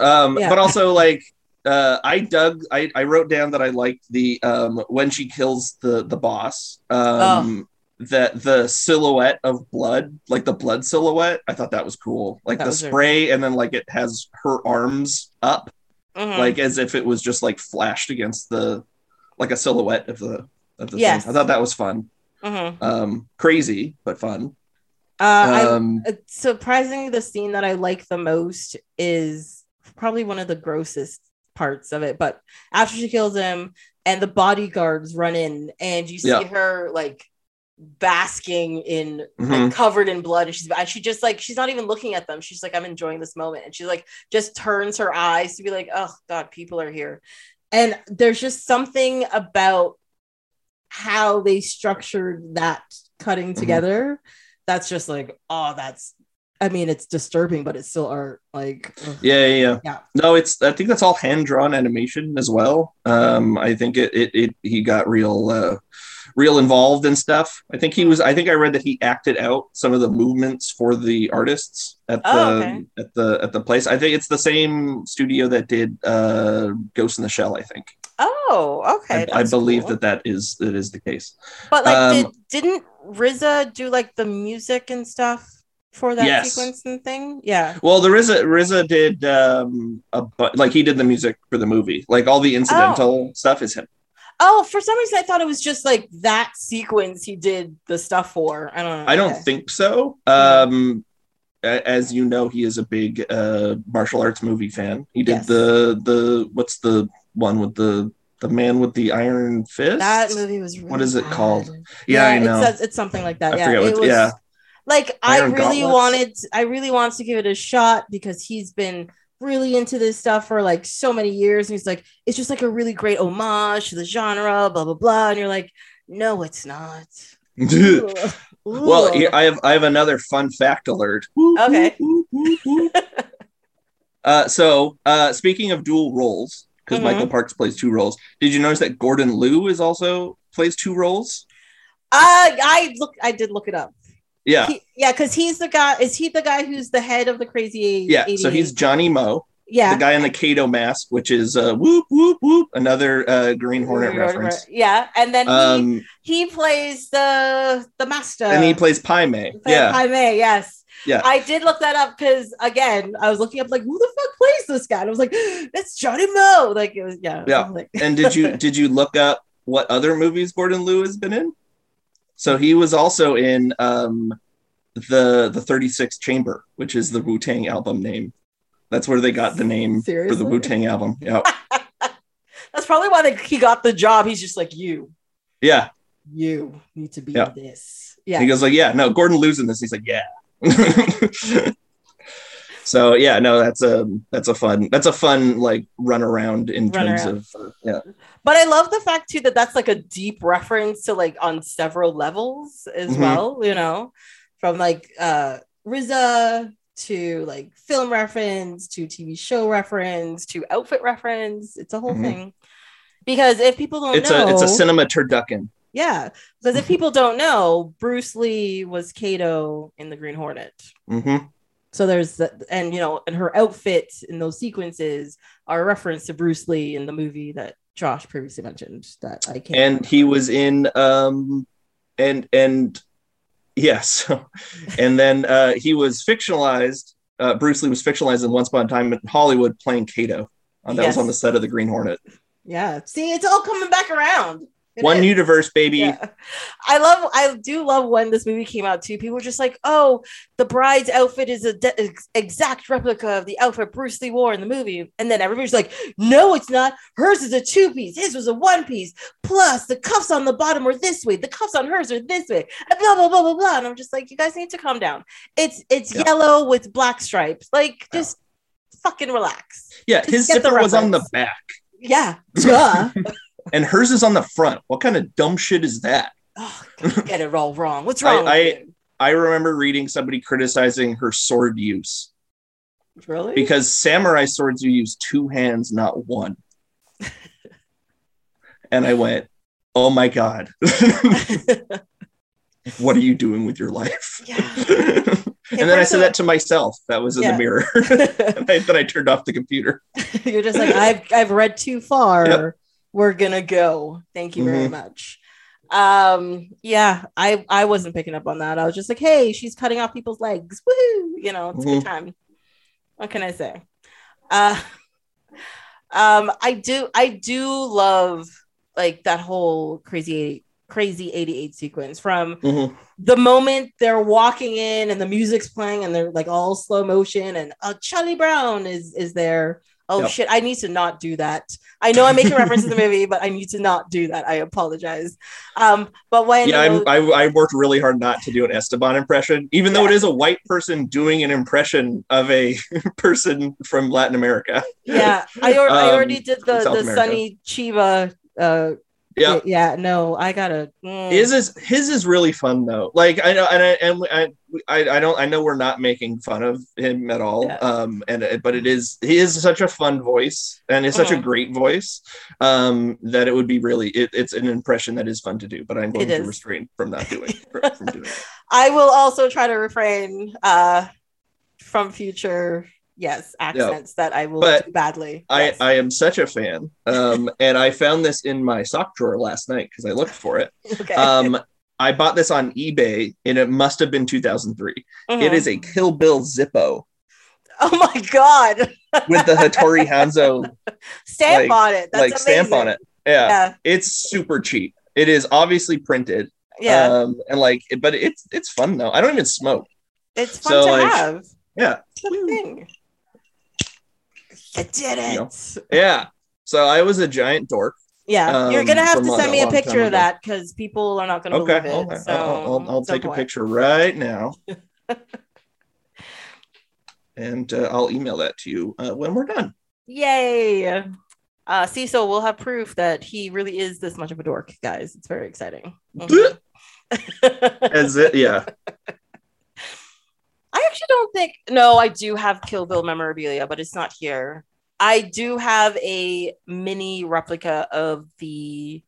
um, Yeah. but also like uh, I dug. I, I wrote down that I liked the um, when she kills the the boss. Oh. That the silhouette of blood, like the blood silhouette, I thought that was cool. Like That the spray, and then like it has her arms up, Mhm. like as if it was just like flashed against the, like a silhouette of the of the Yes. thing. I thought that was fun. Mhm. Um, crazy but fun. Uh, Um, uh, surprisingly, the scene that I like the most is probably one of the grossest parts of it. But after she kills him, and the bodyguards run in, and you see Yeah. her like basking in Mhm. like covered in blood and she's and she just like she's not even looking at them she's like i'm enjoying this moment and she like just turns her eyes to be like oh god people are here and there's just something about how they structured that cutting Mhm. together that's just like oh that's i mean it's disturbing but it's still art like. Yeah, yeah, yeah. Yeah. No, it's I think that's all hand drawn animation as well. Um, I think it, it it he got real uh real involved and stuff. I think he was I think I read that he acted out some of the movements for the artists at the Oh, okay. at the at the place. I think it's the same studio that did uh Ghost in the Shell, I think. oh okay I, I believe cool. that that is that is the case. but like um, did, didn't RZA do like the music and stuff for that Yes. sequence and thing yeah Well, the RZA RZA did um a but like he did the music for the movie. Like all the incidental stuff is him. Oh, for some reason I thought it was just like that sequence he did the stuff for. I don't know. I don't Okay. think so. Um, as you know, he is a big uh, martial arts movie fan. He did Yes. the the what's the one with the the man with the iron fist? that movie was really What is it bad. called? Yeah, I know. It says, it's something like that. I yeah, it was, yeah. Like I really Gauntlets? wanted, I really wanted to give it a shot because he's been really into this stuff for like so many years, and he's like, it's just like a really great homage to the genre, blah blah blah. And you're like, no, it's not. Well, I have I have another fun fact alert. Okay. uh, so uh, speaking of dual roles, because Mhm. Michael Parks plays two roles, did you notice that Gordon Liu is also plays two roles? Uh, I look, I did look it up. Yeah. He- yeah, because he's the guy. Is he the guy who's the head of the crazy? yeah, 88? so he's Johnny Mo. yeah. the guy in the Kato mask, which is uh, whoop whoop whoop, another uh, Green Hornet reference. Yeah, and then he, Um, he plays the the master. and he plays Pai Mei. Yeah, Jaime, yes. Yeah. I did look that up because again, I was looking up like who the fuck plays this guy? And I was like, that's Johnny Mo. Like it was yeah. Yeah. Was like- and did you did you look up what other movies Gordon Liu has been in? So he was also in um, the the Thirty Six Chamber, which is the Wu Tang album name. That's where they got the name for the Wu Tang album. Yeah, That's probably why they, he got the job. He's just like you, yeah. you need to be Yeah. this. Yeah. He goes like, yeah, no, Gordon Liu's in this. He's like, yeah. so yeah, no, that's a that's a fun that's a fun like run around in Run terms around. of uh, yeah. But I love the fact too that that's like a deep reference to like on several levels as Mhm. well, you know, from like uh RZA to like film reference to TV show reference to outfit reference. It's a whole Mhm. thing. Because if people don't It's know, a it's a cinema turducken. yeah. Because if people don't know, Bruce Lee was Kato in the Green Hornet. hmm So there's the, and you know, and her outfit in those sequences are a reference to Bruce Lee in the movie that Josh previously mentioned that I can't. and he was in um and and yes and then uh he was fictionalized uh bruce lee was fictionalized in once upon a time in hollywood playing kato uh, that Yes. was on the set of the green hornet yeah, see, it's all coming back around. It one is. universe baby Yeah. I love, I do love when this movie came out too. People were just like, oh, the bride's outfit is a de- ex- exact replica of the outfit Bruce Lee wore in the movie. And then everybody's like, no, it's not. Hers is a two piece, his was a one piece. Plus, the cuffs on the bottom are this way, the cuffs on hers are this way, and blah, blah, blah, blah, blah. And I'm just like, you guys need to calm down. It's it's Yeah. yellow with black stripes. Like, Yeah. just fucking relax. yeah Just his zipper was on the back Yeah. Duh. And hers is on the front what kind of dumb shit is that oh, get it all wrong. What's I- wrong? with I- i remember reading somebody criticizing her sword use really? because samurai swords you use two hands not one and i went oh my god what are you doing with your life Yeah. and then i said that to myself that was in Yeah. the mirror and I, then i turned off the computer You're just like I've I've read too far. Yep. We're gonna go. Thank you very Mhm. much. Um, yeah, I I wasn't picking up on that. I was just like, hey, she's cutting off people's legs. Woohoo! You know, it's a Mhm. good time. What can I say? Uh, um, I do I do love like that whole crazy crazy 88 sequence from Mhm. the moment they're walking in and the music's playing and they're like all slow motion and uh, Charlie Brown is is there. Oh Yep. shit! I need to not do that. I know I'm making reference to the movie, but I need to not do that. I apologize. Um, but when yeah I, I worked really hard not to do an esteban impression even though it is a white person doing an impression of a person from latin america yeah, I, I Um, already did the South the America. Sonny Chiba. Uh, yeah yeah. No, I gotta. mm. his is his is really fun though like i know and i and I, I don't i know we're not making fun of him at all Yeah. um and but it is he is such a fun voice and it's such a Mhm. great voice um that it would be really it, it's an impression that is fun to do but i'm going It to is. restrain from not doing from doing it. I will also try to refrain uh, from future yes accents that I will But do badly. I, Yes. I am such a fan. Um, and I found this in my sock drawer last night because I looked for it. okay. Um, I bought this on eBay and it must have been 2003. Mhm. It is a Kill Bill Zippo Oh my god! with the Hattori Hanzo Stamp Like- on it. That's like stamp on it. Yeah, Yeah, it's super cheap. It is obviously printed. yeah. Um, and like, but it's it's fun though. I don't even smoke. it's fun so, to like, have. Yeah, It's a thing. You did it. You know. yeah. So I was a giant dork. Yeah, you're um, gonna have to send me a picture of that because people are not gonna Okay, believe it. I'll, so I'll, I'll, I'll take a picture right now. and uh, I'll email that to you uh, when we're done. Yay! Uh, Cecil will have proof that he really is this much of a dork, guys. It's very exciting. Mhm. As it, yeah. I actually don't think. No, I do have Kill Bill memorabilia, but it's not here. I do have a mini replica of the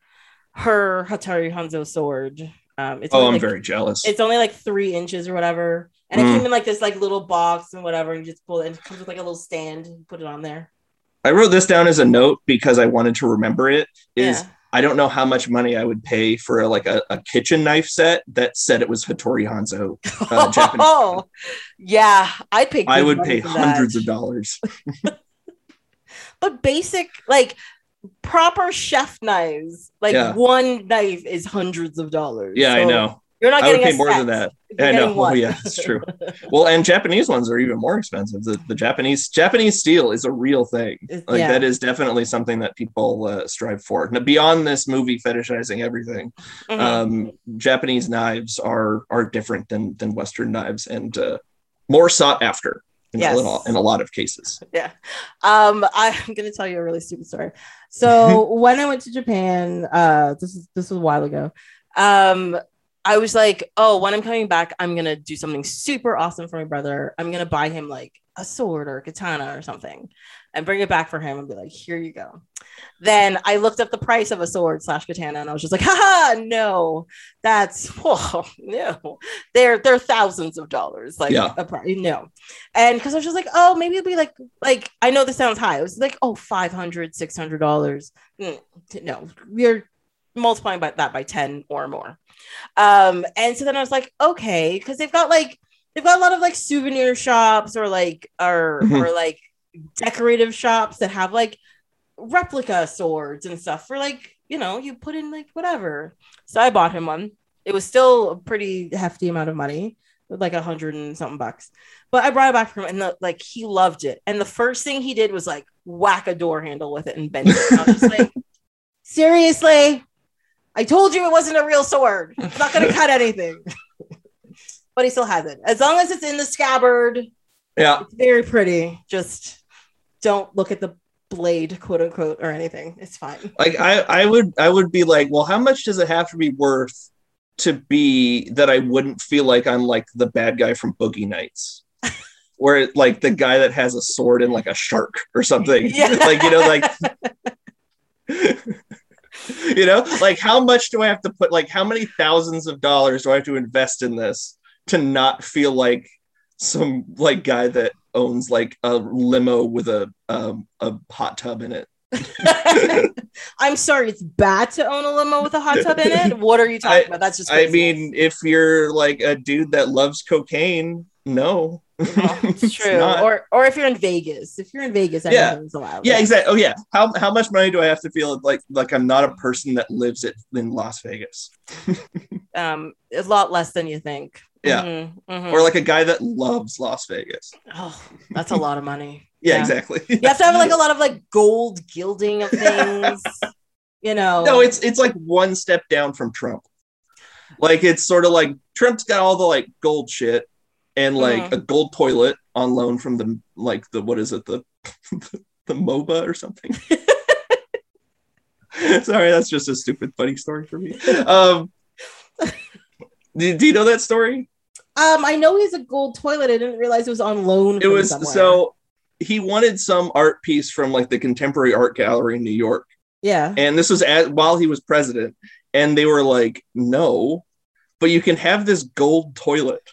her Hattori Hanzo sword. Um, it's Oh, I'm like- very jealous. It's only like three inches or whatever, and it Mm. came in like this like little box and whatever, and you just pull it. And it comes with like a little stand. And put it on there. I wrote this down as a note because I wanted to remember it. Is Yeah. I don't know how much money I would pay for like a, a kitchen knife set that said it was Hattori Hanzo. uh, Japanese. Oh, yeah, I'd pay. I would pay for that. hundreds of dollars. But basic, like proper chef knives, like Yeah. one knife is hundreds of dollars. Yeah, I know. You're not I would pay more set. than that. You're I know. getting Well, yeah, it's true. Well, and Japanese ones are even more expensive. The, the Japanese Japanese steel is a real thing. Like yeah. that is definitely something that people uh, strive for. Now, beyond this movie fetishizing everything, Mhm. um, Japanese knives are are different than than Western knives and uh, more sought after in, Yes. a, little, in a lot of cases. yeah. Um, I'm gonna tell you a really stupid story. So when I went to Japan, uh, this is this was a while ago. Um, I was like, oh, when I'm coming back, I'm gonna do something super awesome for my brother. I'm gonna buy him like a sword or a katana or something, and bring it back for him and be like, here you go. then I looked up the price of a sword slash katana, and I was just like, haha, no, that's oh, no, they're they're thousands of dollars, like Yeah. a pri- no, and because I was just like, oh, maybe it'd be like like I know this sounds high. It was like oh, 500 600 dollars. Mm, No, we're multiplying by that by ten or more. Um, and so then I was like, okay, because they've got like they've got a lot of like souvenir shops or like or Mhm. or like decorative shops that have like replica swords and stuff for like you know you put in like whatever. So i bought him one. It was still a pretty hefty amount of money like a hundred and something bucks. But i brought it back from him and the, like he loved it. And the first thing he did was like whack a door handle with it and bend it. And I was just like seriously i told you it wasn't a real sword it's not going to cut anything but he still has it as long as it's in the scabbard Yeah. it's very pretty. Just don't look at the blade, quote unquote, or anything. It's fine. Like I, I would I would be like, well, how much does it have to be worth to be that I wouldn't feel like I'm like the bad guy from Boogie Nights? Where like the guy that has a sword and like a shark or something. Yeah. like you know, like you know, like how much do I have to put like how many thousands of dollars do I have to invest in this to not feel like some like guy that owns like a limo with a um, a hot tub in it. I'm sorry, it's bad to own a limo with a hot tub in it. What are you talking I- about? That's just. I mean, if you're like a dude that loves cocaine, no. It's true. not. or or if you're in Vegas, if you're in Vegas, Yeah. allowed. yeah, exactly. Oh yeah. How how much money do I have to feel like like I'm not a person that lives it in Las Vegas? Um, a lot less than you think. Yeah. Mhm, mhm. Or like a guy that loves Las Vegas. oh, that's a lot of money. Yeah, Yeah. exactly. You have to have like a lot of like gold gilding of things. you know. no, it's it's like one step down from Trump. Like it's sort of like Trump's got all the like gold shit and like Mhm. a gold toilet on loan from the like the what is it the the MoMA or something. Sorry, that's just a stupid funny story for me. Um, do, do you know that story? Um, I know he's a gold toilet. I didn't realize it was on loan. It was somewhere. so he wanted some art piece from like the Contemporary Art Gallery in New York. yeah. and this was at, while he was president and they were like no but you can have this gold toilet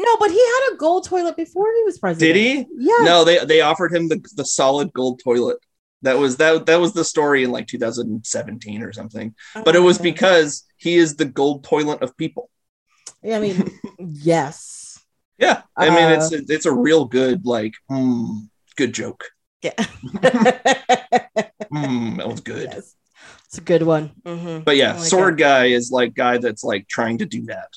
No, but he had a gold toilet before he was president. did he Yeah. no they they offered him the, the solid gold toilet that was that that was the story in like 2017 or something but it was Okay. because he is the gold toilet of people Yeah, I mean, yes. yeah i mean Uh, it's a, it's a real good like mm, good joke Yeah. mm, that was good Yes. It's a good one. Mhm. but yeah sword guy is like guy that's like trying to do that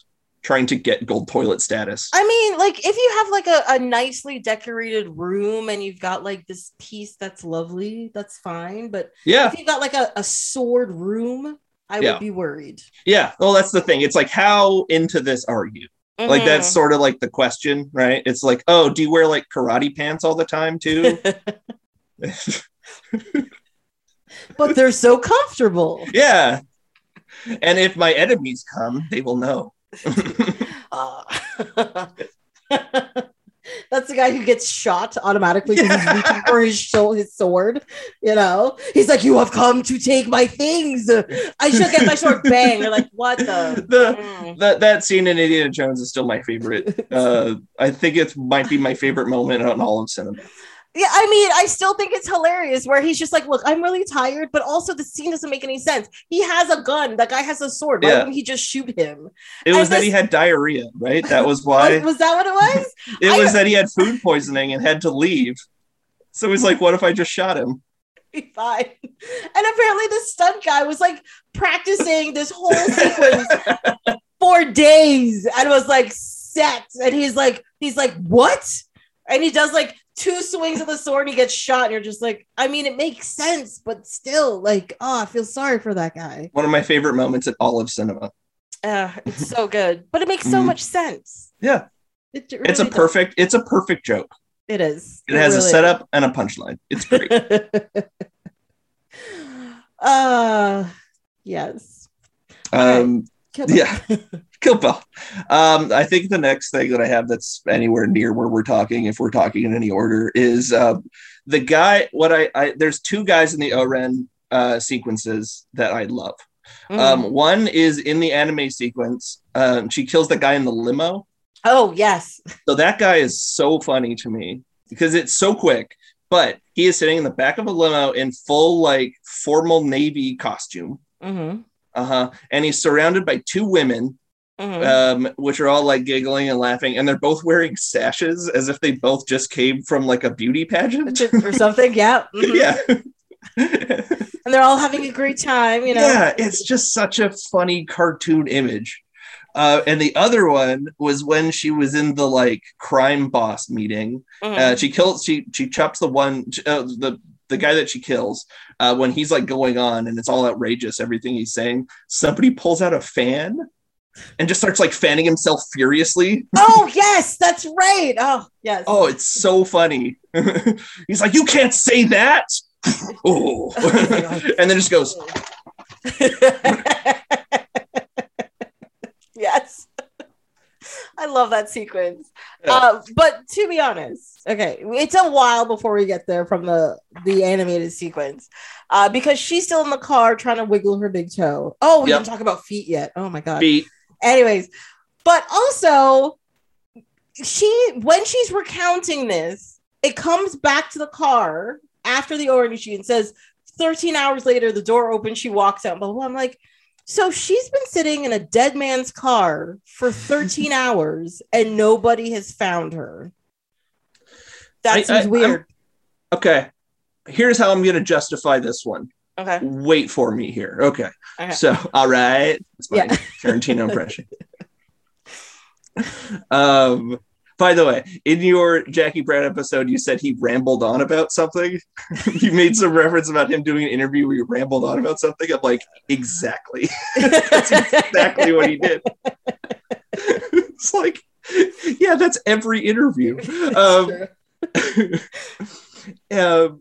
trying to get gold toilet status I mean, like if you have like a, a nicely decorated room and you've got like this piece that's lovely, that's fine. But yeah if you've got like a, a sword room, I Yeah. would be worried. Yeah, well, that's the thing. It's like, how into this are you? Like, that's Mm-hmm. sort of like the question, right? It's like, oh, do you wear like karate pants all the time too? but they're so comfortable. yeah. And if my enemies come, they will know. Uh, That's the guy who gets shot automatically because he's reaching for his show, his sword. You know, he's like, "You have come to take my things. I should get my sword." Bang! You're like, "What the?" the Mm. that that scene in Indiana Jones is still my favorite. Uh, I think it might be my favorite moment on all of cinema. Yeah, I mean, I still think it's hilarious where he's just like, "Look, I'm really tired," but also the scene doesn't make any sense. He has a gun. That guy has a sword. Why Yeah. wouldn't he just shoot him? It was And that he had diarrhea, right? That was Was, oh, why. was that what it was? It I- was that he had food poisoning and had to leave. So he's like, "What if I just shot him?" be fine. And apparently, the stunt guy was like practicing this whole sequence for days and was like set. And he's like, he's like, what? And he does like two swings of the sword and he gets shot. And you're just like, I mean, it makes sense, but still, like, oh, I feel sorry for that guy. One of my favorite moments in all of cinema. Uh, it's so good, but it makes so Mhm. much sense. Yeah, It it's a does. perfect. It's a perfect joke. It is. It has a really is. setup and a punchline. It's great. uh yes. um, Kill yeah, Kill Bill. Um, I think the next thing that I have that's anywhere near where we're talking, if we're talking in any order, is uh, the guy. What I, I there's two guys in the O-Ren uh, sequences that I love. Mm. Um, one is in the anime sequence. Um, she kills the guy in the limo. oh yes. So that guy is so funny to me because it's so quick. But he is sitting in the back of a limo in full like formal navy costume. Mm-hmm. Uh huh. And he's surrounded by two women, Mm-hmm. um, which are all like giggling and laughing, and they're both wearing sashes as if they both just came from like a beauty pageant. or something. Yeah. mhm. yeah. And they're all having a great time. You know. Yeah, it's just such a funny cartoon image. Uh, and the other one was when she was in the like crime boss meeting. Mhm. Uh, she kills, she she chops the one, uh, the the guy that she kills uh, when he's like going on and it's all outrageous everything he's saying. Somebody pulls out a fan and just starts like fanning himself furiously. oh yes, that's right. Oh yes. Oh, it's so funny. he's like, "You can't say that." oh, and then just goes. yes. I love that sequence. Yeah. Uh, but to be honest, okay, it's a while before we get there from the the animated sequence, uh, because she's still in the car trying to wiggle her big toe. Oh, we Yep. didn't talk about feet yet. Oh my god. Beat. Anyways, but also she when she's recounting this, it comes back to the car after the orgy and says 13 hours later, the door opens, she walks out, blah, blah, blah. I'm like, so she's been sitting in a dead man's car for 13 hours and nobody has found her. That I- seems I- I'm- weird. Okay. Here's how I'm going to justify this one. okay. Wait for me here. Okay. Okay. So, all right. It's my Yeah. Tarantino impression. um, by the way, in your Jackie Brown episode, you said he rambled on about something. you made some reference about him doing an interview where you rambled on about something. I'm like, exactly. that's exactly what he did. it's like, yeah, that's every interview. Um, um,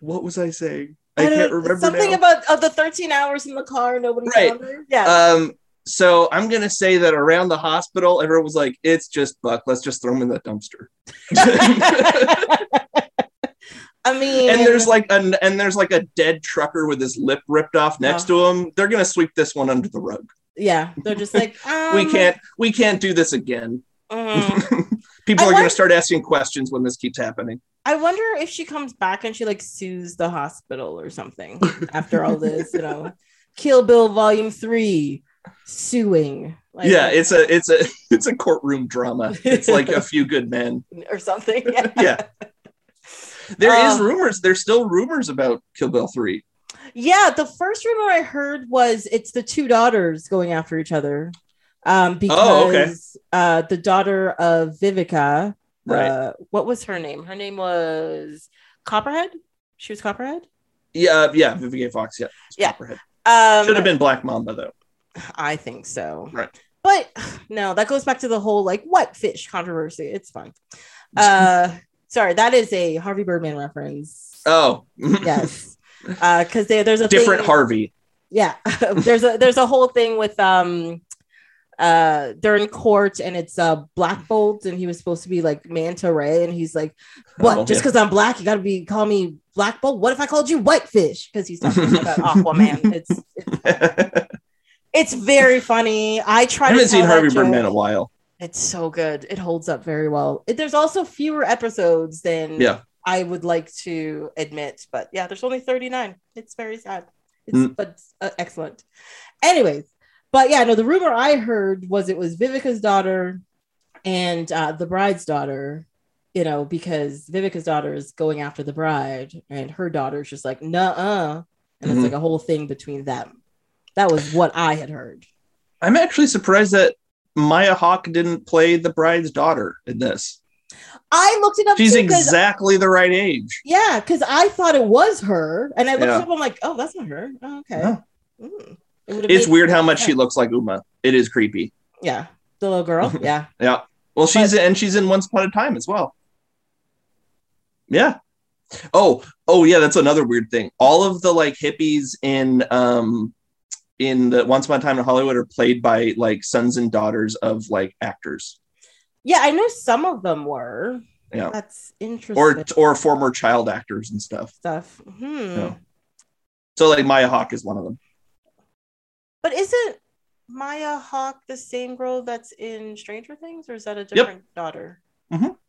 what was I saying? I, don't- can't remember something now. about of the 13 hours in the car, nobody Right. Yeah. Um, so I'm gonna say that around the hospital, everyone was like, "It's just Buck. Let's just throw him in the dumpster." I mean, and there's like an and there's like a dead trucker with his lip ripped off next to him. They're gonna sweep this one under the rug. yeah, they're just like, um, we can't we can't do this again. mm. People I are want- gonna start asking questions when this keeps happening. I wonder if she comes back and she like sues the hospital or something after all this, you know. Kill Bill Volume Three, suing. Like, yeah, it's a it's a it's a courtroom drama. It's like a few good men. or something. Yeah. Yeah. There is Uh, rumors. There's still rumors about Kill Bill 3. Yeah, the first rumor I heard was it's the two daughters going after each other. Um, because Oh, okay. uh, the daughter of Vivica, Right. uh, what was her name? Her name was Copperhead. She was Copperhead. Yeah, yeah, Vivica Fox, yeah. Yeah. Copperhead. Um, Should have been Black Mamba though. I think so. Right. But no, that goes back to the whole like what fish controversy. It's fine. Uh, sorry, that is a Harvey Birdman reference. Oh, Yes. Uh, because there's a different thing- Harvey. yeah there's a there's a whole thing with um uh they're in court and it's uh Black Vulcan and he was supposed to be like manta ray and he's like what Oh, just yeah. because i'm black you gotta be call me Black Vulcan what if i called you whitefish because he's talking about aquaman it's, it's it's very funny i try I to haven't seen Harvey. Birdman in a while. it's so good it holds up very well there's also fewer episodes than Yeah. i would like to admit but yeah there's only 39 it's very sad it's Mm. but uh, excellent anyways but yeah no the rumor i heard was it was vivica's daughter and uh, the bride's daughter you know because vivica's daughter is going after the bride and her daughter's just like nah and Mhm. it's like a whole thing between them that was what i had heard I'm actually surprised that Maya Hawke didn't play the bride's daughter in this. i looked it up She's exactly the right age. Yeah, because I thought it was her, and I looked Yeah. up. I'm like, oh, that's not her. Oh, okay. No. Mm. It It's weird how much she looks like Uma. It is creepy. Yeah, the little girl. Yeah, Yeah. Well, she's and she's in Once Upon a Time as well. Yeah. Oh, oh yeah, that's another weird thing. All of the like hippies in um in the Once Upon a Time in Hollywood are played by like sons and daughters of like actors. Yeah, I know some of them were. Yeah. That's interesting. Or or former child actors and stuff. stuff. Hmm. Yeah. So like Maya Hawke is one of them. But isn't Maya Hawke the same girl that's in Stranger Things, or is that a different daughter?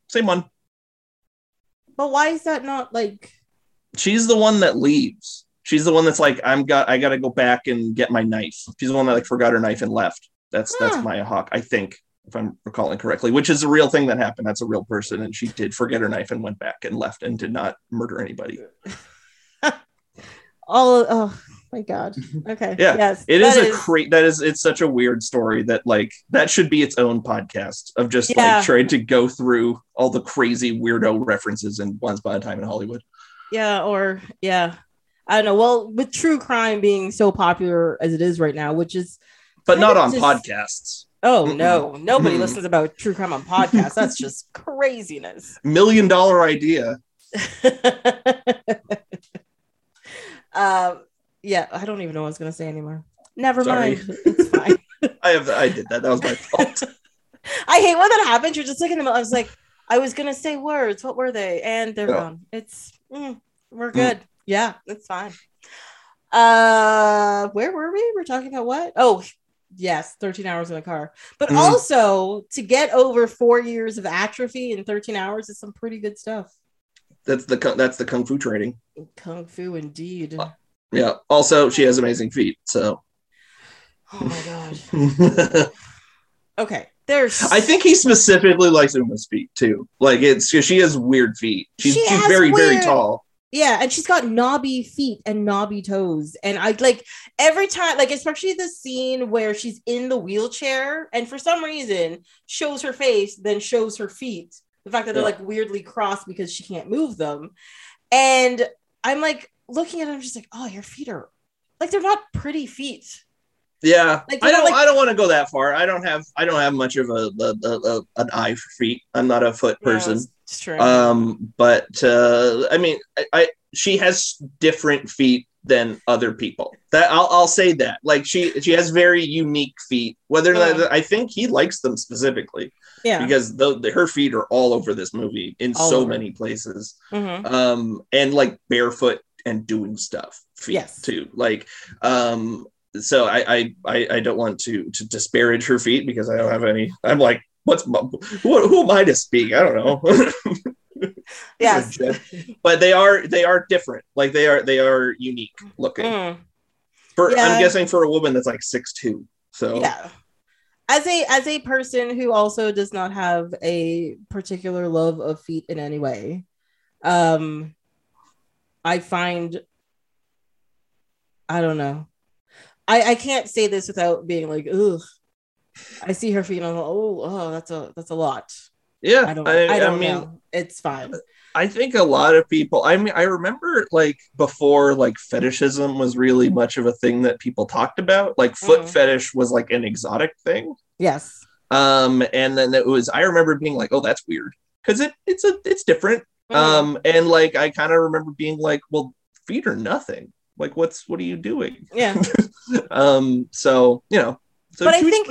Same one. But why is that not like? She's the one that leaves. She's the one that's like, I'm got I gotta go back and get my knife. She's the one that like forgot her knife and left. That's that's Huh. Maya Hawke, I think, if I'm recalling correctly, which is a real thing that happened. That's a real person, and she did forget her knife and went back and left and did not murder anybody. All oh my god. Okay. Yeah, Yes. It is that a great that is it's such a weird story that like that should be its own podcast of just Yeah. like trying to go through all the crazy weirdo references in Once Upon a Time in Hollywood. yeah. Or yeah. I don't know. Well, with true crime being so popular as it is right now, which is But not on just- podcasts. oh Mm-mm. no, nobody listens about true crime on podcasts. That's just craziness. Million dollar idea. um, yeah, I don't even know what I was gonna say anymore. Never Sorry. mind. It's fine. I have I did that. That was my fault. I hate when that happens. You're just like in the middle. I was like, I was gonna say words. What were they? And they're gone. It's mm, we're good. Yeah, it's fine. Uh, where were we? We're talking about what? Oh, yes, 13 hours in a car. But Mhm. also to get over four years of atrophy in 13 hours is some pretty good stuff. That's the kung- that's the kung fu training. Kung fu, indeed. Oh. Yeah. Also, she has amazing feet. So Oh my gosh. Okay, there's. I think he specifically likes Uma's feet too. Like it's because she has weird feet. She's She she's very very tall. Yeah, and she's got knobby feet and knobby toes. And I like every time, like, especially the scene where she's in the wheelchair and for some reason shows her face, then shows her feet. The fact that they're Yeah. like weirdly crossed because she can't move them. And I'm like looking at them, just like, oh, your feet are like they're not pretty feet. Yeah, Like, I don't. like- I don't want to go that far. I don't have. I don't have much of a, a, a, a an eye for feet. I'm not a foot person. Yeah, it's- true. Um, but uh, I mean, I, I she has different feet than other people. That I'll, I'll say that. Like she she has very unique feet. Whether or not Yeah. I think he likes them specifically yeah. because the, the her feet are all over this movie in All so over. many places. Mhm. Um, and like barefoot and doing stuff feet Yes. too. Like um, so I, I I I don't want to to disparage her feet because I don't have any. I'm like. What's who, who am I to speak? I don't know. Yes. but they are they are different. Like they are they are unique looking. Mm. For Yeah. I'm guessing for a woman that's like six two. So yeah as a as a person who also does not have a particular love of feet in any way um i find i don't know i i can't say this without being like ugh i see her feet and i'm like oh oh that's a that's a lot yeah. i don't I, i, don't I mean, know it's fine I think a lot of people. I mean, I remember like before, like fetishism was really much of a thing that people talked about. Like foot Mhm. fetish was like an exotic thing. yes Um, and then it was. I remember being like, "Oh, that's weird," because it it's a it's different. Mhm. Um, and like I kind of remember being like, "Well, feet are nothing. Like, what's what are you doing?" yeah. Um so you know so But I think-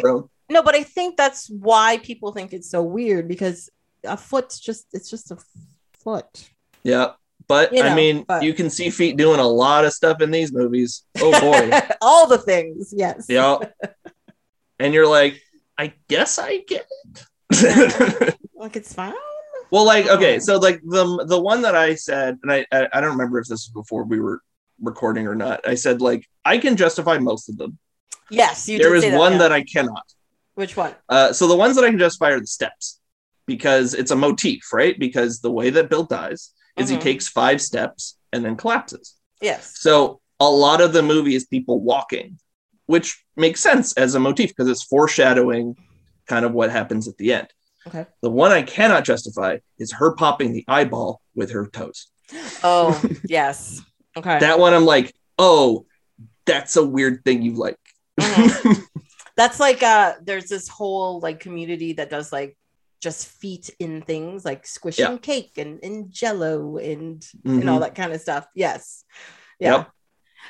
no but i think that's why people think it's so weird because a foot's just it's just a foot. Yeah but You i mean but- you can see feet doing a lot of stuff in these movies. Oh boy. All the things yes. Yeah. And you're like i guess i get it. Like it's fine? Well like okay so like the the one that i said and I, I i don't remember if this was before we were recording or not i said like i can justify most of them yes you there is say one yeah. that i cannot which one Uh, so the ones that I can justify are the steps because it's a motif, right? Because the way that Bill dies is Mhm. he takes five steps and then collapses. yes So a lot of the movie is people walking, which makes sense as a motif because it's foreshadowing kind of what happens at the end. Okay. The one I cannot justify is her popping the eyeball with her toes. oh yes okay That one I'm like, oh, that's a weird thing you like. Mhm. that's like uh there's this whole like community that does like just feet in things like squishing Yeah. cake and, and jello and and all Mhm. that kind of stuff yes yeah Yep.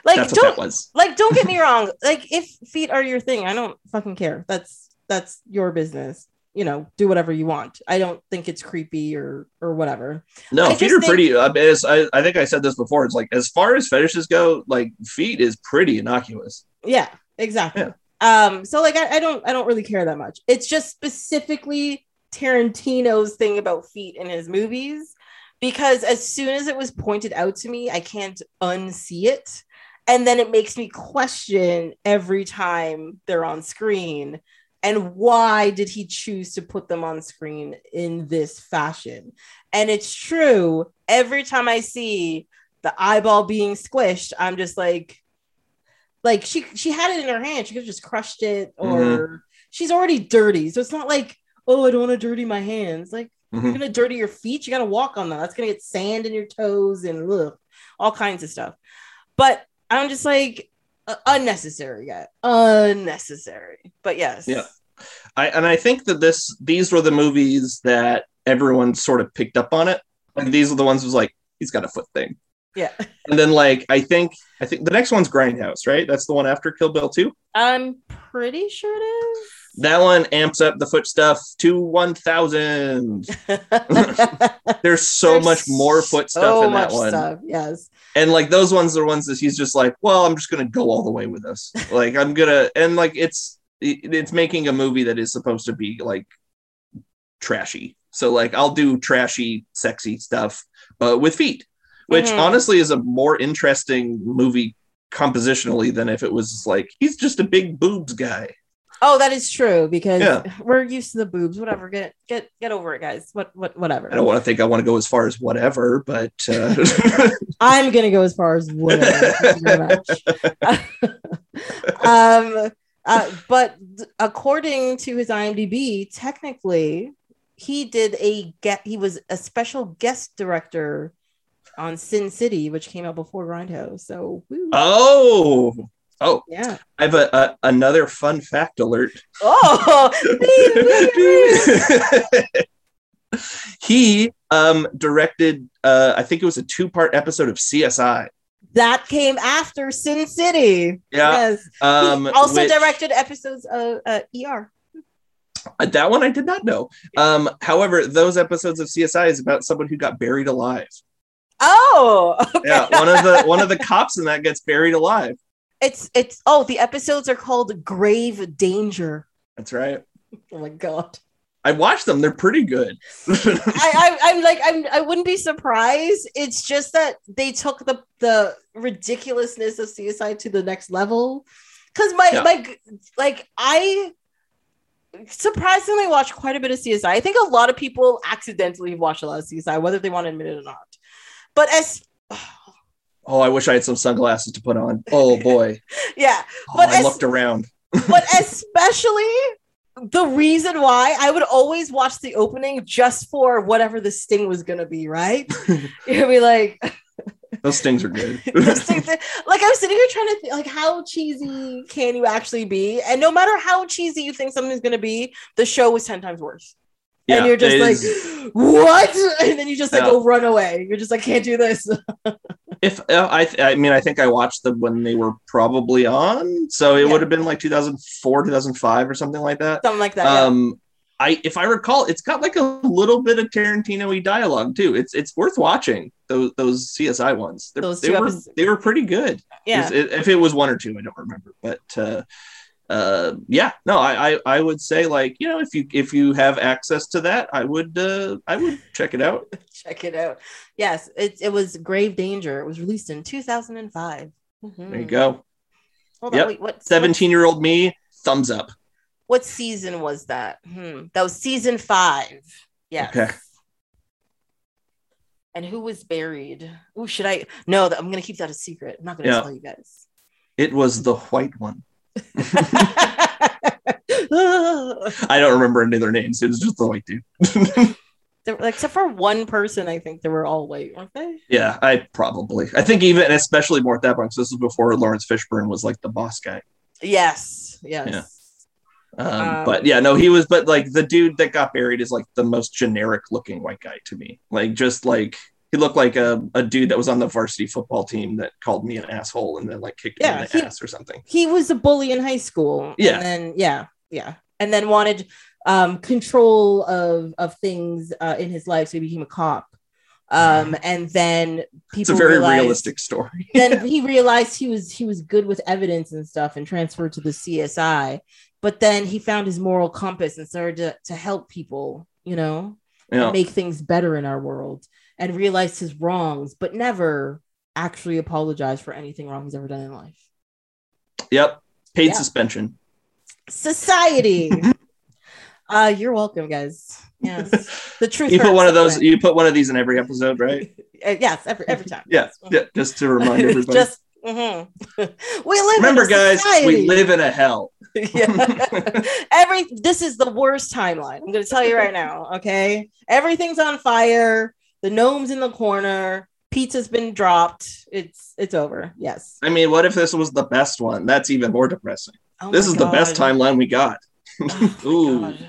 Like That's don't like don't get me wrong. Like if feet are your thing, I don't fucking care. That's that's your business. You know, do whatever you want. I don't think it's creepy or or whatever. No, I feet are think- pretty. I, mean, as, I, I think I said this before. It's like as far as fetishes go, like feet is pretty innocuous. Yeah, exactly. Um, so like I, I don't I don't really care that much. It's just specifically Tarantino's thing about feet in his movies because as soon as it was pointed out to me, I can't unsee it. And then it makes me question every time they're on screen. And why did he choose to put them on screen in this fashion? And it's true. Every time I see the eyeball being squished, I'm just like, like she she had it in her hand. She could have just crushed it, or she's already dirty. So it's not like, oh, I don't want to dirty my hands. Like Mhm. you're gonna dirty your feet. You gotta walk on them. That's gonna get sand in your toes and ugh, all kinds of stuff. But I'm just like uh, unnecessary, guy. Unnecessary. But yes. Yeah. I and I think that this these were the movies that everyone sort of picked up on it. Like these are the ones was like he's got a foot thing, Yeah. and then like I think I think the next one's Grindhouse, right? That's the one after Kill Bill two. I'm pretty sure it That one amps up the foot stuff to one thousand. There's so There's much more foot stuff so in that one. Stuff. Yes. and like those ones are ones that he's just like well i'm just gonna go all the way with this like i'm gonna and like it's it- it's making a movie that is supposed to be like trashy so like i'll do trashy sexy stuff uh, with feet which Mhm. honestly is a more interesting movie compositionally than if it was like he's just a big boobs guy Oh, that is true because Yeah. we're used to the boobs. Whatever. Get get get over it, guys. What what whatever. i don't want to think i want to go as far as whatever but uh, I'm gonna go as far as whatever. Thank you very much. um, uh, but according to his IMDb, technically, he did a get. He was a special guest director on Sin City, which came out before Grindhouse. So, woo. oh oh yeah. i have a, a another fun fact alert Oh, he um directed uh i think it was a two-part episode of csi that came after Sin City. yeah Yes. um also which- directed episodes of uh, ER. that one i did not know um however those episodes of csi is about someone who got buried alive Oh, okay. yeah one of the one of the cops in that gets buried alive It's it's oh the episodes are called Grave Danger. that's right Oh my god. i watched them they're pretty good I, I I'm like I'm I wouldn't be surprised. It's just that they took the the ridiculousness of CSI to the next level. Cause my Yeah. my like I surprisingly watch quite a bit of CSI. I think a lot of people accidentally watch a lot of CSI, whether they want to admit it or not. But as oh Oh, i wish i had some sunglasses to put on oh boy yeah, oh, But i as- looked around but especially the reason why I would always watch the opening just for whatever the sting was gonna be, right? You'd be like, those things are good this thing, like I was sitting here trying to think, like, how cheesy can you actually be? And no matter how cheesy you think something's gonna be, the show was ten times worse. Yeah, and you're just like, is- what? And then you just like Yeah. go run away. You're just like, can't do this. If uh, I, I mean, I think I watched them when they were probably on, so it Yeah. would have been like 2004, 2005, or something like that. Something like that. yeah. Um, I, if I recall, it's got like a little bit of Tarantino-y dialogue too. It's it's worth watching those those CSI ones. They're- Those they were episodes. they were pretty good. yeah. If, if it was one or two, I don't remember, but uh, uh, yeah, no, I, I I would say like you know if you if you have access to that, I would uh, I would check it out. Check it out. Yes, it, it was Grave Danger. It was released in 2005. There you go. Hold Yep. on, wait, what? 17 year old me, thumbs up. What season was that? Hmm. That was season five. Yes. Okay. And who was buried? Oh, should I? No, I'm gonna keep that a secret. I'm not gonna Yeah. tell you guys. It was the white one. I don't remember any of their names. It was just the white dude. Except for one person, I think they were all white, weren't they? yeah, I probably. I think even, especially more at that point, 'cause this was before Laurence Fishburne was like the boss guy. Yes. Yes. Yeah. Um, Um, but yeah, no, he was, but like the dude that got buried is like the most generic looking white guy to me. Like just like he looked like a, a dude that was on the varsity football team that called me an asshole and then like kicked me in the he- ass or something. he was a bully in high school. Yeah. And then yeah, yeah. And then wanted um control of of things uh, in his life, so he became a cop. Um, and then people It's a very realized- realistic story. then he realized he was he was good with evidence and stuff and transferred to the CSI. But then he found his moral compass and started to, to help people, you know, Yeah. make things better in our world and realized his wrongs, but never actually apologized for anything wrong he's ever done in life. Yep. Paid Yeah. suspension. Society. uh, you're welcome, guys. Yes. The truth. You put one of those. You put one of these in every episode, right? Uh, yes, every every time. Yeah. Yeah. Just to remind everybody. Just mhm. we live. Remember, in a guys, we live in a hell. yeah. Every this is the worst timeline. I'm gonna tell you right now. Okay, everything's on fire. The gnome's in the corner. Pizza's been dropped. It's it's over. Yes. I mean, what if this was the best one? That's even more depressing. Oh this is the best timeline we got. Oh Ooh. God.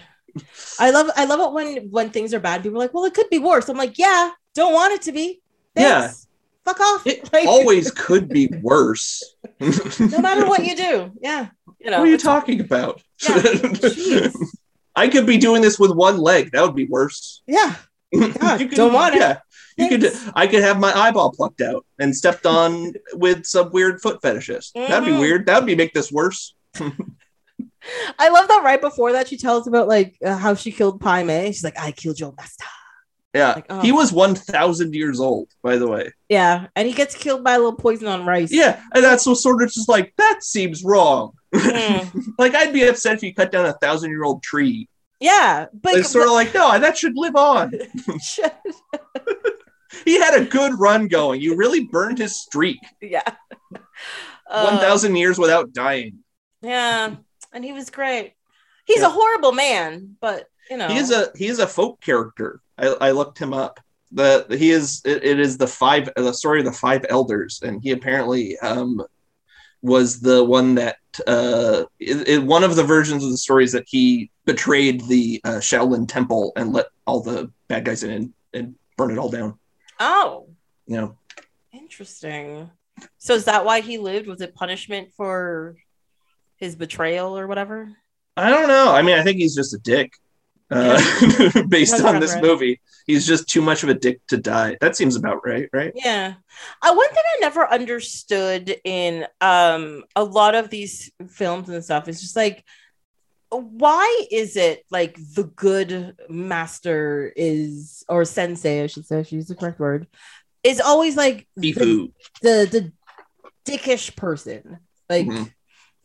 I love I love it when when things are bad. People are like, well, it could be worse. I'm like, yeah, don't want it to be. Thanks. Fuck off. It Like, always could be worse. no matter what you do. Yeah. You know. what are you talking about? Yeah. I could be doing this with one leg. That would be worse. Yeah. God, You could- don't want it. Yeah. You could. I could have my eyeball plucked out and stepped on with some weird foot fetishist. That'd be Mhm. weird. That would be make this worse. I love that right before that she tells about like uh, how she killed Pai Mei. She's like, I killed your master. Yeah. Like, oh. He was one thousand years old, by the way. Yeah, and he gets killed by a little poison on rice. Yeah, and that's so sort of just like that seems wrong. Mm. like I'd be upset if you cut down a thousand year old tree. Yeah, but it's sort of like no, that should live on. He had a good run going. You really burned his streak. yeah, Uh, thousand years without dying. Yeah, and he was great. He's Yeah. a horrible man, but you know, He is a he is a folk character. I, I looked him up. The he is it, it is the five the story of the five elders, and he apparently um was the one that uh in, in one of the versions of the stories that he betrayed the uh, Shaolin temple and let all the bad guys in and, and burn it all down. oh, yeah, interesting. So is that why he lived? Was it punishment for his betrayal or whatever? I don't know. I mean, I think he's just a dick. Uh, based on this movie, he's just too much of a dick to die. That seems about right, right? Yeah. Uh, one thing I never understood in um a lot of these films and stuff is just like why is it like the good master is or sensei I should say I should use the correct word is always like the, the the dickish person like Mhm.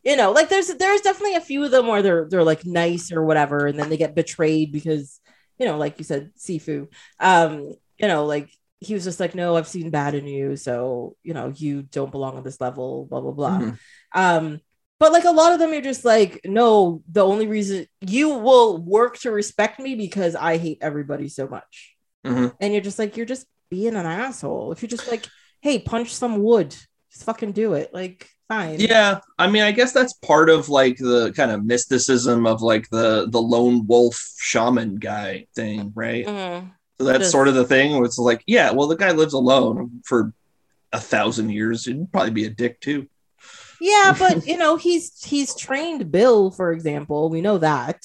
You know like there's there's definitely a few of them where they're they're like nice or whatever and then they get betrayed because you know like you said sifu. Um you know like he was just like no i've seen bad in you so you know you don't belong on this level blah blah blah. Mhm. um but like a lot of them you're just like no the only reason you will work to respect me because i hate everybody so much. Mhm. and you're just like you're just being an asshole. If you're just like hey punch some wood just fucking do it. Like fine Yeah, I mean, I guess that's part of like the kind of mysticism of like the the lone wolf shaman guy thing, right? Mhm. So that's Just- sort of the thing where it's like, yeah, well, the guy lives alone for a thousand years. He'd probably be a dick too. yeah but you know he's he's trained bill for example we know that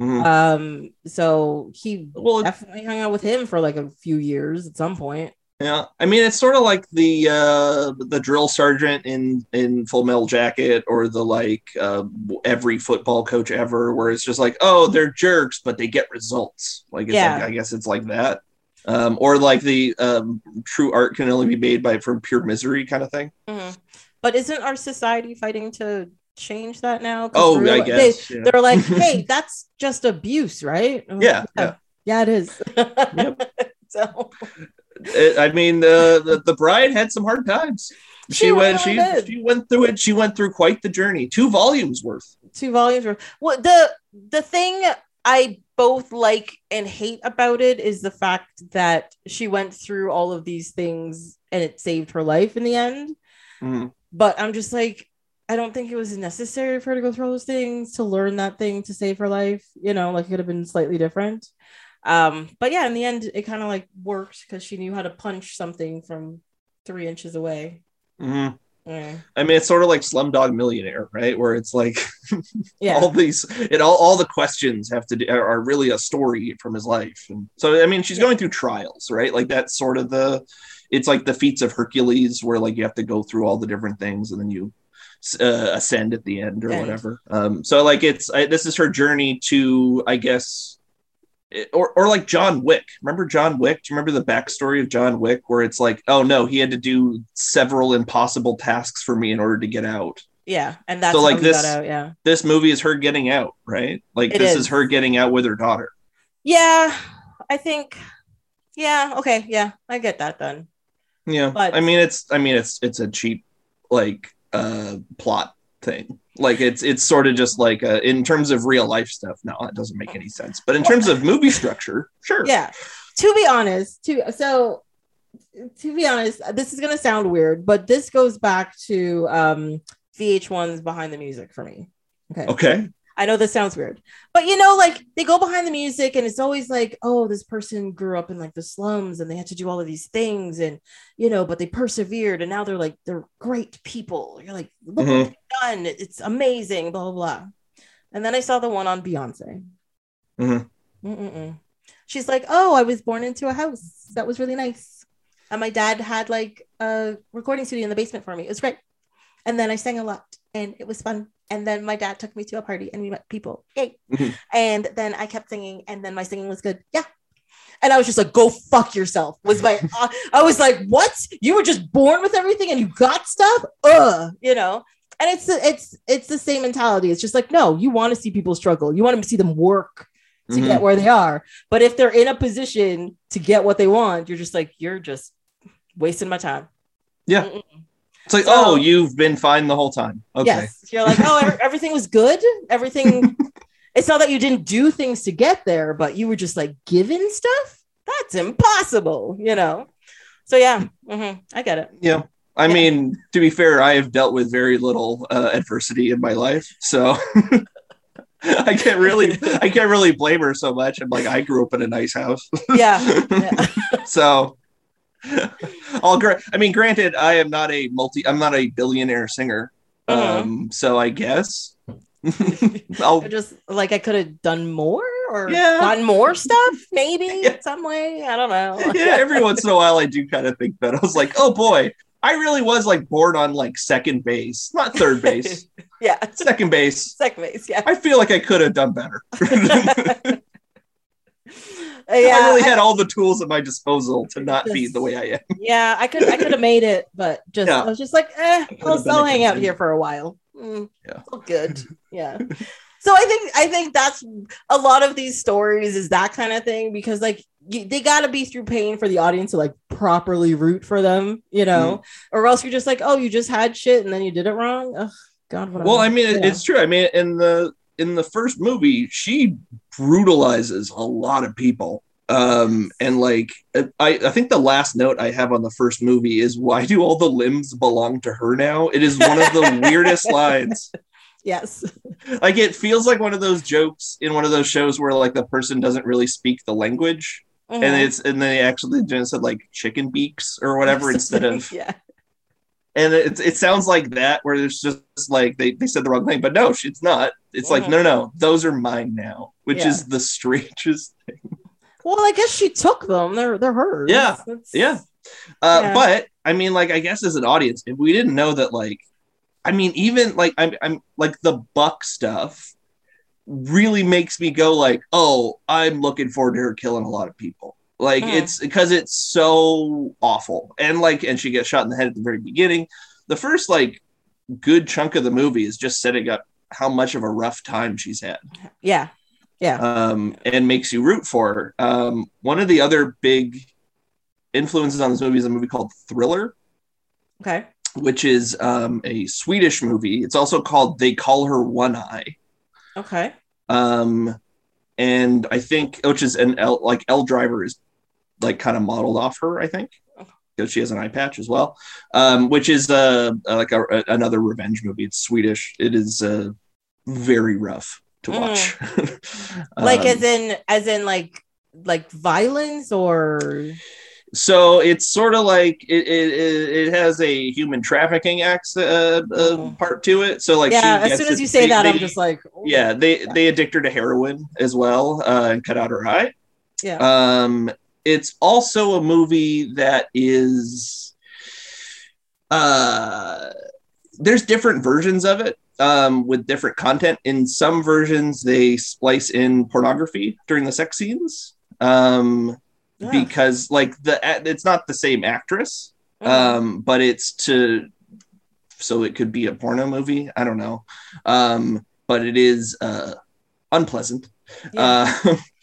Mhm. um so he Well, definitely hung out with him for like a few years at some point yeah, I mean, it's sort of like the uh, the drill sergeant in in Full Metal Jacket, or the like uh, every football coach ever, where it's just like, oh, they're jerks, but they get results. Like, it's Yeah. like, I guess it's like that. Um, or like the um, true art can only be made by from pure misery kind of thing. Mhm. but isn't our society fighting to change that now? Oh, I guess. they, yeah. they're like hey that's just abuse right I'm like, Yeah, yeah. yeah it is so It- I mean, the, the the bride had some hard times. She, She went. really She did. she went through it. She went through quite the journey. Two volumes worth. two volumes were well the the thing i both like and hate about it is the fact that she went through all of these things and it saved her life in the end Mhm. but i'm just like i don't think it was necessary for her to go through all those things to learn that thing to save her life you know like it could have been slightly different Um, but yeah, in the end, it kind of like worked because she knew how to punch something from three inches away. Mhm. Yeah. I mean, it's sort of like Slumdog Millionaire, right? Where it's like Yeah. all these, it all all the questions have to do are, really a story from his life. And so, I mean, she's Yeah. going through trials, right? Like that's sort of the, it's like the feats of Hercules, where like you have to go through all the different things and then you uh, ascend at the end or whatever. Um, so like it's I, this is her journey to, I guess. Or, or like John Wick. Remember John Wick? Do you remember the backstory of John Wick, where it's like, oh no, he had to do several impossible tasks for me in order to get out Yeah. And that's So, like, this- out. Yeah. this movie is her getting out, right? Like It this is. is. her getting out with her daughter. Yeah. I think. Yeah. Okay. Yeah. I get that then. Yeah. But- I mean it's I mean it's it's a cheap like uh plot thing. Like it's it's sort of just like uh, in terms of real life stuff, no, it doesn't make any sense. But in terms of movie structure, sure. yeah to be honest to so to be honest this is going to sound weird but this goes back to um vh1's behind the music for me okay Okay. I know this sounds weird but you know like they go behind the music and it's always like oh this person grew up in like the slums and they had to do all of these things and you know but they persevered and now they're like they're great people you're like look Mhm. what they've done it's amazing blah blah blah and then i saw the one on beyonce Mhm. Mm-mm-mm. She's like, oh, I was born into a house. That was really nice. And my dad had like a recording studio in the basement for me. It was great. And then I sang a lot and it was fun. And then my dad took me to a party and we met people. Yay. Mhm. And then I kept singing and then my singing was good. Yeah. And I was just like, go fuck yourself. Was my, uh, I was like, what? You were just born with everything and you got stuff? Ugh, you know? And it's, it's, it's the same mentality. It's just like, no, you want to see people struggle. You want to see them work to Mhm. get where they are. But if they're in a position to get what they want, you're just like, you're just wasting my time. Yeah. Mm-mm. It's like, So- oh, you've been fine the whole time. Okay. Yes. You're like, oh, everything was good. Everything. it's not that you didn't do things to get there, but you were just like given stuff. That's impossible, you know? So, yeah, mhm, I get it. Yeah. I Yeah. mean, to be fair, I have dealt with very little uh, adversity in my life, so I can't really, I can't really blame her so much. I'm like, I grew up in a nice house, Yeah. yeah. so. I'll gra- I mean, granted, I am not a multi, I'm not a billionaire singer, Mhm. um, so I guess I'll I just like I could have done more or Yeah. gotten more stuff, maybe Yeah. some way. I don't know. yeah, every once in a while I do kind of think that. I was like, oh boy, I really was like born on like second base, not third base, yeah. second base. Second base, yeah. I feel like I could have done better. Yeah, I really I- had all the tools at my disposal to not be the way I am. yeah, I could I could have made it, but just Yeah. I was just like, eh, I'll, I'll hang out here for a while. Mm, Yeah. all good. Yeah. so I think I think that's a lot of these stories is that kind of thing because like you, they got to be through pain for the audience to like properly root for them, you know, Mm-hmm. or else you're just like, oh, you just had shit and then you did it wrong. Ugh, God, what Well, I mean, Yeah. it's true. I mean, in the in the first movie, she brutalizes a lot of people. Um, and like, I, I think the last note I have on the first movie is why do all the limbs belong to her now? It is one of the weirdest lines. yes, Like, it feels like one of those jokes in one of those shows where like the person doesn't really speak the language, and Mhm. it's and they actually just said like chicken beaks or whatever instead of yeah, and it, it sounds like that where it's just like they, they said the wrong thing but no it's not it's like Mhm. no no no those are mine now which Yeah. is the strangest thing well, I guess she took them. They're they're hers. Yeah. That's- yeah uh, Yeah. but i mean like i guess as an audience if we didn't know that like i mean even like i'm, I'm like the buck stuff really makes me go like oh i'm looking forward to her killing a lot of people like Mhm. it's because it's so awful and like and she gets shot in the head at the very beginning the first like good chunk of the movie is just setting up how much of a rough time she's had yeah, yeah. um, and makes you root for her. Um, one of the other big influences on this movie is a movie called Thriller, Okay. which is um, a Swedish movie. It's also called They Call Her One Eye. Okay. Um, and I think, which is an L, like Elle Driver is like kind of modeled off her, I think. Because she has an eye patch as well, um, which is uh, like a, a- another revenge movie. It's Swedish. It is uh, very rough to watch. Like Um, as in as in like like violence or So it's sort of like it, it, it has a human trafficking acts uh, uh, Mhm. part to it. So like yeah, as soon as you say they- that, I'm just like, oh, yeah they Yeah. they addict her to heroin as well uh, and cut out her eye. yeah. Um, it's also a movie that is uh there's different versions of it um with different content in some versions they splice in pornography during the sex scenes um Yeah. because like the it's not the same actress Mhm. um but it's to so it could be a porno movie i don't know um but it is uh unpleasant Yeah. uh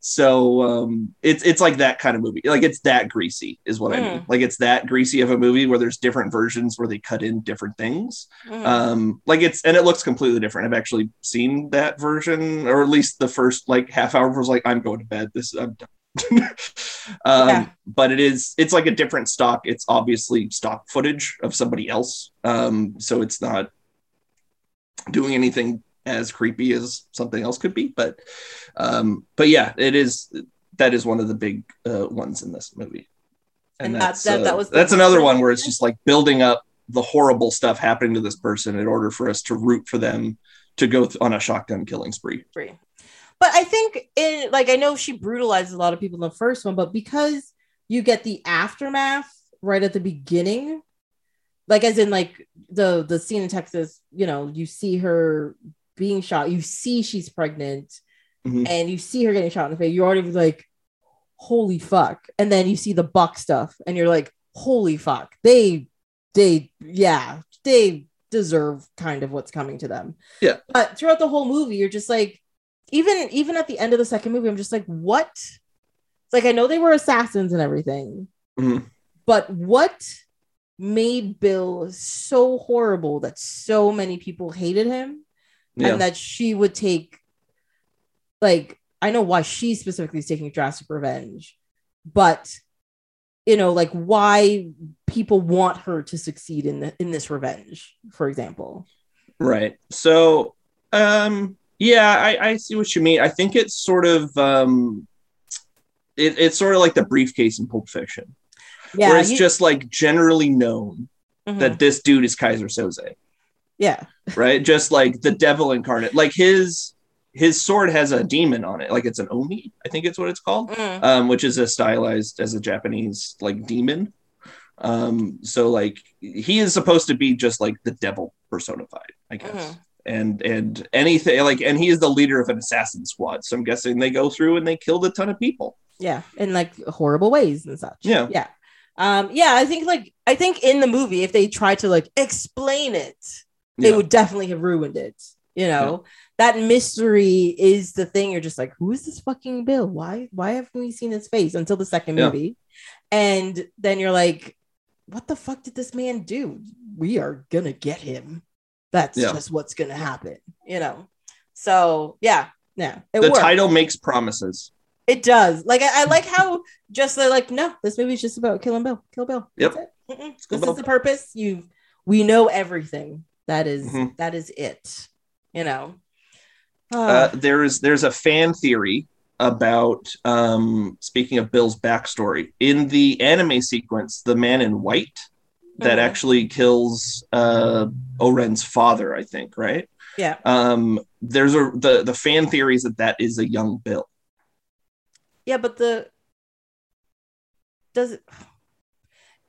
so um it's it's like that kind of movie. Like it's that greasy is what i mean. Mm. like it's that greasy of a movie where there's different versions where they cut in different things. Mhm. um like it's and it looks completely different. I've actually seen that version or at least the first like half hour was like i'm going to bed. This i'm done. Um Yeah. but it is it's like a different stock. It's obviously stock footage of somebody else. Um so it's not doing anything as creepy as something else could be but um but yeah it is that is one of the big uh ones in this movie. And that- that- uh, that was that's another one where it's just like building up the horrible stuff happening to this person in order for us to root for them to go th- on a shotgun killing spree. Free. But I think in like I know she brutalized a lot of people in the first one, but because you get the aftermath right at the beginning, like as in like the the scene in Texas, you know, you see her being shot, you see she's pregnant, Mhm. and you see her getting shot in the face. You're already like, holy fuck. And then you see the buck stuff, and you're like, holy fuck. They they yeah, they deserve kind of what's coming to them. Yeah. But throughout the whole movie, you're just like, even even at the end of the second movie, I'm just like, what? It's like I know they were assassins and everything, Mhm. but what made Bill so horrible that so many people hated him yeah and that she would take like I know why she specifically is taking drastic revenge, but you know, like why people want her to succeed in the, in this revenge, for example. Right. So, um, yeah, I, I see what you mean. I think it's sort of, um, it, it's sort of like the briefcase in Pulp Fiction, Yeah, where it's you- just like generally known mhm, that this dude is Keyser Söze, yeah, right? just like the devil incarnate. Like his his sword has a demon on it, like it's an oni, I think it's what it's called, mm, um, which is a stylized as a Japanese like demon. Um, so like he is supposed to be just like the devil personified, I guess Mhm. and and anything like and he is the leader of an assassin squad so i'm guessing they go through and they killed a ton of people yeah, in like horrible ways and such. Yeah. yeah, um, yeah. I think like I think in the movie, if they try to like explain it, they Yeah. would definitely have ruined it. You know, that mystery is the thing. You're just like, who is this fucking Bill? Why why haven't we seen his face until the second Yeah. movie? And then you're like, what the fuck did this man do? We are gonna get him. That's Yeah. just what's gonna happen, you know. So yeah, yeah, it the worked. title makes promises It does. Like I, I like how just they're like, no, this movie's just about killing Bill. Kill Bill. Yep. That's it. Mm-mm. This Bill. is the purpose. You, we know everything. That is- Mhm. that is it. You know. uh, Ah, there's there's a fan theory about um speaking of bill's backstory in the anime sequence the man in white that Mhm. actually kills uh oren's father i think right yeah. um there's a the the fan theory is that that is a young bill Yeah, but the does it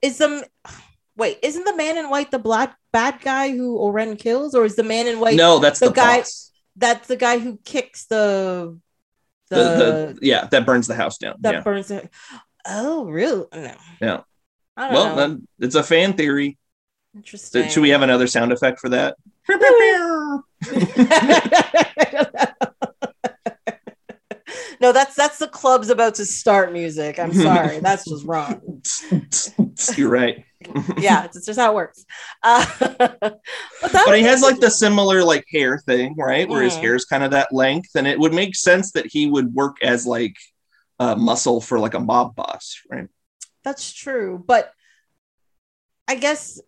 is the wait isn't the man in white the black bad guy who Oren kills, or is the man in white no that's the the, guy- boss. that's the guy who kicks the the, the, the yeah that burns the house down that yeah burns the oh really no Yeah. I don't well know. then it's a fan theory Interesting. should we have another sound effect for that no, that's that's the club's about to start music. I'm sorry, that's just wrong. you're right Yeah, it's just how it works. Uh, but, but he has like the similar like hair thing right where his Mhm. hair is kind of that length and it would make sense that he would work as like uh, muscle for like a mob boss right that's true, but I guess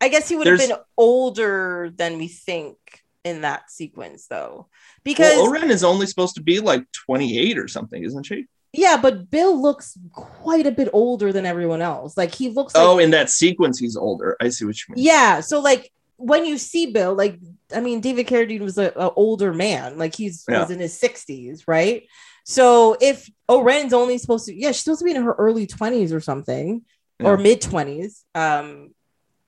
I guess he would have been older than we think in that sequence, though, because well oren is only supposed to be like 28 or something isn't she yeah, but Bill looks quite a bit older than everyone else. Like he looks like oh, in that sequence, he's older. I see what you mean. yeah. So like when you see Bill, like I mean, David Carradine was a, a older man. Like he's Yeah. was in his sixties, right? So if Oren's only supposed to, yeah, she's supposed to be in her early twenties or something, or mid twenties. Um,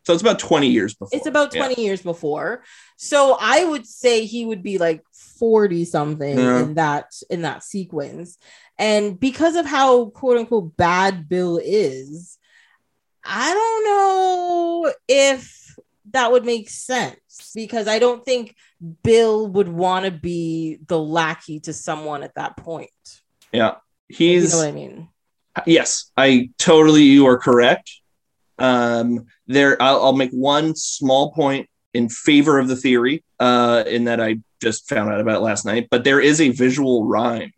So it's about 20 years before. it's about Yeah. 20 years before so i would say he would be like 40 something Yeah. in that in that sequence and because of how quote unquote bad bill is i don't know if that would make sense because i don't think bill would want to be the lackey to someone at that point Yeah. you He's know what i mean yes, I totally you are correct. Um, there, I'll, I'll make one small point in favor of the theory, uh, in that I just found out about last night. But there is a visual rhyme.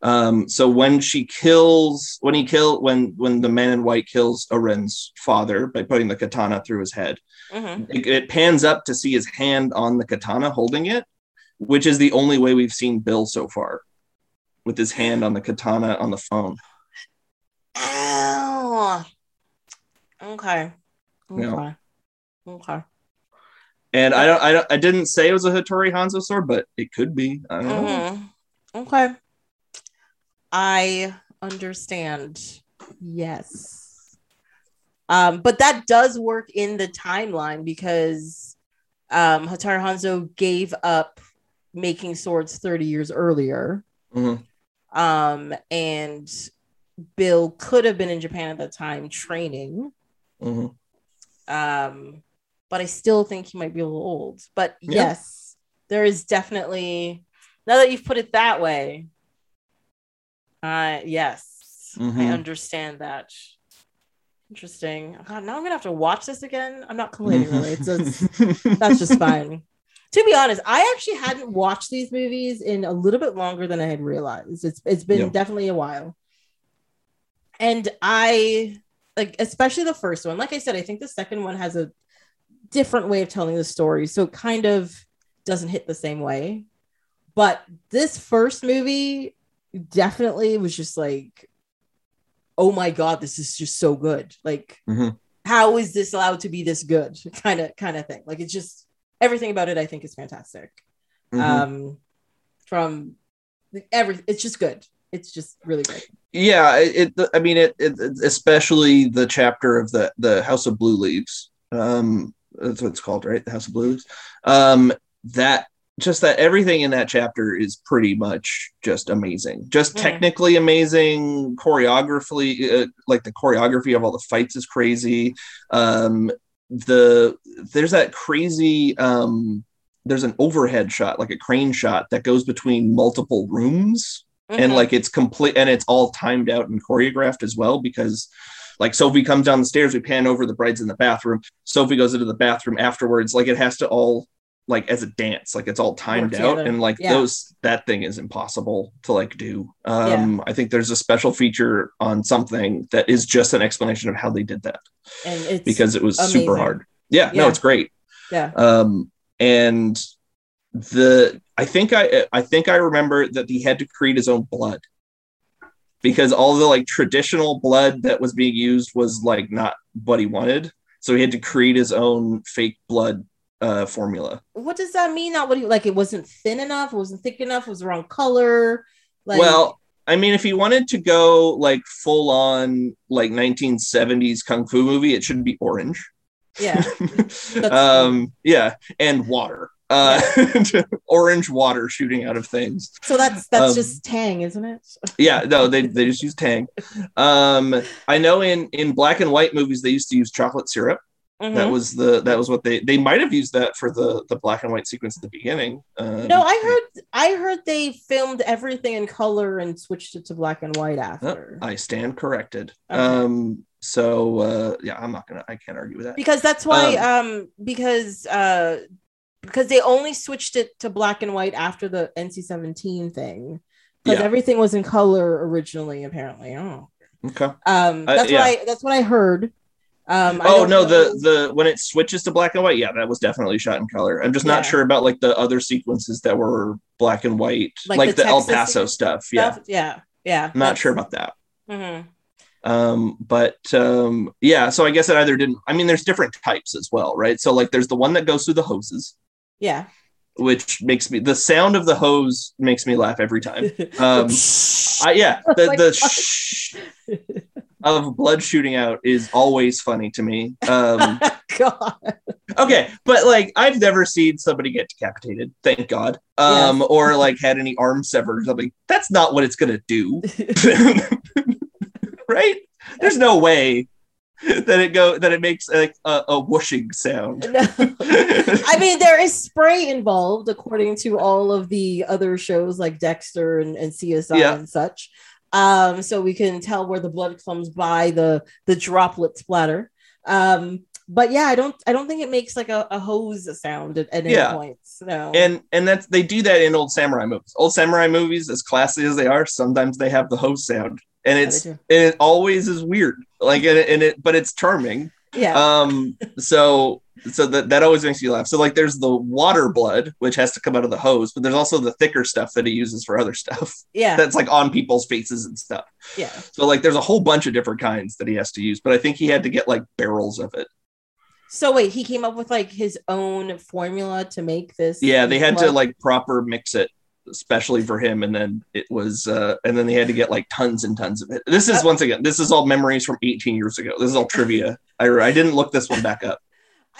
Um, so when she kills, when he kill, when when the man in white kills Oren's father by putting the katana through his head, Mhm. it, it pans up to see his hand on the katana holding it, which is the only way we've seen Bill so far, with his hand on the katana on the phone. Ow. Okay okay Yeah. okay And I don't, I don't, I didn't say it was a Hattori Hanzo sword, but it could be. I don't know. Mhm. Okay. I understand. Yes. Um, but that does work in the timeline because um, Hattori Hanzo gave up making swords 30 years earlier. Mhm. Um, and Bill could have been in Japan at the time training. Mhm. Um, but I still think he might be a little old. But Yeah. yes, there is definitely now that you've put it that way. Uh yes, I Mhm. understand that. Interesting. God, now I'm gonna have to watch this again. I'm not complaining really. It's just, that's just fine. To be honest, I actually hadn't watched these movies in a little bit longer than I had realized. It's it's been Yeah. definitely a while. And I like especially the first one. Like I said, I think the second one has a different way of telling the story, so it kind of doesn't hit the same way. But this first movie definitely was just like, oh my god, this is just so good. Like, Mhm. how is this allowed to be this good? Kind of, kind of thing. Like, it's just everything about it. I think is fantastic. Mhm. Um, from every, it's just good. It's just really good. Yeah, it, it. I mean, it, it. Especially the chapter of the the House of Blue Leaves. Um, that's what it's called, right? The House of Blue Leaves. Um, that just that everything in that chapter is pretty much just amazing. Just Mhm. technically amazing, choreographically, uh, like the choreography of all the fights is crazy. Um, the there's that crazy um there's an overhead shot like a crane shot that goes between multiple rooms and Mhm. like it's complete and it's all timed out and choreographed as well because like Sophie comes down the stairs, we pan over the bride's in the bathroom. Sophie goes into the bathroom afterwards. Like it has to all like as a dance, like it's all timed out. And like Yeah. those that thing is impossible to like do. Um I think there's a special feature on something that is just an explanation of how they did that and it's because it was super hard. Yeah, no, it's great. yeah. Um, and the I think I I think I remember that he had to create his own blood because all the like traditional blood that was being used was like not what he wanted, so he had to create his own fake blood uh, formula. What does that mean? Not what he like. It wasn't thin enough. It wasn't thick enough. It was the wrong color. Like, well, I mean, if he wanted to go like full on like 1970s kung fu movie, it should be orange. yeah. um, yeah, and water. Uh, orange water shooting out of things. So that's that's Um, just Tang, isn't it? Yeah, no, they, they just use Tang. Um, I know in in black and white movies they used to use chocolate syrup. That Mhm. was the that was what they they might have used that for the the black and white sequence at the beginning. Um, no, I heard I heard they filmed everything in color and switched it to black and white Oh, after. I stand corrected. Okay. Um, so uh, yeah, I'm not gonna. I can't argue with that. because that's why um, because uh because they only switched it to black and white after the NC-17 thing. Because Yeah. everything was in color originally, apparently. Oh. Okay. Um Uh, that's yeah. what I that's what I heard. Um Oh no, know- the the when it switches to black and white, yeah, that was definitely shot in color. I'm just not sure about like the other sequences that were black and white, Like like, the the, El Paso sequence stuff. Yeah. Yeah. Yeah. I'm not sure about that. hmm Um, but um, yeah, so I guess it either didn't. I mean, there's different types as well, right? So like, there's the one that goes through the hoses, Yeah. which makes me the sound of the hose makes me laugh every time. Um, I, yeah, the Like the shh of blood shooting out is always funny to me. Um, God. okay, but like I've never seen somebody get decapitated, thank God, um, Yes. or like had any arms severed or something. That's not what it's gonna do, right? There's no way that it go that it makes like a, a whooshing sound. No. I mean, there is spray involved, according to all of the other shows like Dexter and, and CSI Yeah. and such. Um, so we can tell where the blood comes by the the droplet splatter. Um, but yeah, I don't I don't think it makes like a, a hose sound at, at any Yeah. point. No. and and that's they do that in old samurai movies. Old samurai movies, as classy as they are, sometimes they have the hose sound, and Yeah, it's and it always is weird. Like and it, and it but it's charming. yeah. um so so that that always makes you laugh so like there's the water blood which has to come out of the hose but there's also the thicker stuff that he uses for other stuff yeah. that's like on people's faces and stuff yeah. so like there's a whole bunch of different kinds that he has to use but i think he had to get like barrels of it So wait, he came up with like his own formula to make this. yeah they had to like proper mix it especially for him and then it was uh and then they had to get like tons and tons of it this is once again this is all memories from 18 years ago this is all trivia i, I didn't look this one back up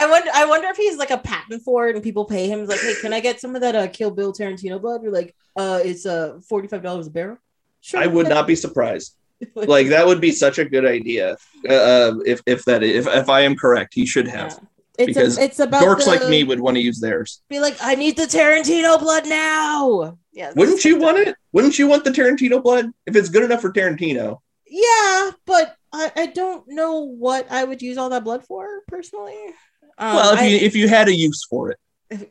I wonder. I wonder if he's like a patent for it, and people pay him. Like, "Hey, can I get some of that uh, Kill Bill Tarantino blood?" You're like, "Uh, it's uh forty five dollars a barrel." Sure. i would not be surprised like that would be such a good idea uh, uh, if if that if if I am correct, he should have. Yeah. It's because a, it's about Dorks the- like me would want to use theirs. be like, "I need the Tarantino blood now." Yeah. Wouldn't you want it? Wouldn't you want the Tarantino blood if it's good enough for Tarantino? Yeah, but I, I don't know what I would use all that blood for personally. Um, well, if I- you if you had a use for it.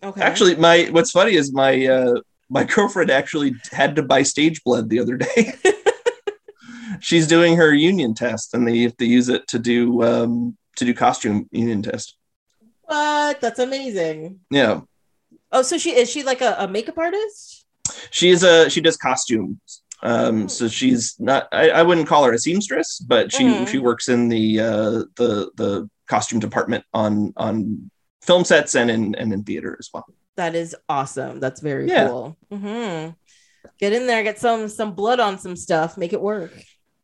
okay. Actually, my what's funny is my uh my girlfriend actually had to buy stage blood the other day. She's doing her union test, and they have to use it to do um to do costume union test. What? That's amazing. Yeah, Oh, so she is she like a, a makeup artist? she's a she does costumes um so she's not I, I wouldn't call her a seamstress but she Mhm. she works in the uh the the costume department on on film sets and in and in theater as well That is awesome. That's very Yeah. cool. hmm Get in there, get some some blood on some stuff, make it work.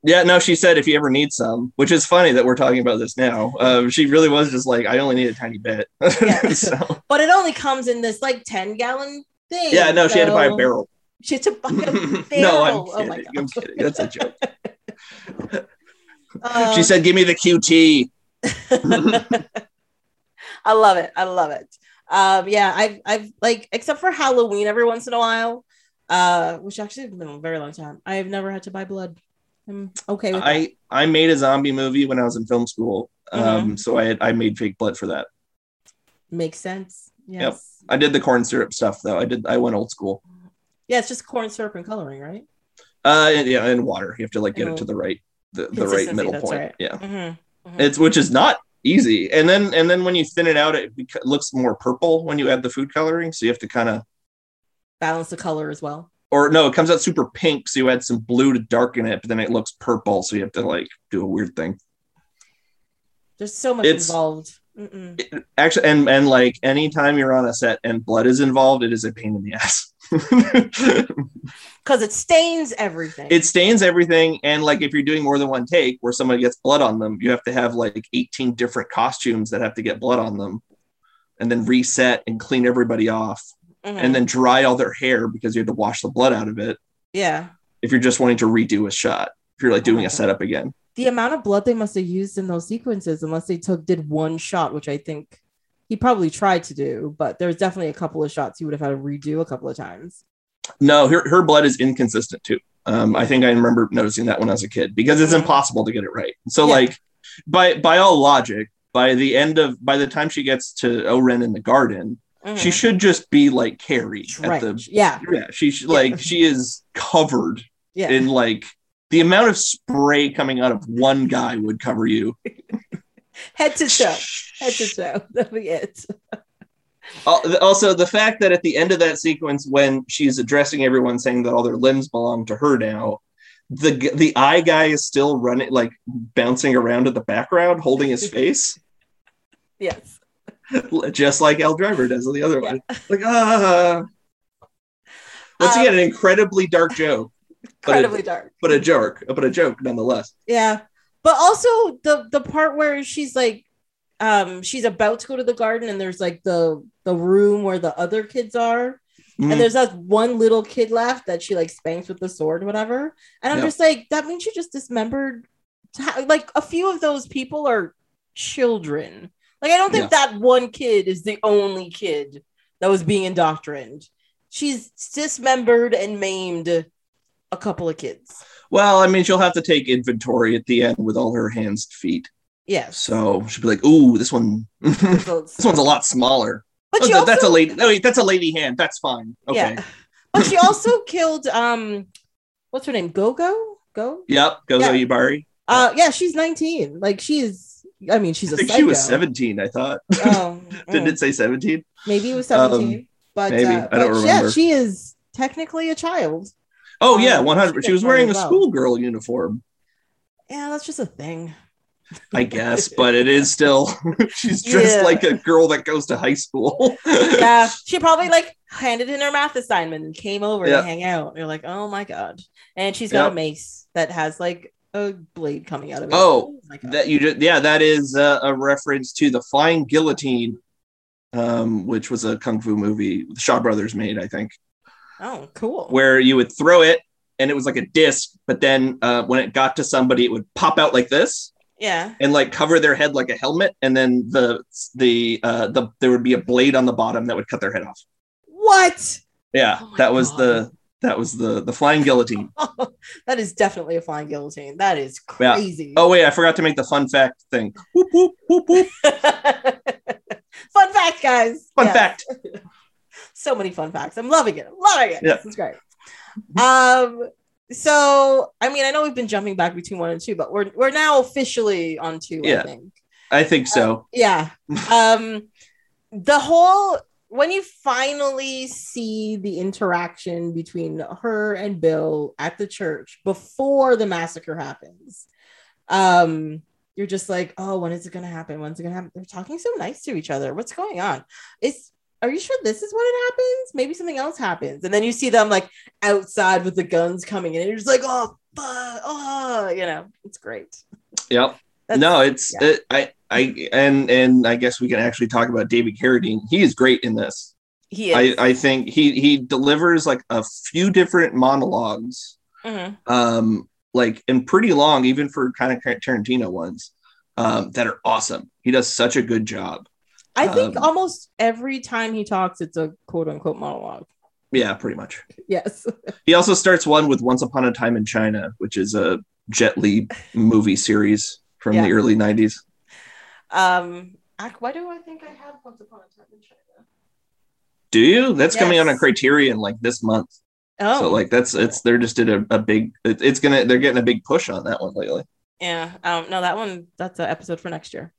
Yeah no she said if you ever need some which is funny that we're talking about this now um she really was just like i only need a tiny bit Yeah. so But it only comes in this like 10 gallon thing. yeah no she had to buy a barrel She had to buy a barrel. no i'm Oh my kidding i'm kidding that's a joke Uh, she said give me the qt I love it. I love it. Um, yeah, I've I've like except for Halloween every once in a while, uh, which actually has been a very long time. I've never had to buy blood. I'm okay with that. I I made a zombie movie when I was in film school. Um, so I had, I made fake blood for that. Makes sense. Yes. I did the corn syrup stuff though. I did I went old school. Yeah, it's just corn syrup and coloring, right? Uh, and, yeah, and water. You have to like get it to the right the, the right middle point. right. Yeah, Mm-hmm. it's which is not easy. And then and then when you thin it out, it beca- looks more purple when you add the food coloring. So you have to kind of Balance the color as well. Or no, it comes out super pink. So you add some blue to darken it, but then it looks purple. So you have to like do a weird thing. There's so much It's- involved. Mm-mm. Actually, and and like anytime you're on a set and blood is involved, it is a pain in the ass. Because it stains everything. it stains everything and like if you're doing more than one take where somebody gets blood on them you have to have like 18 different costumes that have to get blood on them and then reset and clean everybody off Mhm. and then dry all their hair because you had to wash the blood out of it yeah. if you're just wanting to redo a shot if you're like doing a setup again the amount of blood they must have used in those sequences, unless they took did one shot, which I think he probably tried to do, but there's definitely a couple of shots he would have had to redo a couple of times. no her, her blood is inconsistent too um, i think i remember noticing that when i was a kid because it's impossible to get it right so Yeah. like by by all logic by the end of by the time she gets to oren in the garden she Mhm. should just be like Carrie at the yeah, yeah she should like she is covered yeah. in like the amount of spray coming out of one guy would cover you head to toe, head to toe. That'll be it. Also the fact that at the end of that sequence when she's addressing everyone saying that all their limbs belong to her now the the eye guy is still running like bouncing around in the background holding his face Yes. just like Elle Driver does on the other one like ah once Um, again an incredibly dark joke but Incredibly a, dark. but a joke but a joke nonetheless Yeah. But also the the part where she's like um she's about to go to the garden and there's like the the room where the other kids are Mhm. and there's that one little kid left that she like spanks with the sword whatever and i'm Yeah. just like that means you just dismembered like a few of those people are children like i don't think that one kid is the only kid that was being indoctrined. She's dismembered and maimed a couple of kids. Well i mean she'll have to take inventory at the end with all her hands and feet. Yes. So she'll be like ooh this one this one's a lot smaller. But Oh, also, that's a lady oh wait that's a lady hand. That's fine. Okay. Yeah but she also killed um what's her name? Gogo? Go? Yep gogo Yeah. Yubari. uh yeah she's 19 like she's i mean she's i a think psycho. she was 17 i thought oh didn't mm. it say 17 maybe it was 17 Um, but maybe. uh, I don't but yeah she is technically a child oh yeah Um, 100 she was wearing a well. schoolgirl uniform yeah that's just a thing i guess but it is still she's dressed Yeah. like a girl that goes to high school yeah she probably like handed in her math assignment and came over Yeah. to hang out you're like oh my god and she's got a mace that has like a blade coming out of it. Oh, my that you just yeah that is uh, a reference to the flying guillotine um which was a kung fu movie the shaw brothers made i think. Oh cool. Where you would throw it and it was like a disc but then uh, when it got to somebody it would pop out like this yeah. and like cover their head like a helmet and then the the uh the there would be a blade on the bottom that would cut their head off. What? Yeah Oh that was God. the that was the the flying guillotine that is definitely a flying guillotine that is Yeah. crazy oh wait i forgot to make the fun fact thing whoop, whoop, whoop, whoop. fun fact guys fun Yeah. fact so many fun facts. I'm loving it. I'm loving it. Yeah. This is great. Um, so I mean, I know we've been jumping back between one and two, but we're we're now officially on two, Yeah. I think. i think so Yeah. Um the whole when you finally see the interaction between her and Bill at the church before the massacre happens, um, you're just like, oh, when is it gonna happen? When's it gonna happen? They're talking so nice to each other. What's going on? Is are you sure this is when it happens? Maybe something else happens. And then you see them like outside with the guns coming in, and you're just like, oh, fuck, oh, you know, it's great. yep That's- no it's yeah. it, i i and and i guess we can actually talk about david carradine he is great in this he is. I, I think he he delivers like a few different monologues Mhm. um like and pretty long even for kind of tarantino ones um that are awesome he does such a good job I think Um, almost every time he talks, it's a quote unquote monologue. yeah pretty much Yes. he also starts one with once upon a time in china which is a jet li movie series from Yeah. the early 90s Um, ac- why do I think I have Once Upon a Time in China? do you that's coming out Yes. on criterion like this month Oh, so like that's it's they're just did a, a big it, it's gonna they're getting a big push on that one lately yeah. Um, no, that one that's an episode for next year.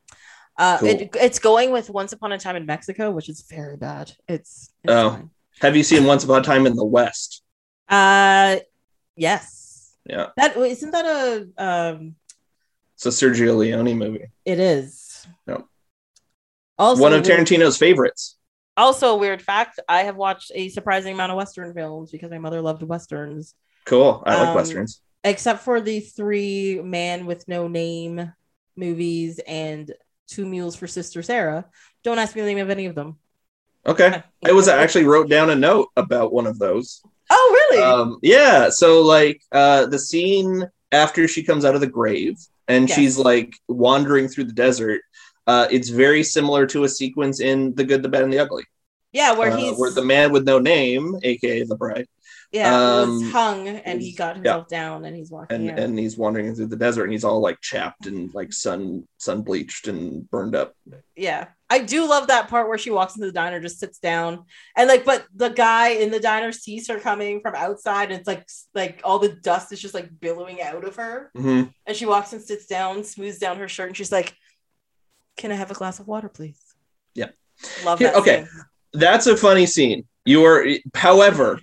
Uh, Cool. it, it's going with Once Upon a Time in Mexico, which is very bad. It's, it's Oh. fine. have you seen once upon a time in the west Uh, yes. Yeah. That isn't that a um. it's a sergio leone movie It is. Yep. Also, one of tarantino's favorites. Also a weird fact. I have watched a surprising amount of Western films because my mother loved Westerns. cool. I like Um, westerns. except for the three man with no name movies and two mules for sister sara. Don't ask me the name of any of them. Okay. I was actually wrote down a note about one of those. Oh really? Um yeah. So like uh the scene after she comes out of the grave and Yes. she's like wandering through the desert uh it's very similar to a sequence in the good the bad and the ugly. Yeah where uh, he's where the man with no name aka the bride yeah um, was hung and he got himself down and he's walking and and he's wandering through the desert and he's all like chapped and like sun sun bleached and burned up. Yeah i do love that part where she walks into the diner just sits down and like but the guy in the diner sees her coming from outside and it's like like all the dust is just like billowing out of her. Mhm. and she walks and sits down smooths down her shirt and she's like can i have a glass of water please Yeah. love Here- that okay. scene. that's a funny scene you are however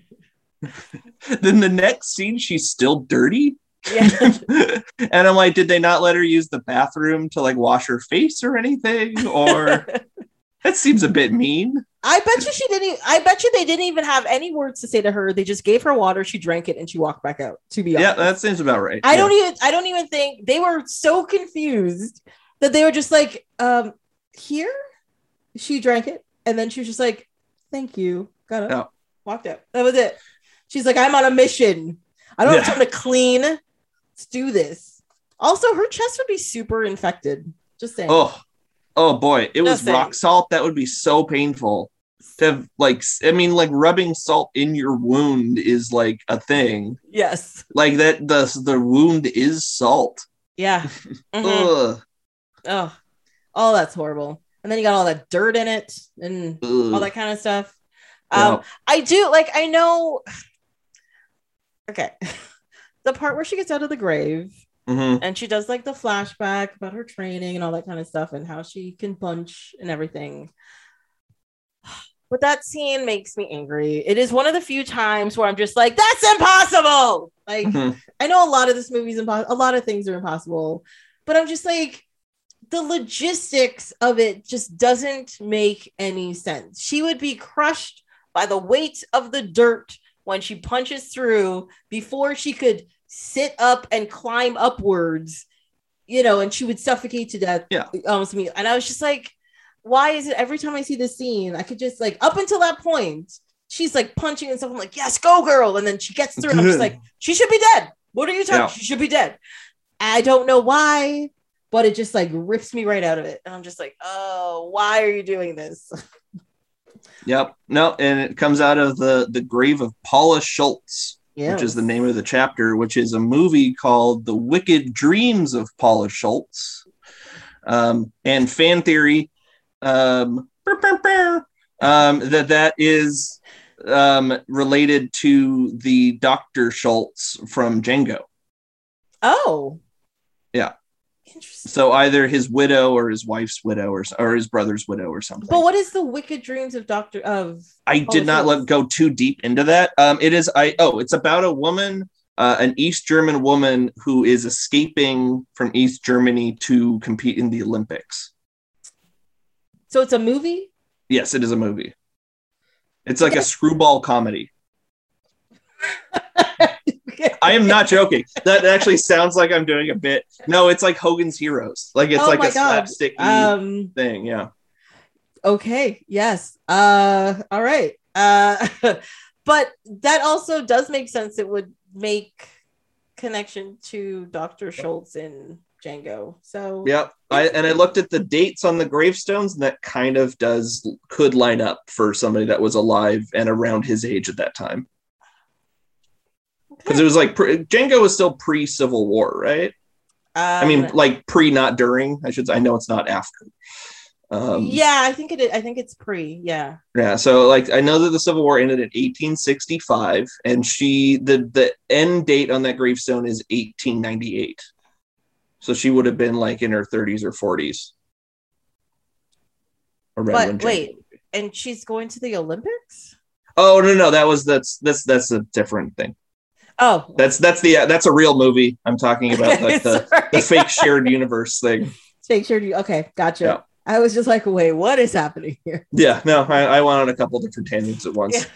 then the next scene she's still dirty Yeah. and I'm like, did they not let her use the bathroom to like wash her face or anything? Or that seems a bit mean. I bet you she didn't. I bet you they didn't even have any words to say to her. They just gave her water. She drank it and she walked back out. To be Yeah, that seems about right. I Yeah. don't even. I don't even think they were so confused that they were just like, um, "Here." She drank it and then she was just like, "Thank you." Got up, Yeah. walked out. That was it. She's like, "I'm on a mission. I don't have time to clean. Let's do this." Also, her chest would be super infected. Just saying. Oh, oh boy, it was saying. rock salt. That would be so painful. To have like, I mean, like rubbing salt in your wound is like a thing. Yes. Like that, the the wound is salt. Yeah. Mhm. Ugh, Oh, oh, that's horrible. And then you got all that dirt in it and all that kind of stuff. Yeah. Um, I do like. I know. Okay, the part where she gets out of the grave Mhm. and she does like the flashback about her training and all that kind of stuff and how she can punch and everything. But that scene makes me angry. It is one of the few times where I'm just like, "That's impossible!" Like, Mhm. I know a lot of this movie's impossible. A lot of things are impossible, but I'm just like, the logistics of it just doesn't make any sense. She would be crushed by the weight of the dirt when she punches through before she could sit up and climb upwards, you know, and she would suffocate to death. Yeah. Almost me. And I was just like, why is it every time I see this scene, I could just like up until that point, she's like punching and stuff. I'm like, yes, go girl. And then she gets through, and I'm just like, she should be dead. What are you talking? Yeah. She should be dead. I don't know why, but it just like rips me right out of it. And I'm just like, oh, why are you doing this? Yep. No, and it comes out of the the grave of Paula Schultz, Yeah. which is the name of the chapter, which is a movie called The Wicked Dreams of Paula Schultz. Um, and fan theory, um, um, that that is um, related to the Dr. Schultz from Django. Oh. Yeah. So either his widow or his wife's widow or, or his brother's widow or something. But what is the wicked dreams of Doctor of I did not let go too deep into that. Um, it is I oh, it's about a woman, uh, an East German woman who is escaping from East Germany to compete in the Olympics. so it's a movie? Yes, it is a movie. It's like a screwball comedy. I am not joking. That actually sounds like I'm doing a bit. No, it's like Hogan's Heroes. Like it's Oh like a God. slapsticky um thing. Yeah. okay, yes. Uh all right. Uh but that also does make sense. It would make connection to Dr. Schultz in Django. So Yep. I and I looked at the dates on the gravestones, and that kind of does could line up for somebody that was alive and around his age at that time. Because it was like pre, Django was still pre Civil War, right? I mean, Um, like pre, not during. I should. I know it's not after. Um, yeah, I think it. is- I think it's pre. Yeah. Yeah, so like I know that the Civil War ended in 1865, and she the the end date on that gravestone is 1898. So she would have been like in her 30s or 40s. Around But wait. And she's going to the Olympics. Oh no, no, that was that's that's that's a different thing. Oh, That's that's the that's a real movie. I'm talking about like the, the fake shared universe thing. Sure you. Okay, gotcha. Yeah. I was just like, wait, what is happening here? Yeah, no, I, I went on a couple different tangents at once.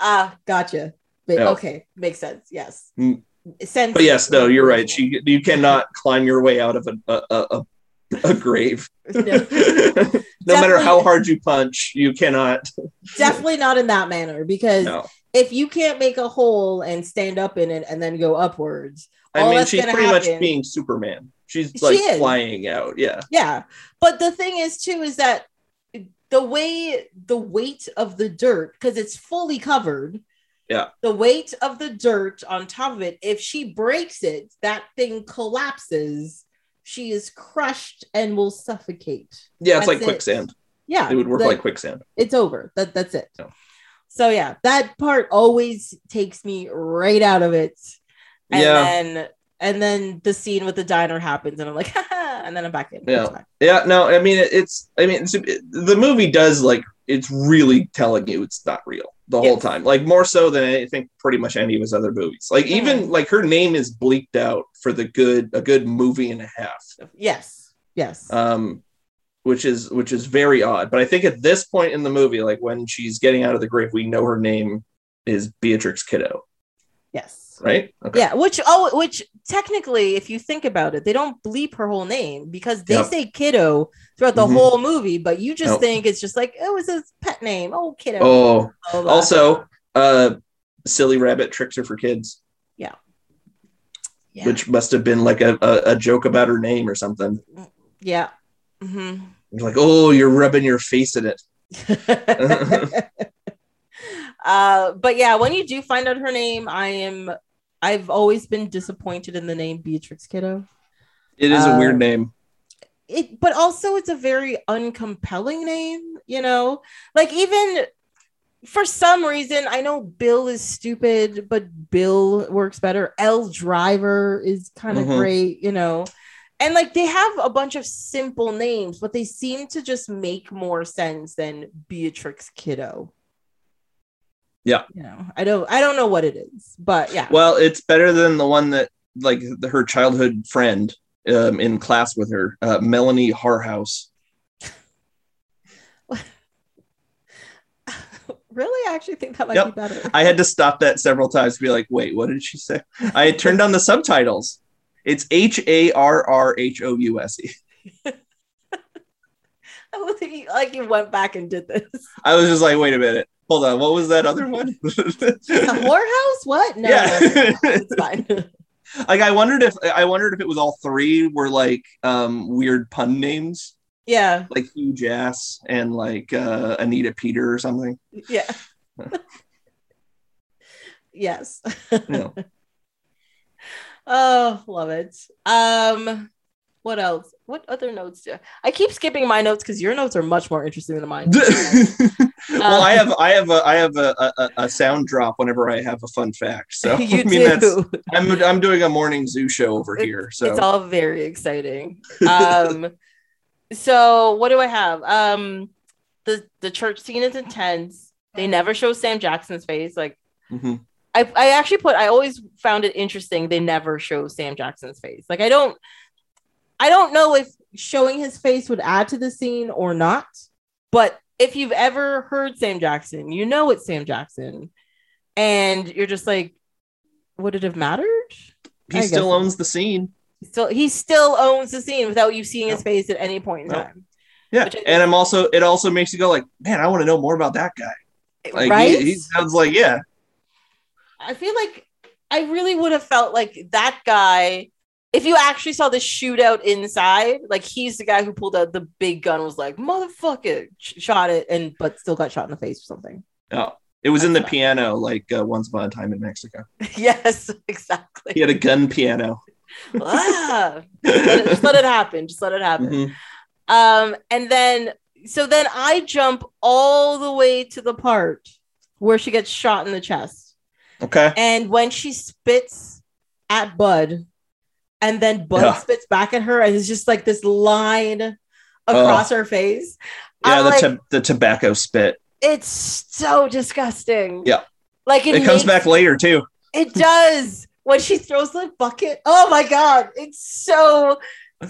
Ah, gotcha. Ma- Yeah. Okay, makes sense. Yes. Mm. Sense. But yes, no, you're right. She you cannot climb your way out of a a, a, a, a grave. No. no matter how hard you punch, you cannot. definitely not in that manner because No, if you can't make a hole and stand up in it and then go upwards, I mean she's pretty much being Superman. She's like is. flying out. Yeah, yeah. But the thing is too is that the way the weight of the dirt because it's fully covered. Yeah. The weight of the dirt on top of it, if she breaks it, that thing collapses. She is crushed and will suffocate. yeah, it's That's like it. quicksand. Yeah. It would work the- like quicksand. it's over. That that's it. No. So yeah, that part always takes me right out of it. And Yeah. then and then the scene with the diner happens, and I'm like, Haha, and then I'm back in. Yeah. Yeah, no, I mean it's. I mean it's, it, the movie does like it's really telling you it's not real. the whole time. Like more so than I think pretty much any of his other movies. Like even like her name is bleaked out for the good a good movie and a half. Yes. Yes. Um which is which is very odd. But I think at this point in the movie, like when she's getting out of the grave, we know her name is Beatrix Kiddo, yes. right? Okay. Yeah, which oh, which technically, if you think about it, they don't bleep her whole name because they Yep. say kiddo throughout the Mhm. whole movie, but you just Nope. think it's just like it was his pet name. Oh, kiddo. Oh, blah, blah, blah. also uh silly rabbit tricks her for kids yeah. which must have been like a, a, a joke about her name or something yeah. Hmm It's like oh you're rubbing your face in it uh, but yeah, when you do find out her name, I am. I've always been disappointed in the name Beatrix Kiddo. it is a Uh, weird name it but also it's a very uncompelling name you know like even for some reason i know bill is stupid but bill works better elle driver is kind of Mhm. great you know and like they have a bunch of simple names but they seem to just make more sense than beatrix kiddo. Yeah. you know i don't i don't know what it is but yeah. Well it's better than the one that like the, her childhood friend um, in class with her uh, melanie harrhouse really? I actually think that might Yep. be better. I had to stop that several times to be like wait what did she say? I had turned on the subtitles it's h-a-r-r-h-o-u-s-e like you went back and did this i was just like wait a minute hold on what was that other one A whorehouse? What? No, Yeah. no, no, it's fine. like i wondered if i wondered if it was all three were like um weird pun names yeah, like huge ass and like uh anita peter or something yeah. yes. know. Oh, love it. Um, what else? What other notes do I, I keep skipping my notes because your notes are much more interesting than mine. well i have i have a i have a, a, a sound drop whenever i have a fun fact so you i mean that's do. i'm i'm doing a morning zoo show over It- here so It's all very exciting. Um, so what do I have? Um, the the church scene is intense. They never show Sam Jackson's face. Like Mhm. I, I actually put I always found it interesting they never show Sam Jackson's face. Like I don't I don't know if showing his face would add to the scene or not, but if you've ever heard Sam Jackson, you know it's Sam Jackson. And you're just like, would it have mattered? he I still owns the scene Still he still owns the scene without you seeing his face at any point in No. time. yeah Which and i'm also it also makes you go like man i want to know more about that guy like right? he, he sounds like yeah I feel like I really would have felt like that guy. If you actually saw the shootout inside, like he's the guy who pulled out the big gun, was like motherfucker, sh- shot it, and but still got shot in the face or something. oh it was in the piano like uh, once upon a time in mexico yes, exactly. he had a gun piano ah, just, let it, just let it happen. Just let it happen. Mhm. Um, and then so then I jump all the way to the part where she gets shot in the chest. Okay And when she spits at Budd, and then Budd Yeah. spits back at her, and it's just like this line across her face. yeah I'm the, like, to- the tobacco spit it's so disgusting. Yeah. Like it, it comes makes- back later too It does. When she throws the bucket. Oh my god, it's so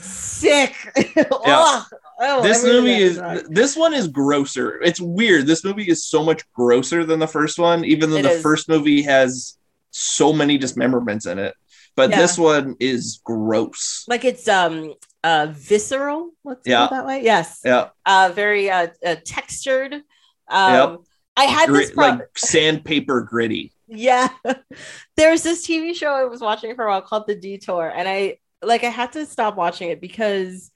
sick. Ugh. Oh, this movie is it. this one is grosser it's weird this movie is so much grosser than the first one even though It the is. first movie has so many dismemberments in it but Yeah. this one is gross like it's um uh visceral. Let's Yeah. that way. Yes. yeah Uh very uh, uh textured. Um Yep. I had this Grit, problem. like sandpaper gritty Yeah. There's this TV show I was watching for a while called The Detour. And I like I had to stop watching it because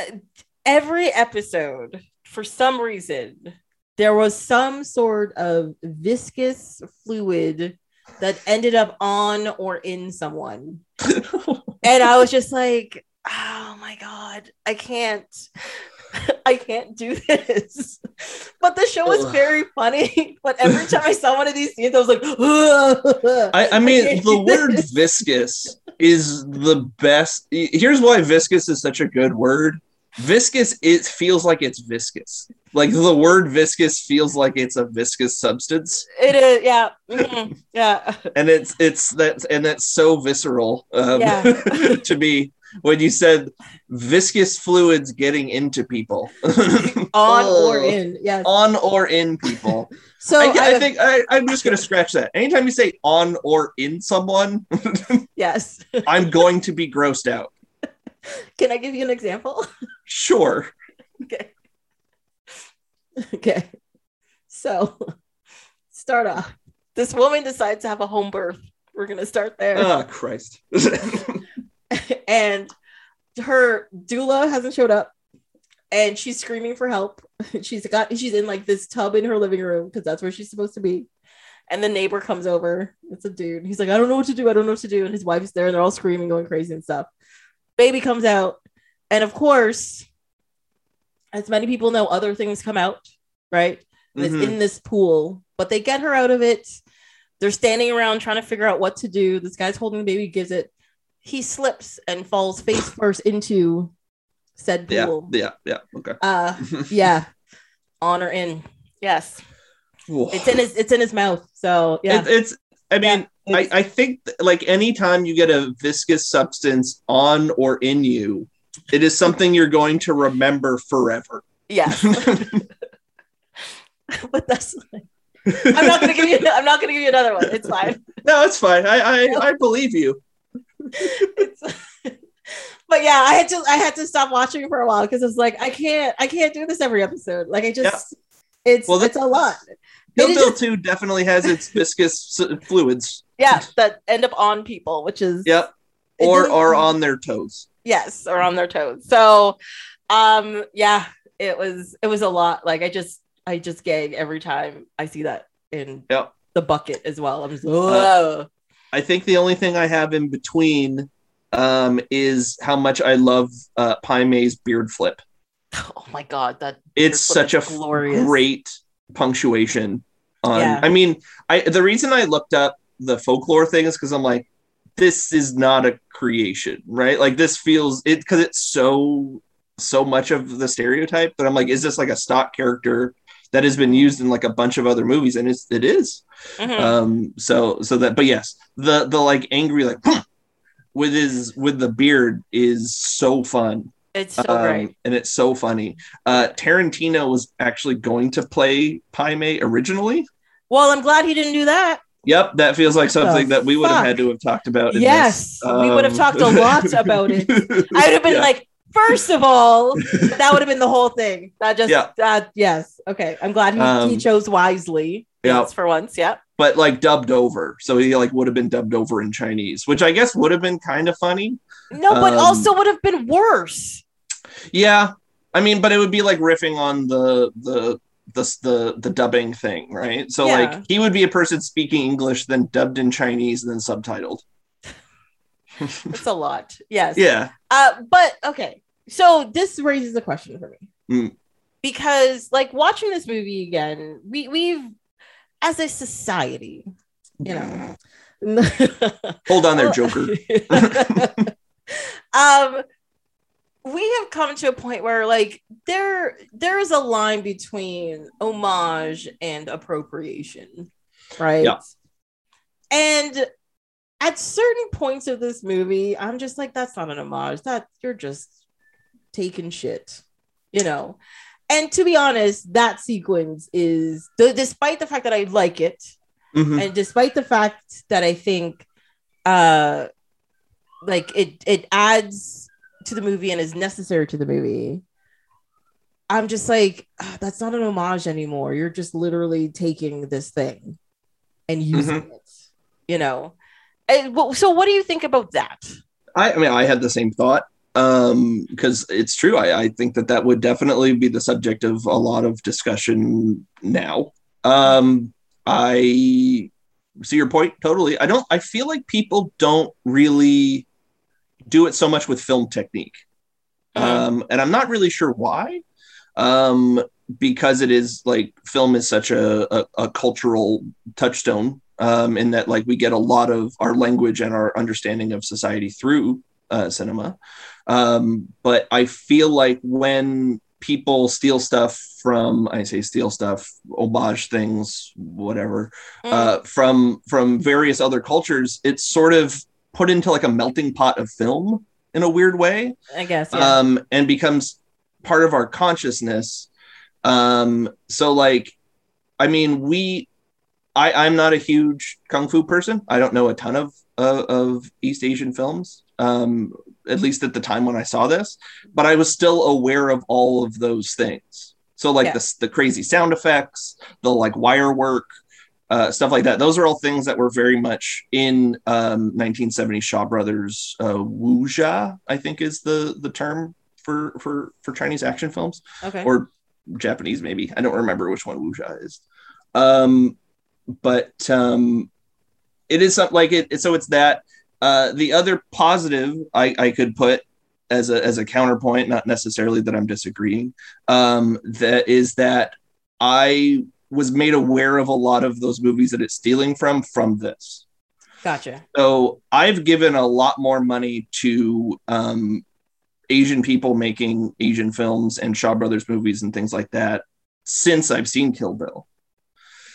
uh, every episode, for some reason, there was some sort of viscous fluid that ended up on or in someone. And I was just like, oh my God, I can't. I can't do this. But the show was very funny. But every time I saw one of these scenes, I was like, I, I mean, can't the word this. viscous is the best. Here's why viscous is such a good word viscous it feels like it's viscous like the word viscous feels like it's a viscous substance It is, yeah, mhm, yeah. and it's it's that and that's so visceral um, Yeah. to me when you said viscous fluids getting into people On or Oh. in, yes. on or in people So I, I, I think I, i'm just going to scratch that anytime you say on or in someone yes. i'm going to be grossed out Can I give you an example? sure okay. Okay. So start off. This woman decides to have a home birth. We're gonna start there. oh christ and her doula hasn't showed up and she's screaming for help. She's got she's in like this tub in her living room because that's where she's supposed to be. And the neighbor comes over. It's a dude. He's like i don't know what to do. I don't know what to do. And his wife's there and they're all screaming going crazy and stuff. Baby comes out. And of course as many people know other things come out right? It's mm-hmm. in this pool. But they get her out of it. They're standing around trying to figure out what to do. This guy's holding the baby gives it he slips and falls face first into said pool. yeah yeah yeah. okay. Uh yeah. On or in. Yes. It's in his it's in his mouth so yeah. It- it's i mean Yeah, I, it's- I think th- like anytime you get a viscous substance on or in you it is something you're going to remember forever. Yes. But that's i'm not gonna give you i'm not gonna give you another one. It's fine. No it's fine. I i, I believe you but yeah i had to i had to stop watching for a while because it's like i can't i can't do this every episode. Like i just it's Well, it's a lot. Kill Bill just- 2 definitely has its viscous fluids. Yeah that end up on people which is yep. Or are on their toes. Yes or on their toes. So um yeah it was it was a lot. Like i just i just gag every time i see that in Yep. the bucket as well. I'm just Whoa. I think the only thing i have in between um is how much i love uh pai mei's beard flip oh my god that it's such a glorious. great punctuation on Yeah. i mean i the reason i looked up the folklore thing is because i'm like this is not a creation right like this feels it because it's so so much of the stereotype that i'm like is this like a stock character that has been used in like a bunch of other movies and it's it is Mhm. um so so that but yes the the like angry like with his with the beard is so fun it's so um, great and it's so funny. Uh, Tarantino was actually going to play Pai Mei originally. well i'm glad he didn't do that Yep, that feels like something that we would have had to have talked about. in yes this. we would have Um, talked a lot about it i would have been Yeah. like first of all that would have been the whole thing that just Yeah. that yes okay i'm glad he, he Um, chose wisely yeah. yes for once yeah but like dubbed over, so he like would have been dubbed over in Chinese, which I guess would have been kind of funny. no but Um, also would have been worse Yeah, I mean, but it would be like riffing on the the the the, the dubbing thing, right? So Yeah. like he would be a person speaking English, then dubbed in Chinese, and then subtitled. it's a lot yes Yeah. uh but okay so this raises a question for me Mm. because like watching this movie again we we've as a society you know Hold on there, Joker. um we have come to a point where like there there is a line between homage and appropriation right Yeah. and at certain points of this movie i'm just like that's not an homage that you're just taking shit you know and to be honest that sequence is d- despite the fact that i like it Mhm. and despite the fact that I think uh like it it adds to the movie and is necessary to the movie, I'm just like "Ah, that's not an homage anymore. You're just literally taking this thing and using it, you know. And, so what do you think about that? I, I mean, I had the same thought um, because it's true. I, I think that that would definitely be the subject of a lot of discussion now. Um, I see your point totally. I don't. I feel like people don't really do it so much with film technique, um, and I'm not really sure why. Um, because it is like film is such a, a, a cultural touchstone um, in that like we get a lot of our language and our understanding of society through uh, cinema. Um, but I feel like when people steal stuff from I say steal stuff, homage things, whatever, Mm. uh, from from various other cultures, it's sort of put into like a melting pot of film in a weird way I guess. Yeah. um, and becomes part of our consciousness. Um, so like, I mean, we, I, I'm not a huge kung fu person. I don't know a ton of uh, of East Asian films, um, at least at the time when I saw this. But I was still aware of all of those things. So like Yeah. the the crazy sound effects, the like wire work, uh, stuff like that. Those are all things that were very much in um, 1970 Shaw Brothers uh, wuxia, I think is the the term for for for Chinese action films okay. or Japanese maybe. I don't remember which one wuxia is. Um, but um, it is something like it. So it's that. Uh, the other positive I, I could put as a as a counterpoint, not necessarily that I'm disagreeing, um, that is that I was made aware of a lot of those movies that it's stealing from from this. gotcha. So I've given a lot more money to um, Asian people making Asian films and Shaw Brothers movies and things like that since I've seen Kill Bill.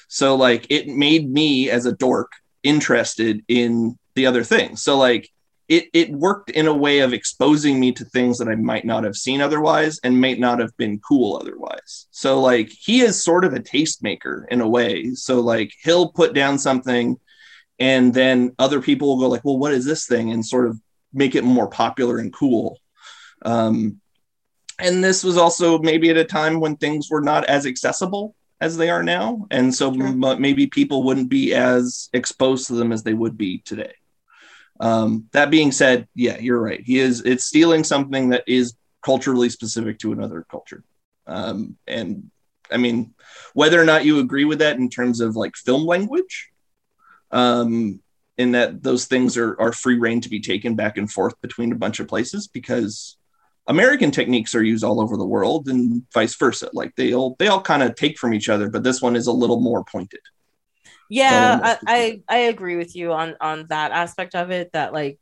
So like it made me as a dork interested in the other things. So like it it worked in a way of exposing me to things that I might not have seen otherwise and might not have been cool otherwise. So like he is sort of a tastemaker in a way. So like he'll put down something and then other people will go like, "Well, what is this thing?" and sort of make it more popular and cool. Um, and this was also maybe at a time when things were not as accessible as they are now, and so Sure. m- maybe people wouldn't be as exposed to them as they would be today. Um, that being said, yeah, you're right. He is. It's stealing something that is culturally specific to another culture, um, and I mean, whether or not you agree with that in terms of like film language, um, in that those things are are free reign to be taken back and forth between a bunch of places because American techniques are used all over the world and vice versa. Like they all they all kind of take from each other, but this one is a little more pointed. Yeah, Um, I, I I agree with you on on that aspect of it. That like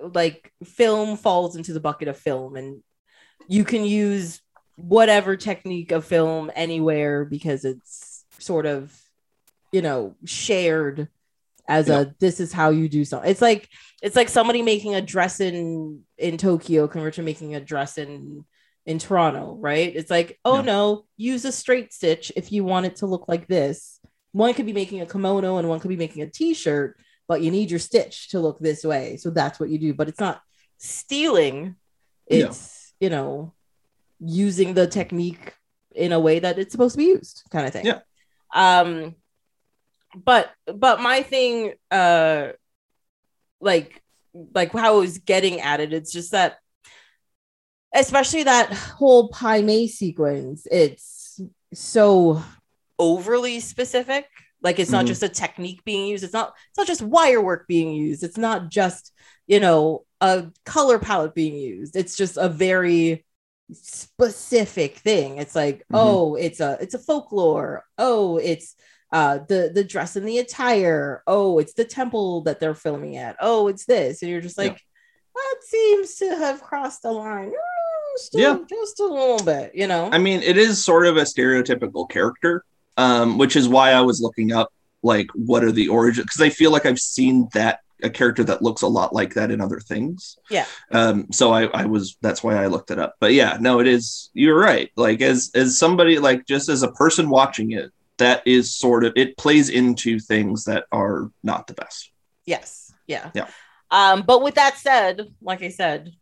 like film falls into the bucket of film, and you can use whatever technique of film anywhere because it's sort of you know shared as a this is how you do something. It's like it's like somebody making a dress in in Tokyo compared to making a dress in in Toronto, right? It's like, oh Yeah. no, use a straight stitch if you want it to look like this. One could be making a kimono and one could be making a t-shirt, but you need your stitch to look this way. So that's what you do, but it's not stealing. It's, you know, using the technique in a way that it's supposed to be used, kind of thing. Yeah. Um but but my thing uh like like how I was getting at it, it's just that especially that whole Pai Mei sequence, it's so overly specific. Like it's not Mhm. just a technique being used. It's not it's not just wire work being used. It's not just, you know, a color palette being used. It's just a very specific thing. It's like, Mhm. oh, it's a it's a folklore. Oh, it's uh the the dress and the attire. Oh, it's the temple that they're filming at. Oh, it's this. And you're just like, that seems to have crossed the line. Mm, Still, Yeah. just a little bit, you know. I mean, it is sort of a stereotypical character, um, which is why I was looking up like what are the origins because I feel like I've seen that a character that looks a lot like that in other things. Yeah. Um, so I, I was that's why I looked it up. But yeah, no, it is. You're right. Like as as somebody like just as a person watching it, that is sort of it plays into things that are not the best. Yes. Yeah. Yeah. Um, but with that said, like I said,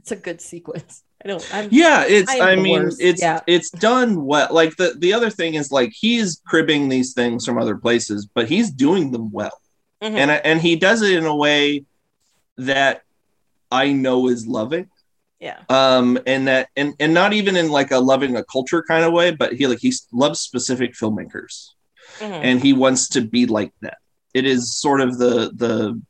it's a good sequence. I don't I'm Yeah, it's. I'm I mean, worst, it's yeah. it's done well. Like the the other thing is like he's cribbing these things from other places, but he's doing them well, Mhm. and and he does it in a way that I know is loving. yeah. Um, and that and and not even in like a loving a culture kind of way, but he like he loves specific filmmakers, Mhm. and he wants to be like that. It is sort of the the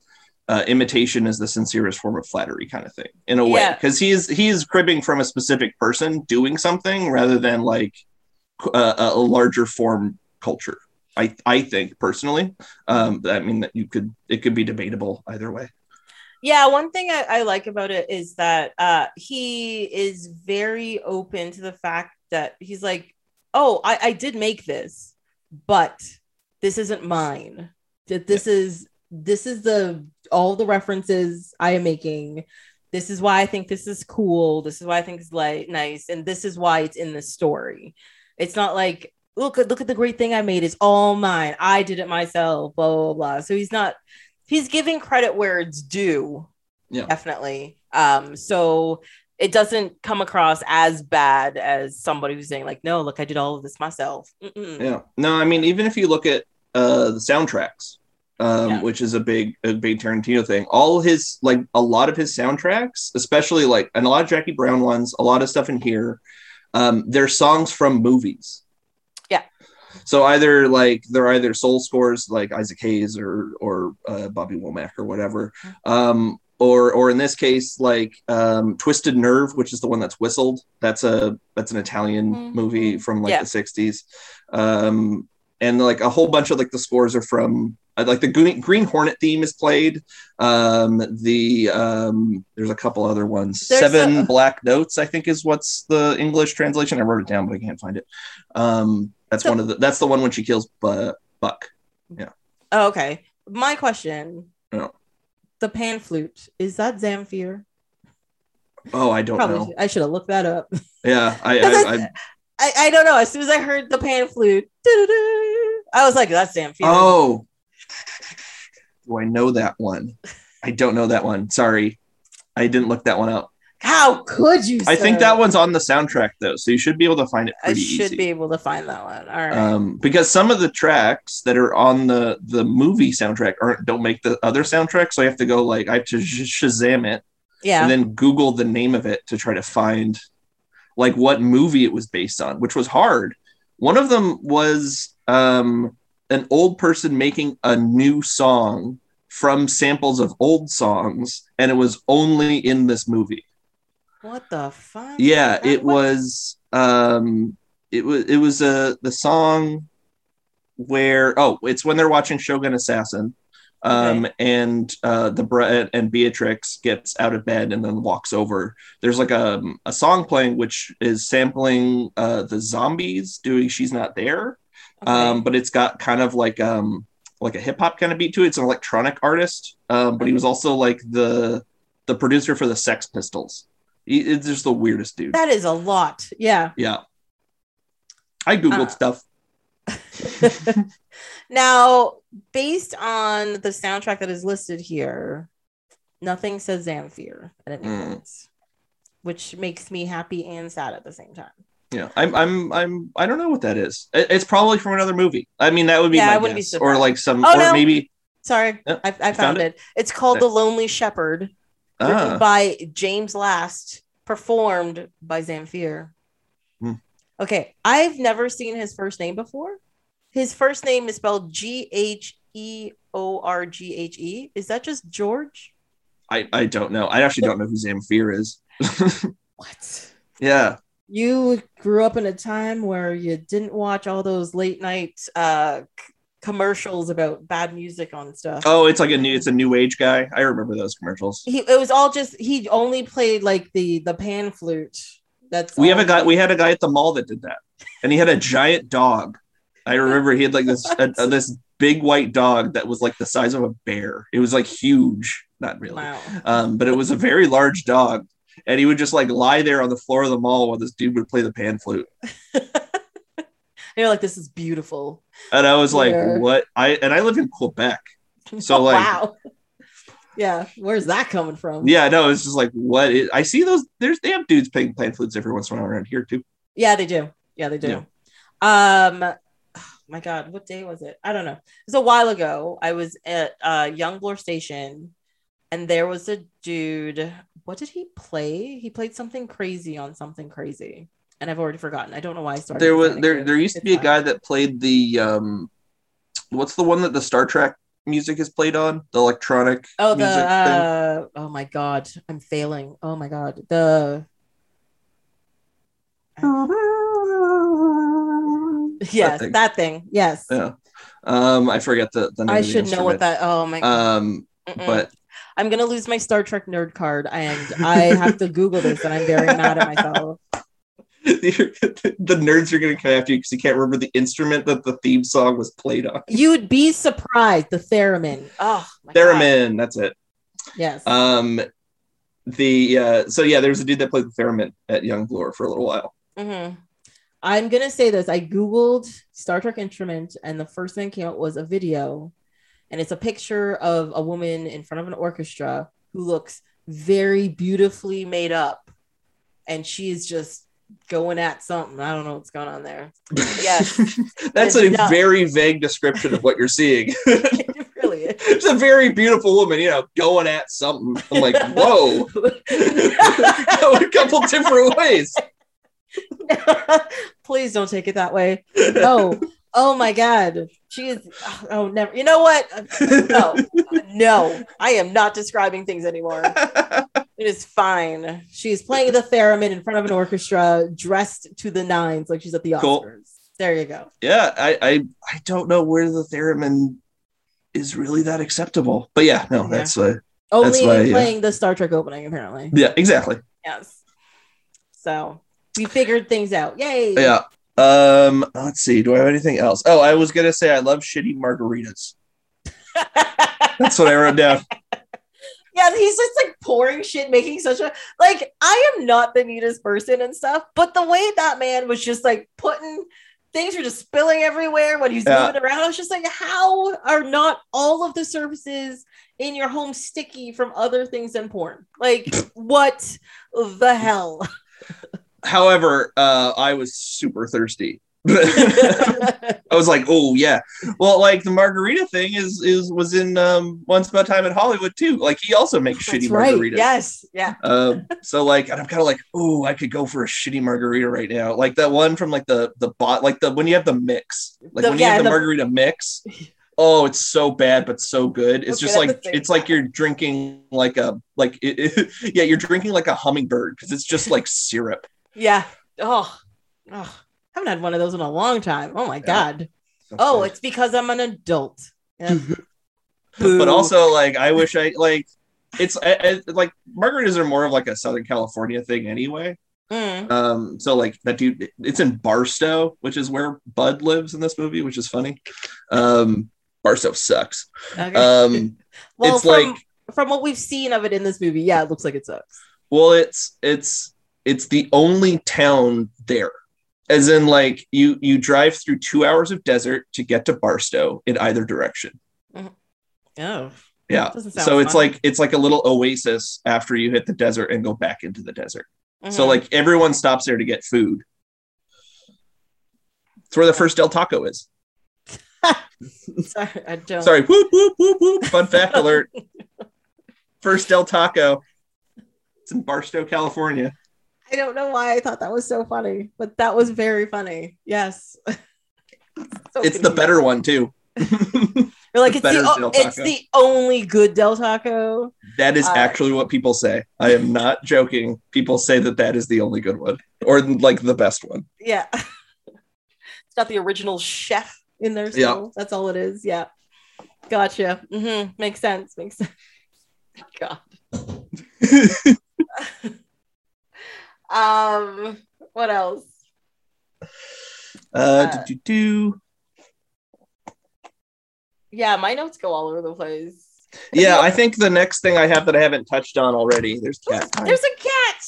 uh, imitation is the sincerest form of flattery kind of thing in a way because he is he is cribbing from a specific person doing something rather than like a, a larger form culture. I I think personally, um, I mean that you could it could be debatable either way. Yeah, one thing I, I like about it is that uh, he is very open to the fact that he's like, "Oh, I, I did make this, but this isn't mine. That this is this is the all the references I am making. This is why I think this is cool. This is why I think it's like nice, and this is why it's in the story. It's not like look at look at the great thing I made. It's all mine. I did it myself. Blah blah blah. So he's not he's giving credit where it's due. Yeah. definitely. Um, so it doesn't come across as bad as somebody who's saying like, no, look, I did all of this myself. Mm-mm. Yeah. No, I mean, even if you look at uh, the soundtracks, um, Yeah. which is a big, a big Tarantino thing, all his like a lot of his soundtracks, especially like and a lot of Jackie Brown ones, a lot of stuff in here, um, they're songs from movies. Yeah. So either like they're either soul scores like Isaac Hayes or or uh, Bobby Womack or whatever, um, or or in this case like um, Twisted Nerve, which is the one that's whistled. That's a that's an Italian Mhm. movie from like Yeah. the '60s, um, and like a whole bunch of like the scores are from like the Green, Green Hornet theme is played. Um, the um, there's a couple other ones. There's Seven a- Black Notes, I think, is what's the English translation. I wrote it down, but I can't find it. Um, that's So- one of the. That's the one when she kills Bu- Buck. Yeah. Oh, okay. My question. Yeah. The pan flute is that Zamfir? Oh, I don't Probably know. should- I should have looked that up. Yeah, I, I- I I, I don't know. As soon as I heard the pan flute, I was like, that's Zamfir. oh, do I know that one? I don't know that one. Sorry, I didn't look that one up. How could you? I think that one's on the soundtrack though, so you should be able to find it I should easy. be able to find that one. All right. um, because some of the tracks that are on the the movie soundtrack aren't don't make the other soundtrack, so I have to go like I have to sh- Shazam it yeah. and then Google the name of it to try to find like what movie it was based on, which was hard. One of them was um, an old person making a new song from samples of old songs, and it was only in this movie. what the fuck? Yeah, it was um it was it was uh, the song where oh, it's when they're watching Shogun Assassin. Um and uh the bre- and Beatrix gets out of bed and then walks over. There's like a a song playing which is sampling uh the zombies doing she's not there. Um but it's got kind of like um like a hip hop kind of beat to it. It's an electronic artist. Um but he was also like the the producer for the Sex Pistols. He, it's just the weirdest dude. that is a lot. Yeah. Yeah. I Googled Uh, stuff. now, based on the soundtrack that is listed here, nothing says Zamfir at any Mm. point, which makes me happy and sad at the same time. Yeah. I'm I'm I'm I don't know what that is. It's probably from another movie. I mean that would be Yeah, my I wouldn't be guess. Or like some Oh, or no. maybe Sorry, Yep, I, I found found it. It's called. The Lonely Shepherd, written ah, by James Last, performed by Zamfir. Hmm. Okay, I've never seen his first name before. His first name is spelled G H E O R G H E. Is that just George? I, I don't know. I actually don't know who Zamfir is. What? yeah. You grew up in a time where you didn't watch all those late night uh, commercials about bad music on stuff. Oh, it's like a new it's a new age guy. I remember those commercials. He it was all just he only played like the the pan flute. That's We have a guy we had a guy at the mall that did that. And he had a giant dog. I remember he had like this a, a- this big white dog that was like the size of a bear. It was like huge. Not really. Wow. um, but it was a very large dog and he would just like lie there on the floor of the mall while this dude would play the pan flute You're like, this is beautiful. and i was like Yeah. what i and i live in quebec So, like- wow. Yeah, where's that coming from? yeah no it's just like what is, i see those there's they have dudes playing pan flutes every once in a while around here too Yeah, they do. Yeah, they do. Um, oh my God, what day was it? I don't know. It was a while ago. I was at uh, Yonge Bloor Station, and there was a dude. What did he play? He played something crazy on something crazy, and I've already forgotten. I don't know why I started. there was there there used to be a guy that played the um what's the one that the star trek music is played on the electronic Oh, the music thing uh, oh my God, I'm failing. Oh my God, the yes, thing. that thing. Yes, yeah um i forget the, the name I of the should know what that. Oh my God. um Mm-mm. but I'm gonna lose my Star Trek nerd card, and I have to Google this, and I'm very mad at myself. the nerds are going to come after you because you can't remember the instrument that the theme song was played on. You'd be surprised. The theremin. Oh, my God. Theremin, that's it. Yes. Um, the uh, so yeah, there was a dude that played the theremin at Yonge Bloor for a little while. Mm-hmm. I'm gonna say this. I googled Star Trek instrument, and the first thing that came up was a video, and it's a picture of a woman in front of an orchestra who looks very beautifully made up, and she is just going at something. I don't know what's going on there. Yes, That's a very vague description of what you're seeing. it really is. it's a very beautiful woman, you know, going at something. I'm like, whoa, a couple different ways. Please don't take it that way. No. Oh my God. She is. Oh, never. You know what? No, no. I am not describing things anymore. It is fine. She's playing the theremin in front of an orchestra, dressed to the nines, like she's at the Oscars. Cool. There you go. yeah, I, I I don't know where the theremin is really that acceptable, but yeah, no, Yeah. that's uh, Only why, in yeah. playing the Star Trek opening, apparently. yeah, exactly. Yes. So we figured things out. Yay. Yeah. Um, let's see. Do I have anything else? Oh, I was gonna say I love shitty margaritas. That's what I wrote down. Yeah, he's just like pouring shit, making such a like. I am not the neatest person and stuff, but the way that man was just like putting things were just spilling everywhere when he's Yeah. moving around. I was just like, how are not all of the surfaces in your home sticky from other things than porn? Like, what the hell? However, uh, I was super thirsty. I was like, oh yeah. Well, like the margarita thing is is was in um Once Upon a Time in Hollywood too. Like he also makes That's shitty right. margaritas. Yes. Yeah. Um, so like, and I'm kind of like, oh, I could go for a shitty margarita right now. Like that one from like the the bot, like the when you have the mix, like The- when you yeah, have the, the- margarita mix. Oh, it's so bad, but so good. It's So just like it's like you're drinking like a like it, it- yeah, you're drinking like a hummingbird because it's just like syrup. Yeah. Oh. Oh. Haven't had one of those in a long time. Oh my Yeah. god. Oh, it's because I'm an adult. Yeah. but also like I wish I like it's I, I, like margaritas are more of like a Southern California thing anyway. Mm. Um, so like that dude, it's in Barstow, which is where Budd lives in this movie, which is funny. Um, Barstow sucks. Okay. Um, well, it's from, like from what we've seen of it in this movie, yeah, it looks like it sucks. well, it's it's it's the only town there. As in, like you you drive through two hours of desert to get to Barstow in either direction. Oh. Yeah. So it's fun. like it's like a little oasis after you hit the desert and go back into the desert. So Mhm. like everyone stops there to get food. It's where the first Del Taco is. Sorry, I don't. Sorry. Whoop whoop whoop whoop. Fun fact alert. First Del Taco. It's in Barstow, California. I don't know why I thought that was so funny, but that was very funny. Yes. So It's the better one too. You're like the it's the, it's the only good Del Taco. that is Uh, actually what people say. I am not joking. People say that that is the only good one, or like the best one. Yeah. it's got the original chef in there. So Yeah. That's all it is. Yeah. Gotcha. Mm-hmm. Makes sense. Makes sense. God. Um, what else? Uh, do, do, do. Yeah, my notes go all over the place. Yeah, I think the next thing I have that I haven't touched on already. There's cat. time. There's a cat.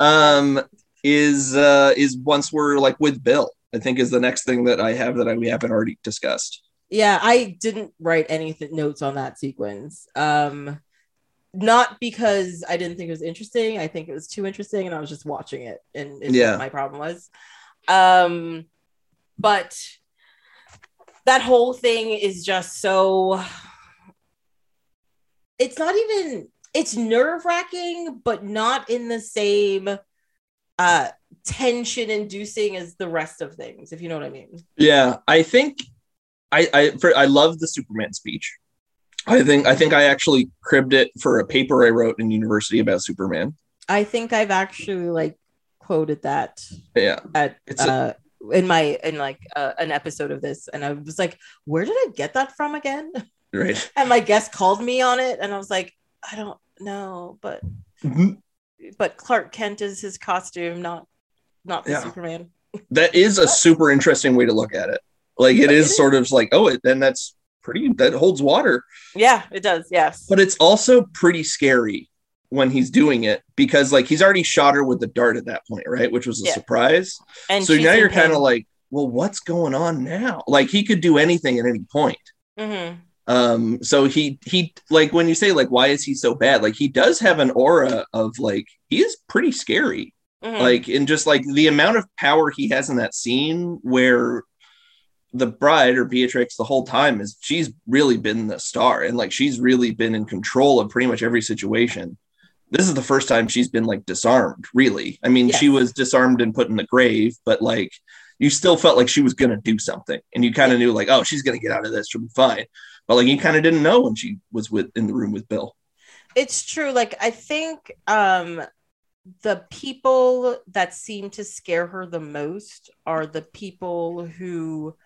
um is uh is once we're like with bill i think is the next thing that i have that I, we haven't already discussed Yeah, I didn't write anything notes on that sequence. Um not because I didn't think it was interesting. I think it was too interesting and I was just watching it and Yeah. my problem was. Um but that whole thing is just so it's not even it's nerve-wracking but not in the same uh tension inducing as the rest of things if you know what i mean yeah i think i i for, i love the superman speech i think i think i actually cribbed it for a paper i wrote in university about superman i think i've actually like quoted that yeah at It's a- uh in my in like uh, an episode of this and i was like where did i get that from again right and my guest called me on it and i was like I don't know, but Mhm. but Clark Kent is his costume, not not the Yeah. Superman. That is a super interesting way to look at it. Like it It is is. sort of like, oh, it, then that's pretty that holds water. Yeah, it does. Yes. But it's also pretty scary when he's doing it because like he's already shot her with the dart at that point, right? Which was a Yeah. surprise. and so now you're kind of like, well, what's going on now? Like he could do anything at any point. Mhm. Um, so he he like when you say like why is he so bad? Like he does have an aura of like he is pretty scary. Mhm. Like and just like the amount of power he has in that scene where the bride or Beatrix the whole time is she's really been the star and like she's really been in control of pretty much every situation. This is the first time she's been like disarmed, really. I mean, she was disarmed and put in the grave, but like you still felt like she was gonna do something, and you kind of knew like, oh, she's gonna get out of this, she'll be fine. But like you kind of didn't know when she was with in the room with Bill. it's true. Like I think um the people that seem to scare her the most are the people who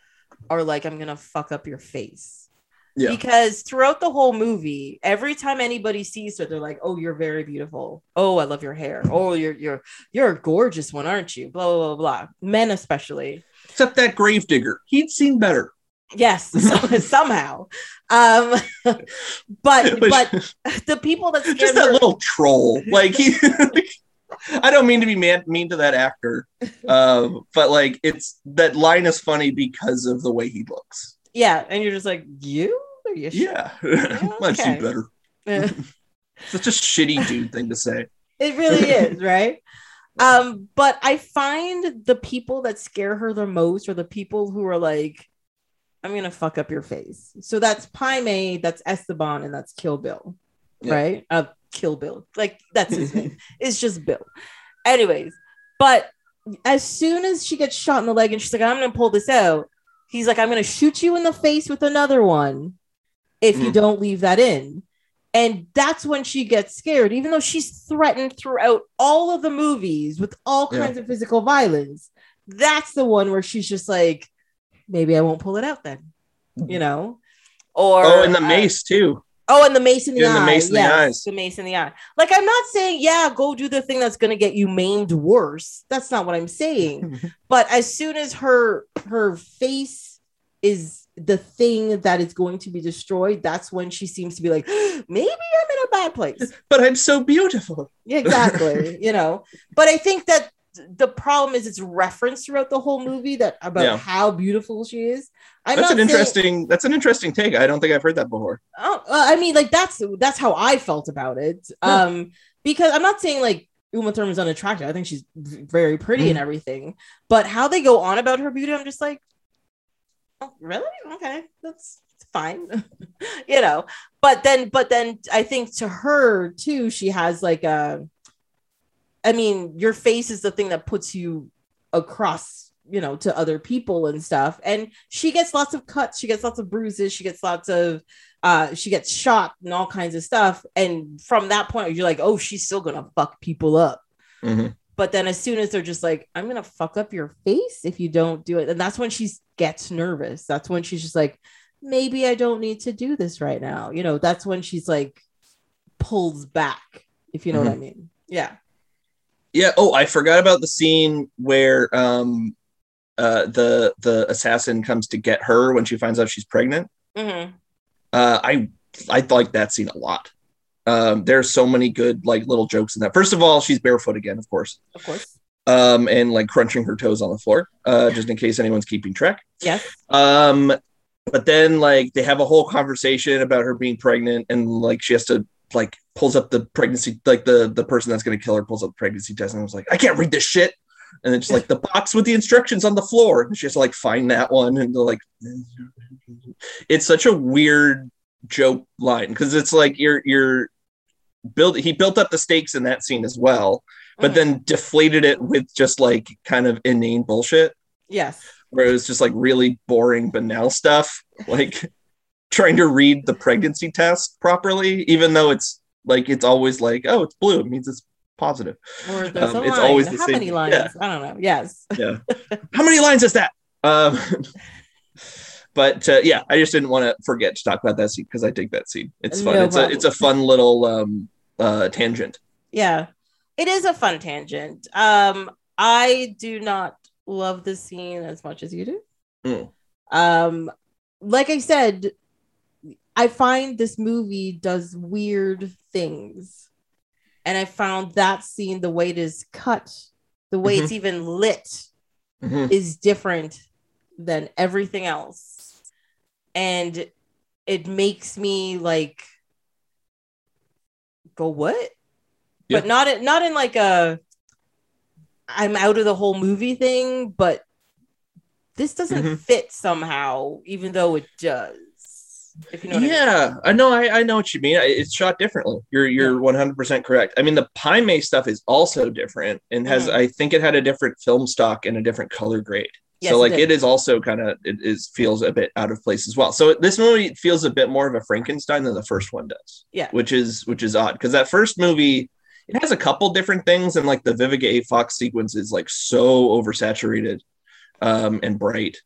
are like, I'm gonna fuck up your face. Yeah. Because throughout the whole movie, every time anybody sees her, they're like, "Oh, you're very beautiful. Oh, I love your hair. Oh, you're you're you're a gorgeous one, aren't you?" Blah blah blah blah. Men especially. Except that gravedigger, he'd seen better. Yes, so, somehow. Um, but Which- but the people that just that her, little troll. Like he, I don't mean to be man, mean to that actor, um, but like it's that line is funny because of the way he looks. yeah, and you're just like, you, Are you sure?" Yeah, I've seen Okay. better. Eh, Such a shitty dude thing to say. it really is, right? Um, but I find the people that scare her the most are the people who are like, I'm gonna fuck up your face. So that's Pai Mei, that's Esteban, and that's Kill Bill, Yeah. right? Uh, Kill Bill, like that's his name. It's just Bill. Anyways, but as soon as she gets shot in the leg and she's like, I'm gonna pull this out, he's like, I'm gonna shoot you in the face with another one if you Mm. don't leave that in. And that's when she gets scared, even though she's threatened throughout all of the movies with all Yeah. kinds of physical violence. That's the one where she's just like, maybe I won't pull it out then, you know? Or oh, and the uh, mace too. Oh, and the mace in the And the eye. mace in the yes, eyes. The mace in the eye. Like I'm not saying, yeah, go do the thing that's gonna get you maimed worse. That's not what I'm saying. but as soon as her her face is the thing that is going to be destroyed, that's when she seems to be like, maybe I'm in a bad place. but I'm so beautiful. Yeah, exactly. you know, but I think that the problem is it's referenced throughout the whole movie that about Yeah. how beautiful she is. I'm that's an saying- interesting. That's an interesting take. I don't think I've heard that before. Oh, I mean, like that's that's how I felt about it. Yeah. Um, because I'm not saying like Uma Thurman's unattractive. I think she's very pretty Mm-hmm. and everything. But how they go on about her beauty, I'm just like, oh, really? Okay, that's fine, you know. But then, but then I think to her too, she has like a. I mean, your face is the thing that puts you across, you know, to other people and stuff. And she gets lots of cuts, she gets lots of bruises, she gets lots of uh she gets shot and all kinds of stuff. And from that point, you're like, oh, she's still gonna fuck people up. Mhm. But then as soon as they're just like, I'm gonna fuck up your face if you don't do it, and that's when she gets nervous. That's when she's just like, maybe I don't need to do this right now. You know, that's when she's like pulls back, if you know what I mean. Yeah. Yeah. Oh, I forgot about the scene where um, uh, the the assassin comes to get her when she finds out she's pregnant. Mhm. Uh, I I like that scene a lot. Um, there's so many good like little jokes in that. First of all, she's barefoot again, of course, Of course. um, and like crunching her toes on the floor, uh, just in case anyone's keeping track. Yes. Um, but then like they have a whole conversation about her being pregnant, and like she has to like pulls up the pregnancy, like the the person that's gonna kill her pulls up the pregnancy test, and I was like, I can't read this shit. And then just like the box with the instructions on the floor, and she has to like find that one, and they're like, it's such a weird joke line because it's like you're you're build he built up the stakes in that scene as well, but Mhm. then deflated it with just like kind of inane bullshit yes. where it was just like really boring banal stuff like trying to read the pregnancy test properly even though it's like it's always like oh it's blue it means it's positive Or there's Um, a it's line. always the How same- many lines? yeah. I don't know. Yes. yeah. how many lines is that um but uh, yeah, I just didn't want to forget to talk about that scene because I dig that scene. It's fun. No it's a it's a fun little um, uh, tangent. Yeah, it is a fun tangent. Um, I do not love the scene as much as you do. Mm. Um, like I said, I find this movie does weird things, and I found that scene, the way it is cut, the way it's even lit, Mhm. is different than everything else, and it makes me like go what? Yeah. But not in, not in like a I'm out of the whole movie thing, but this doesn't Mhm. fit somehow, even though it does. If you know what I mean. yeah, I know. I, I know what you mean. It's shot differently. You're you're 100 percent correct. I mean, the Pai Mei stuff is also different and has. Mhm. I think it had a different film stock and a different color grade. Yes, so like did. it is also kind of it is feels a bit out of place as well. So this movie feels a bit more of a Frankenstein than the first one does. Yeah. which is which is odd because that first movie it has a couple different things and like the Vivica A. Fox sequence is like so oversaturated um, and bright.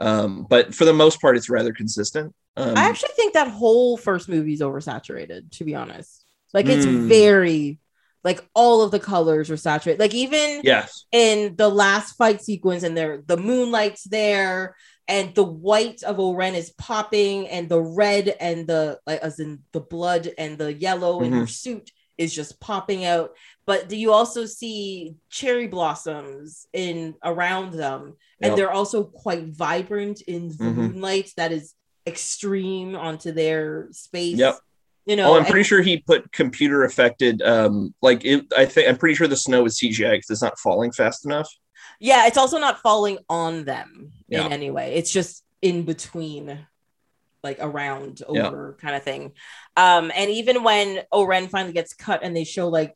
Um, but for the most part, it's rather consistent. Um, I actually think that whole first movie is oversaturated, to be honest. Like it's Mm. very like all of the colors are saturated. Like even yes, in the last fight sequence and there the moonlight's there and the white of O-Ren is popping and the red and the like as in the blood and the yellow in Mm-hmm. her suit is just popping out but do you also see cherry blossoms in around them and Yep. they're also quite vibrant in the Mhm. moonlight that is extreme onto their space Yep. you know oh, I'm and- pretty sure he put computer affected. Um, like it, I think I'm pretty sure the snow is CGI because it's not falling fast enough. Yeah, it's also not falling on them Yeah. in any way. It's just in between, like around Yeah. over kind of thing. Um, and even when O-Ren finally gets cut and they show like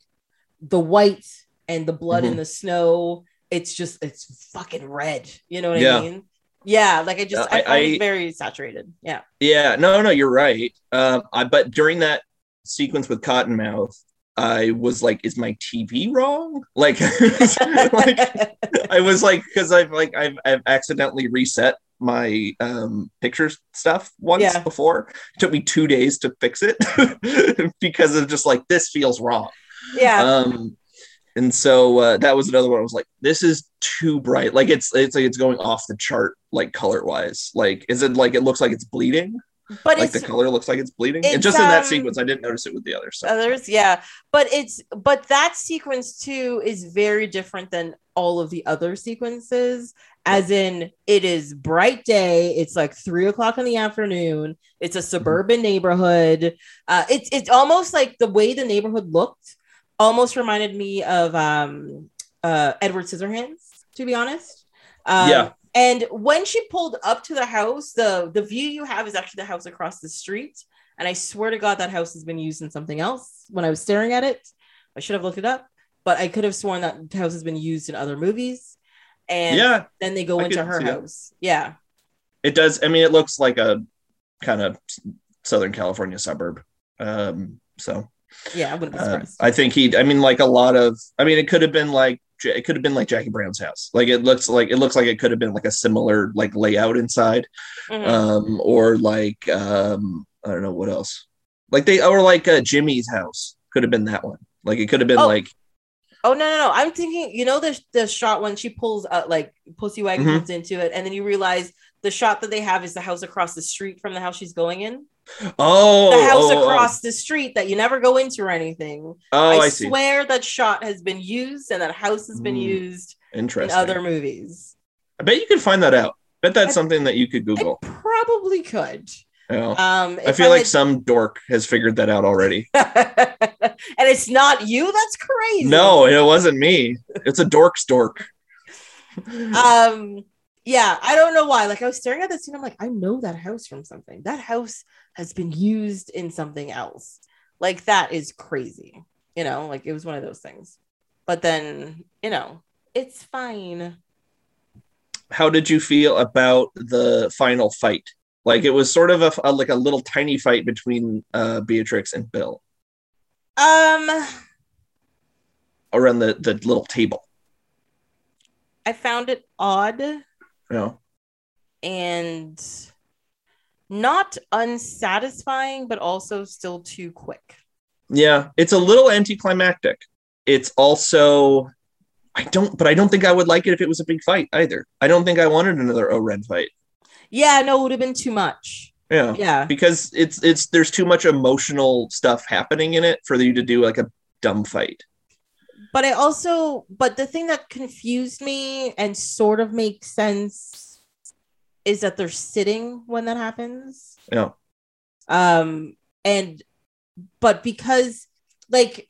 the white and the blood Mm-hmm. in the snow, it's just it's fucking red. You know what Yeah. I mean? Yeah, like I just Uh, I, I- I- very saturated. Yeah. Yeah, no, no, you're right. Um, I, but during that sequence with Cottonmouth, I was like, "Is my TV wrong?" Like, like I was like, because I've like I've I've accidentally reset my um pictures stuff once Yeah. before. It took me two days to fix it because of just like this feels wrong. Yeah. Um, and so uh, that was another one. I was like, this is too bright. Like it's it's like it's going off the chart, like color wise. Like, is it like it looks like it's bleeding? but like the color looks like it's bleeding. it's, and just in that um, sequence, I didn't notice it with the other stuff. others yeah but it's but that sequence too is very different than all of the other sequences as in it is bright day it's like three o'clock in the afternoon it's a suburban neighborhood uh it's it's almost like the way the neighborhood looked almost reminded me of um uh edward scissorhands to be honest um, Yeah. and when she pulled up to the house the the view you have is actually the house across the street and I swear to God, that house has been used in something else when I was staring at it. I should have looked it up, but I could have sworn that house has been used in other movies. And yeah, then they go I into her house. Yeah. it does. I mean, it looks like a kind of Southern California suburb. Um, so Yeah. I wouldn't be uh. I think he. I mean, like a lot of. I mean, it could have been like it could have been like Jackie Brown's house. Like it looks like it looks like it could have been like a similar like layout inside. Mhm. um, or like um, I don't know what else. Like they or like uh, Jimmy's house could have been that one. Like it could have been Oh. like oh, no, no, no. I'm thinking, you know, the, the shot when she pulls uh, like Pussy Wagon Mhm. into it, and then you realize the shot that they have is the house across the street from the house she's going in. Oh The house oh, oh, across the street that you never go into or anything. Oh, I, I, see. swear that shot has been used and that house has been Mm, used in other movies. I bet you could find that out. bet that's I- something that you could I Google. probably could. Um, I feel like had- some dork has figured that out already. and it's not you. That's crazy. no, it wasn't me. It's a dork's dork. Um. Yeah, I don't know why. Like I was staring at the scene, I'm like, I know that house from something. That house has been used in something else. Like that is crazy. You know, like it was one of those things. But then, you know, it's fine. How did you feel about the final fight? Like it was sort of a, a- like a little tiny fight between uh, Beatrix and Bill Um, around the the little table. I found it odd Know? and not unsatisfying, but also still too quick. Yeah, it's a little anticlimactic. It's also I don't but I don't think I would like it if it was a big fight either. I don't think I wanted another O-Ren fight. Yeah, no, it would have been too much. Yeah. Yeah. Because it's it's there's too much emotional stuff happening in it for you to do like a dumb fight. But I also, but the thing that confused me and sort of makes sense is that they're sitting when that happens. Yeah. Um, and, but because like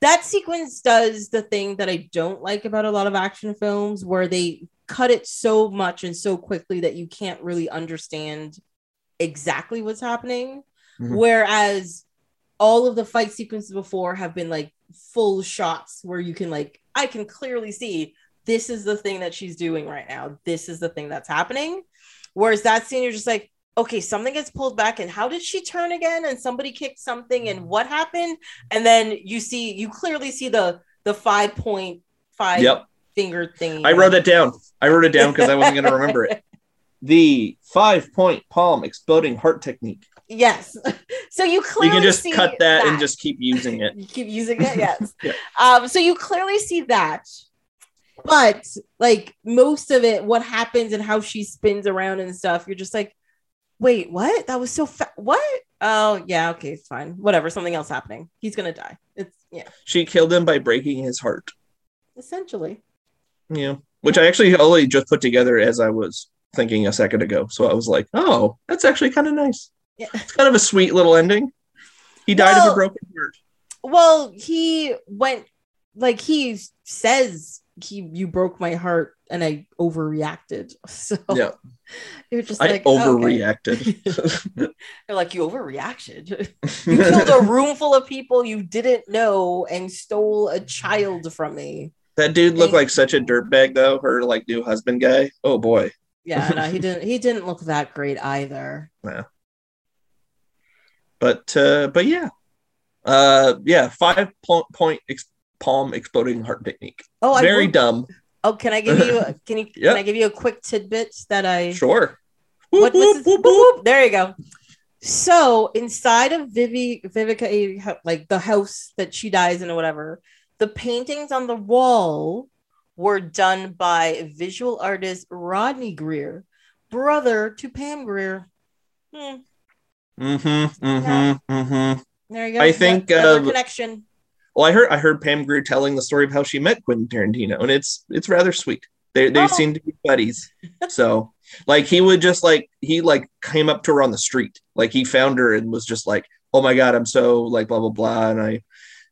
that sequence does the thing that I don't like about a lot of action films where they cut it so much and so quickly that you can't really understand exactly what's happening. Mhm. Whereas all of the fight sequences before have been like full shots where you can like I can clearly see this is the thing that she's doing right now. This is the thing that's happening. Whereas that scene, you're just like, okay, something gets pulled back, and how did she turn again? And somebody kicked something, and mm-hmm. what happened? And then you see, you clearly see the the five point five Yep. finger thing. I wrote it down. I wrote it down because I wasn't going to remember it. The five point palm exploding heart technique. Yes. So you You clearly can just see cut that, and just keep using it. You keep using it, yes. Yeah. Um, so you clearly see that, but like most of it, what happens and how she spins around and stuff, you're just like, wait, what? That was so fast. What? Oh, yeah, okay, it's fine. Whatever, something else happening. He's gonna die. It's yeah, She killed him by breaking his heart. essentially. Yeah. Which I actually only just put together as I was thinking a second ago. So I was like, oh, that's actually kind of nice. Yeah. It's kind of a sweet little ending. He died of a broken heart. Well, he went like he says he you broke my heart and I overreacted. So Yeah. you're just I like okay. overreacted. They're like, you overreacted. you killed a room full of people you didn't know and stole a child from me. that dude looked Thank like such a dirtbag though, her like new husband guy. Oh boy. Yeah, no, he didn't. He didn't look that great either. But uh but yeah. Uh yeah, five po- point ex- palm exploding heart technique. Oh, Very dumb. Oh, can I give you? Can you? Yep. Can I give you a quick tidbit that I? Sure. What, Whoop, whoop, whoop. There you go. So inside of Vivi Vivica, like the house that she dies in or whatever, the paintings on the wall were done by visual artist Rodney Grier, brother to Pam Grier. Hmm, Mm-hmm. Mm-hmm. Mm-hmm. there you go. I think, uh, connection. Well, I heard I heard Pam Grier telling the story of how she met Quentin Tarantino, and it's it's rather sweet. They they Oh. seem to be buddies. So like he would just like he like came up to her on the street, like he found her and was just like, "Oh my god, I'm so like blah blah blah," and I,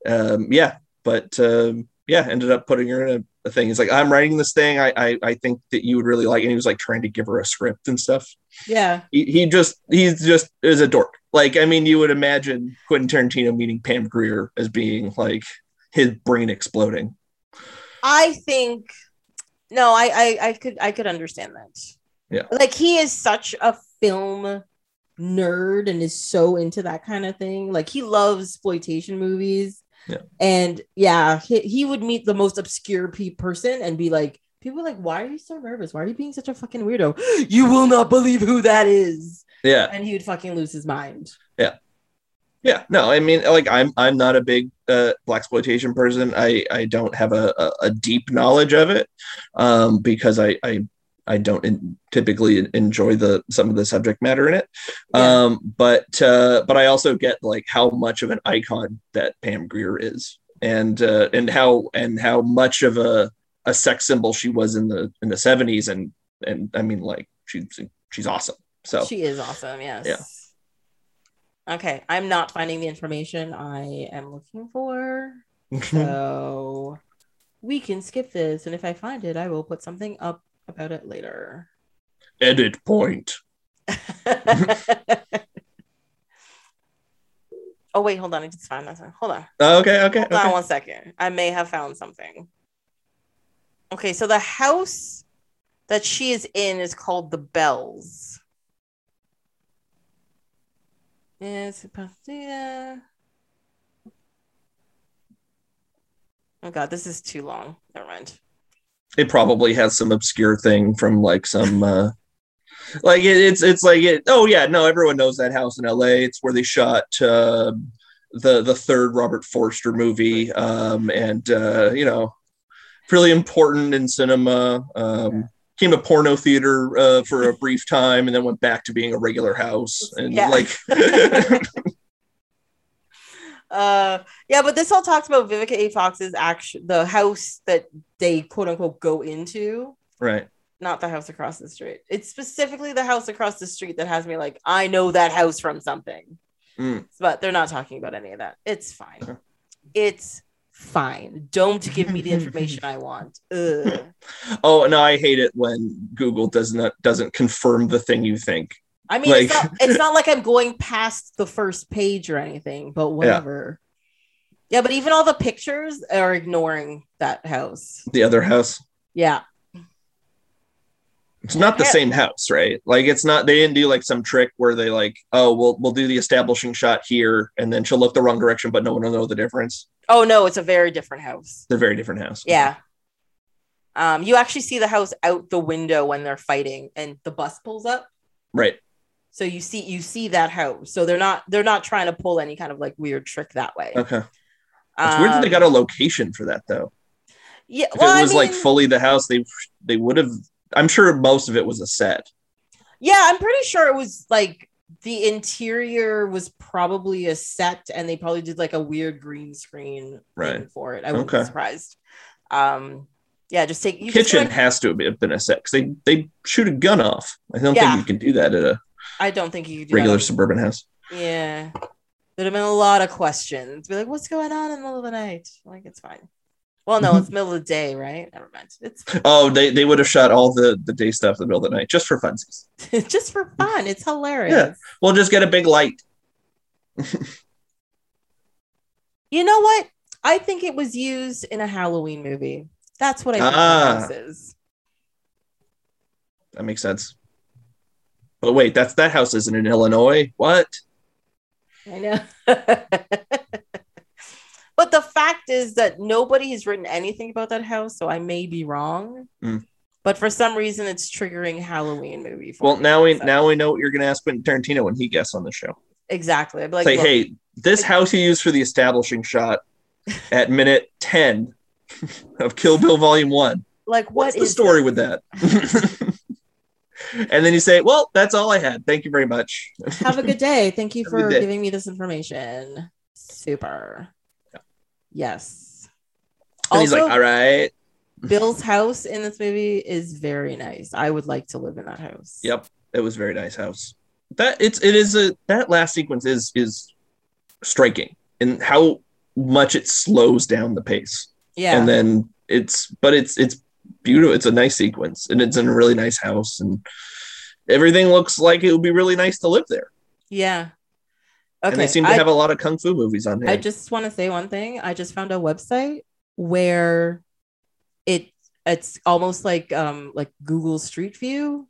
um, yeah, but um, yeah, ended up putting her in a, a thing. He's like, "I'm writing this thing. I, I I think that you would really like," and he was like trying to give her a script and stuff. Yeah. He, he just he's just is a dork. Like I mean, you would imagine Quentin Tarantino meeting Pam Grier as being like his brain exploding. I think no, I, I I could I could understand that. Yeah. Like he is such a film nerd and is so into that kind of thing. Like he loves exploitation movies. Yeah. And yeah, he, he would meet the most obscure pe- person and be like, people are like, why are you so nervous? Why are you being such a fucking weirdo? You will not believe who that is. Yeah, And he would fucking lose his mind. Yeah. Yeah. No, I mean, like I'm I'm not a big uh, black exploitation person. I I don't have a, a, a deep knowledge of it um, because I I I don't in, typically enjoy the some of the subject matter in it. Yeah. Um, but uh, but I also get like how much of an icon that Pam Grier is, and uh, and how and how much of a a sex symbol she was in the in the seventies, and and I mean like she's she's awesome. So She is awesome, yes. Yeah. Okay, I'm not finding the information I am looking for. So we can skip this. And if I find it, I will put something up about it later. edit point. oh, wait, hold on. I just found that. Hold on. Oh, okay, okay, Hold on one second. I may have found something. Okay, so the house that she is in is called the Bells. Yes, Pasadena. Oh god, this is too long. Never mind. It probably has some obscure thing from like some uh like it, it's it's like it. Oh yeah, no, everyone knows that house in L.A. It's where they shot uh, the the third Robert Forster movie, um, and uh, you know, really important in cinema. Um, came to porno theater uh, for a brief time, and then went back to being a regular house, and Yeah. like. Uh, yeah, but this all talks about Vivica A. Fox's action, the house that they quote unquote go into, right. not the house across the street. It's specifically the house across the street that has me like, I know that house from something. Mm. But they're not talking about any of that. It's fine. It's fine. Don't give me the information I want. Ugh. Oh no, I hate it when Google does not doesn't confirm the thing you think. I mean, it's, not, it's not like I'm going past the first page or anything, but whatever. Yeah, yeah, but even all the pictures are ignoring that house. The other house. Yeah. It's not the same house, right? Like it's not they didn't do like some trick where they like, oh, we'll we'll do the establishing shot here and then she'll look the wrong direction, but no one will know the difference. Oh no, it's a very different house. They're very different house. Yeah. Um, you actually see the house out the window when they're fighting, and the bus pulls up. Right. So you see you see that house. So they're not they're not trying to pull any kind of like weird trick that way. Okay. It's weird that they Um, got a location for that though. yeah. If Well, it was I like fully the house, they they would have I'm sure most of it was a set. yeah, I'm pretty sure it was like the interior was probably a set, and they probably did like a weird green screen Right. for it. I wouldn't Okay. be surprised. Um, yeah, just take you just Kitchen gotta- has to have been a set because they they shoot a gun off. I don't Yeah. think you can do that at a I don't think you could do regular suburban house. Yeah. There'd have been a lot of questions. Be like, what's going on in the middle of the night? Like, it's fine. Well, no, it's middle of the day, right? Never mind. It's Oh, they, they would have shot all the, the day stuff in the middle of the night just for funsies. just for fun. It's hilarious. We'll just get a big light. You know what? I think it was used in a Halloween movie. That's what I think Ah. is. That makes sense. But wait, that's that house isn't in Illinois. What? I know. but the fact is that nobody has written anything about that house, so I may be wrong. Mm. But for some reason, it's triggering Halloween movie. For Well, me. now we So- now we know what you're gonna ask Quentin Tarantino when he guests on the show. exactly. I'd be like, Say, hey, this house you used for the establishing shot at minute 10 of Kill Bill Volume 1. like what What's the story this? with that? and then you say, Well, that's all I had. Thank you very much. Have a good day. Thank you Have a good for giving me this information. Super. Yes. And he's like, Also, All right. Bill's house in this movie is very nice. I would like to live in that house. Yep, it was a very nice house. That it's it is a that last sequence is is striking in how much it slows down the pace. Yeah. And then it's but it's it's beautiful. It's a nice sequence and it's in a really nice house and everything looks like it would be really nice to live there. yeah. Okay. and they seem to I, have a lot of kung fu movies on here. I just want to say one thing. I just found a website where it it's almost like um like Google Street View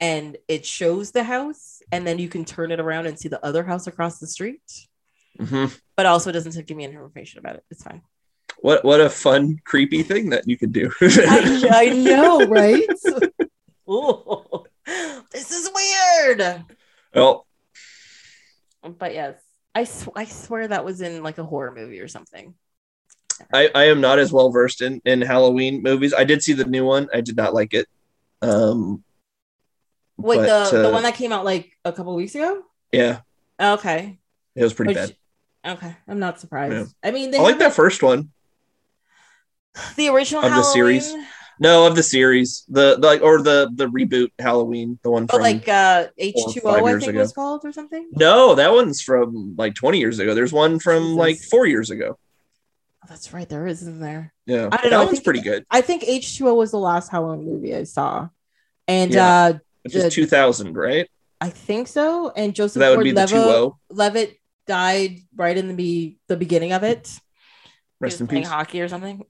and it shows the house and then you can turn it around and see the other house across the street. Mhm. But also it doesn't give me any information about it. It's fine. What what a fun creepy thing that you could do. I, I know, right? Ooh, this is weird. well, But yes, I sw- I swear that was in like a horror movie or something. I, I am not as well versed in, in Halloween movies. I did see the new one. I did not like it. Um, Wait, but, the the uh, one that came out like a couple weeks ago. yeah, Okay, it was pretty Which- bad. okay, I'm not surprised. Yeah. I mean, they I like that first one. The original of the series. No, of the series, the, the like or the the reboot Halloween, the one but from like uh H2O, I think ago. it was called or something. no, that one's from like twenty years ago. There's one from Jesus. like four years ago. Oh, that's right, there is, isn't there? Yeah, I don't that know, one's think- pretty good. I think H2O was the last Halloween movie I saw, and Yeah. uh Which is two thousand, right? I think so. And Joseph So that would be the two Gordon-Levitt Levitt died right in the be- the beginning of it. Rest in playing peace. hockey or something.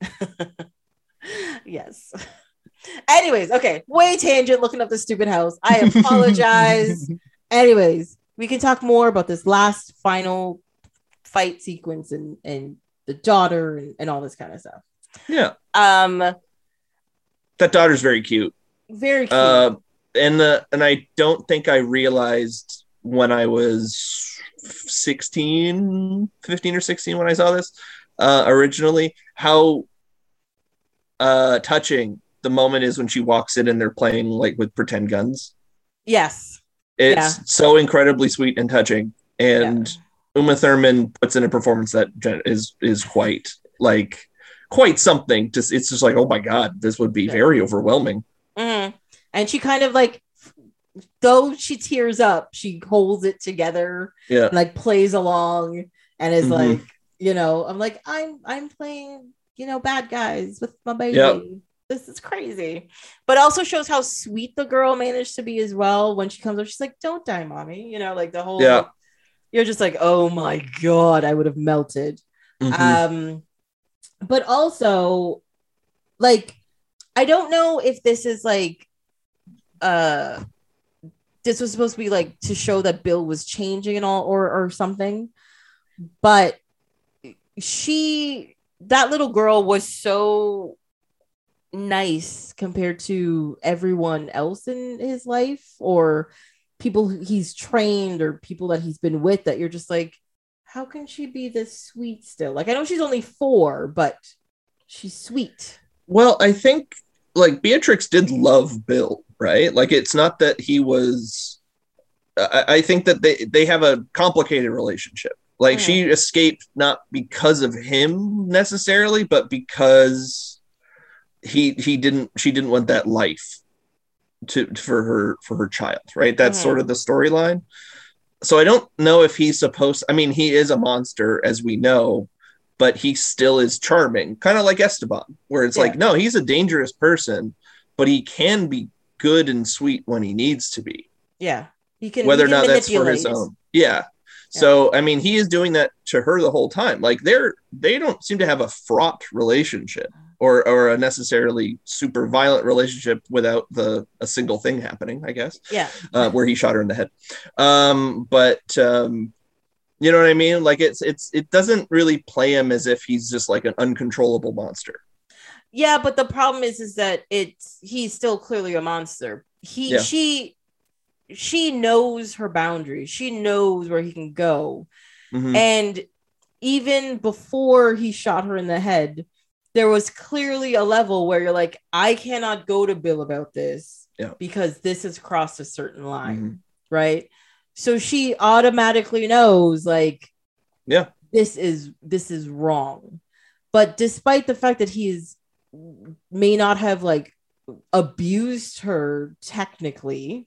yes. Anyways, okay, way tangent. Looking up the stupid house. I apologize. Anyways, we can talk more about this last final fight sequence and and the daughter and, and all this kind of stuff. Yeah, Um, that daughter's very cute. very cute. Uh, and the and I don't think I realized when I was 16, 15 or 16 when I saw this uh, originally how uh, touching the moment is when she walks in and they're playing like with pretend guns. Yes. It's Yeah. so incredibly sweet and touching, and Uma Thurman puts in a performance that is is quite like quite something. Just it's just like oh my god, this would be Yeah. very overwhelming. Mhm. And she kind of like, though she tears up, she holds it together, Yeah, and, like plays along, and is Mhm. like, you know, I'm like, I'm I'm playing, you know, bad guys with my baby. Yep. This is crazy, but also shows how sweet the girl managed to be as well. When she comes up, she's like, "Don't die, mommy." You know, like the whole. Yeah. You're just like, oh my god, I would have melted. Mhm. um but also like i don't know if this is like uh this was supposed to be like to show that bill was changing and all or or something but she that little girl was so nice compared to everyone else in his life or people he's trained or people that he's been with that you're just like how can she be this sweet still like i know she's only four but she's sweet Well, I think like Beatrix did love Bill, right? Like it's not that he was. I, I think that they they have a complicated relationship. Like she escaped not because of him necessarily, but because he he didn't she didn't want that life to for her for her child, right? That's Mhm. sort of the storyline. So I don't know if he's supposed. I mean, he is a monster, as we know, but he still is charming, kind of like Esteban, where it's Yeah. like, no, he's a dangerous person, but he can be good and sweet when he needs to be, yeah he can whether or he can not that's for his own. Yeah. So I mean, he is doing that to her the whole time. Like they're they don't seem to have a fraught relationship or or a necessarily super violent relationship without the a single thing happening. I guess yeah uh, where he shot her in the head. Um, but um, you know what I mean? Like it's it's it doesn't really play him as if he's just like an uncontrollable monster. yeah but the problem is is that it's he's still clearly a monster he Yeah. she she knows her boundaries she knows where he can go Mhm. And even before he shot her in the head, there was clearly a level where you're like, I cannot go to Bill about this Yeah. because this has crossed a certain line, Mhm. right? So she automatically knows, like, Yeah. this is this is wrong. But despite the fact that he is may not have like abused her technically,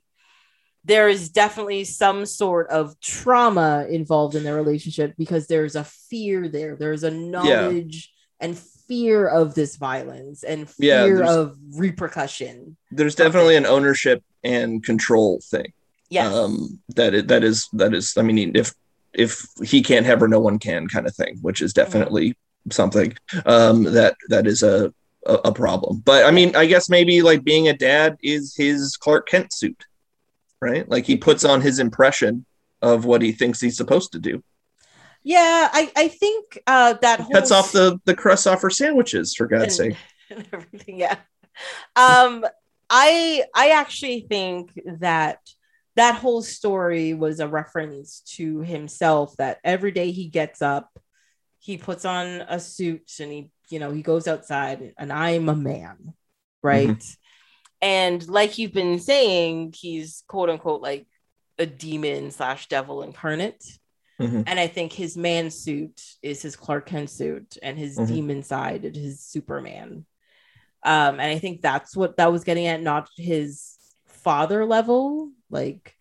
there is definitely some sort of trauma involved in their relationship because there's a fear there. There's a knowledge and fear of this violence and fear there's- of repercussion. There's definitely an ownership and control thing. Yes. Um, that is, that is that is. I mean, if if he can't have her, no one can, kind of thing, which is definitely something um, that that is a a problem. But I mean, I guess maybe like being a dad is his Clark Kent suit, right? Like he puts on his impression of what he thinks he's supposed to do. yeah, I, I think uh that whole Cuts off the the crust off her sandwiches, for God's and- sake. and everything yeah um i i actually think that that whole story was a reference to himself that every day he gets up he puts on a suit and he you know he goes outside and i'm a man right and like you've been saying he's quote unquote like a demon slash devil incarnate Mhm. and I think his man suit is his Clark Kent suit, and his Mhm. demon side is his Superman. Um, and I think that's what that was getting at, not his father level. Like,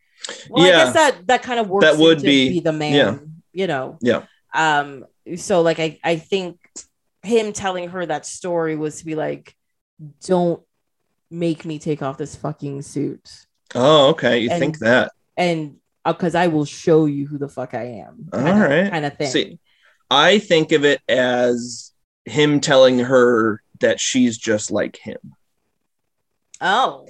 well, I Yeah. guess that that kind of works. That would into be- the man, yeah. you know. Yeah. Um. So like, I I think him telling her that story was to be like, don't make me take off this fucking suit, Oh, okay. You And- think that? and because I will show you who the fuck I am. All Kind of, right. kind of thing. See, I think of it as him telling her that she's just like him, Oh.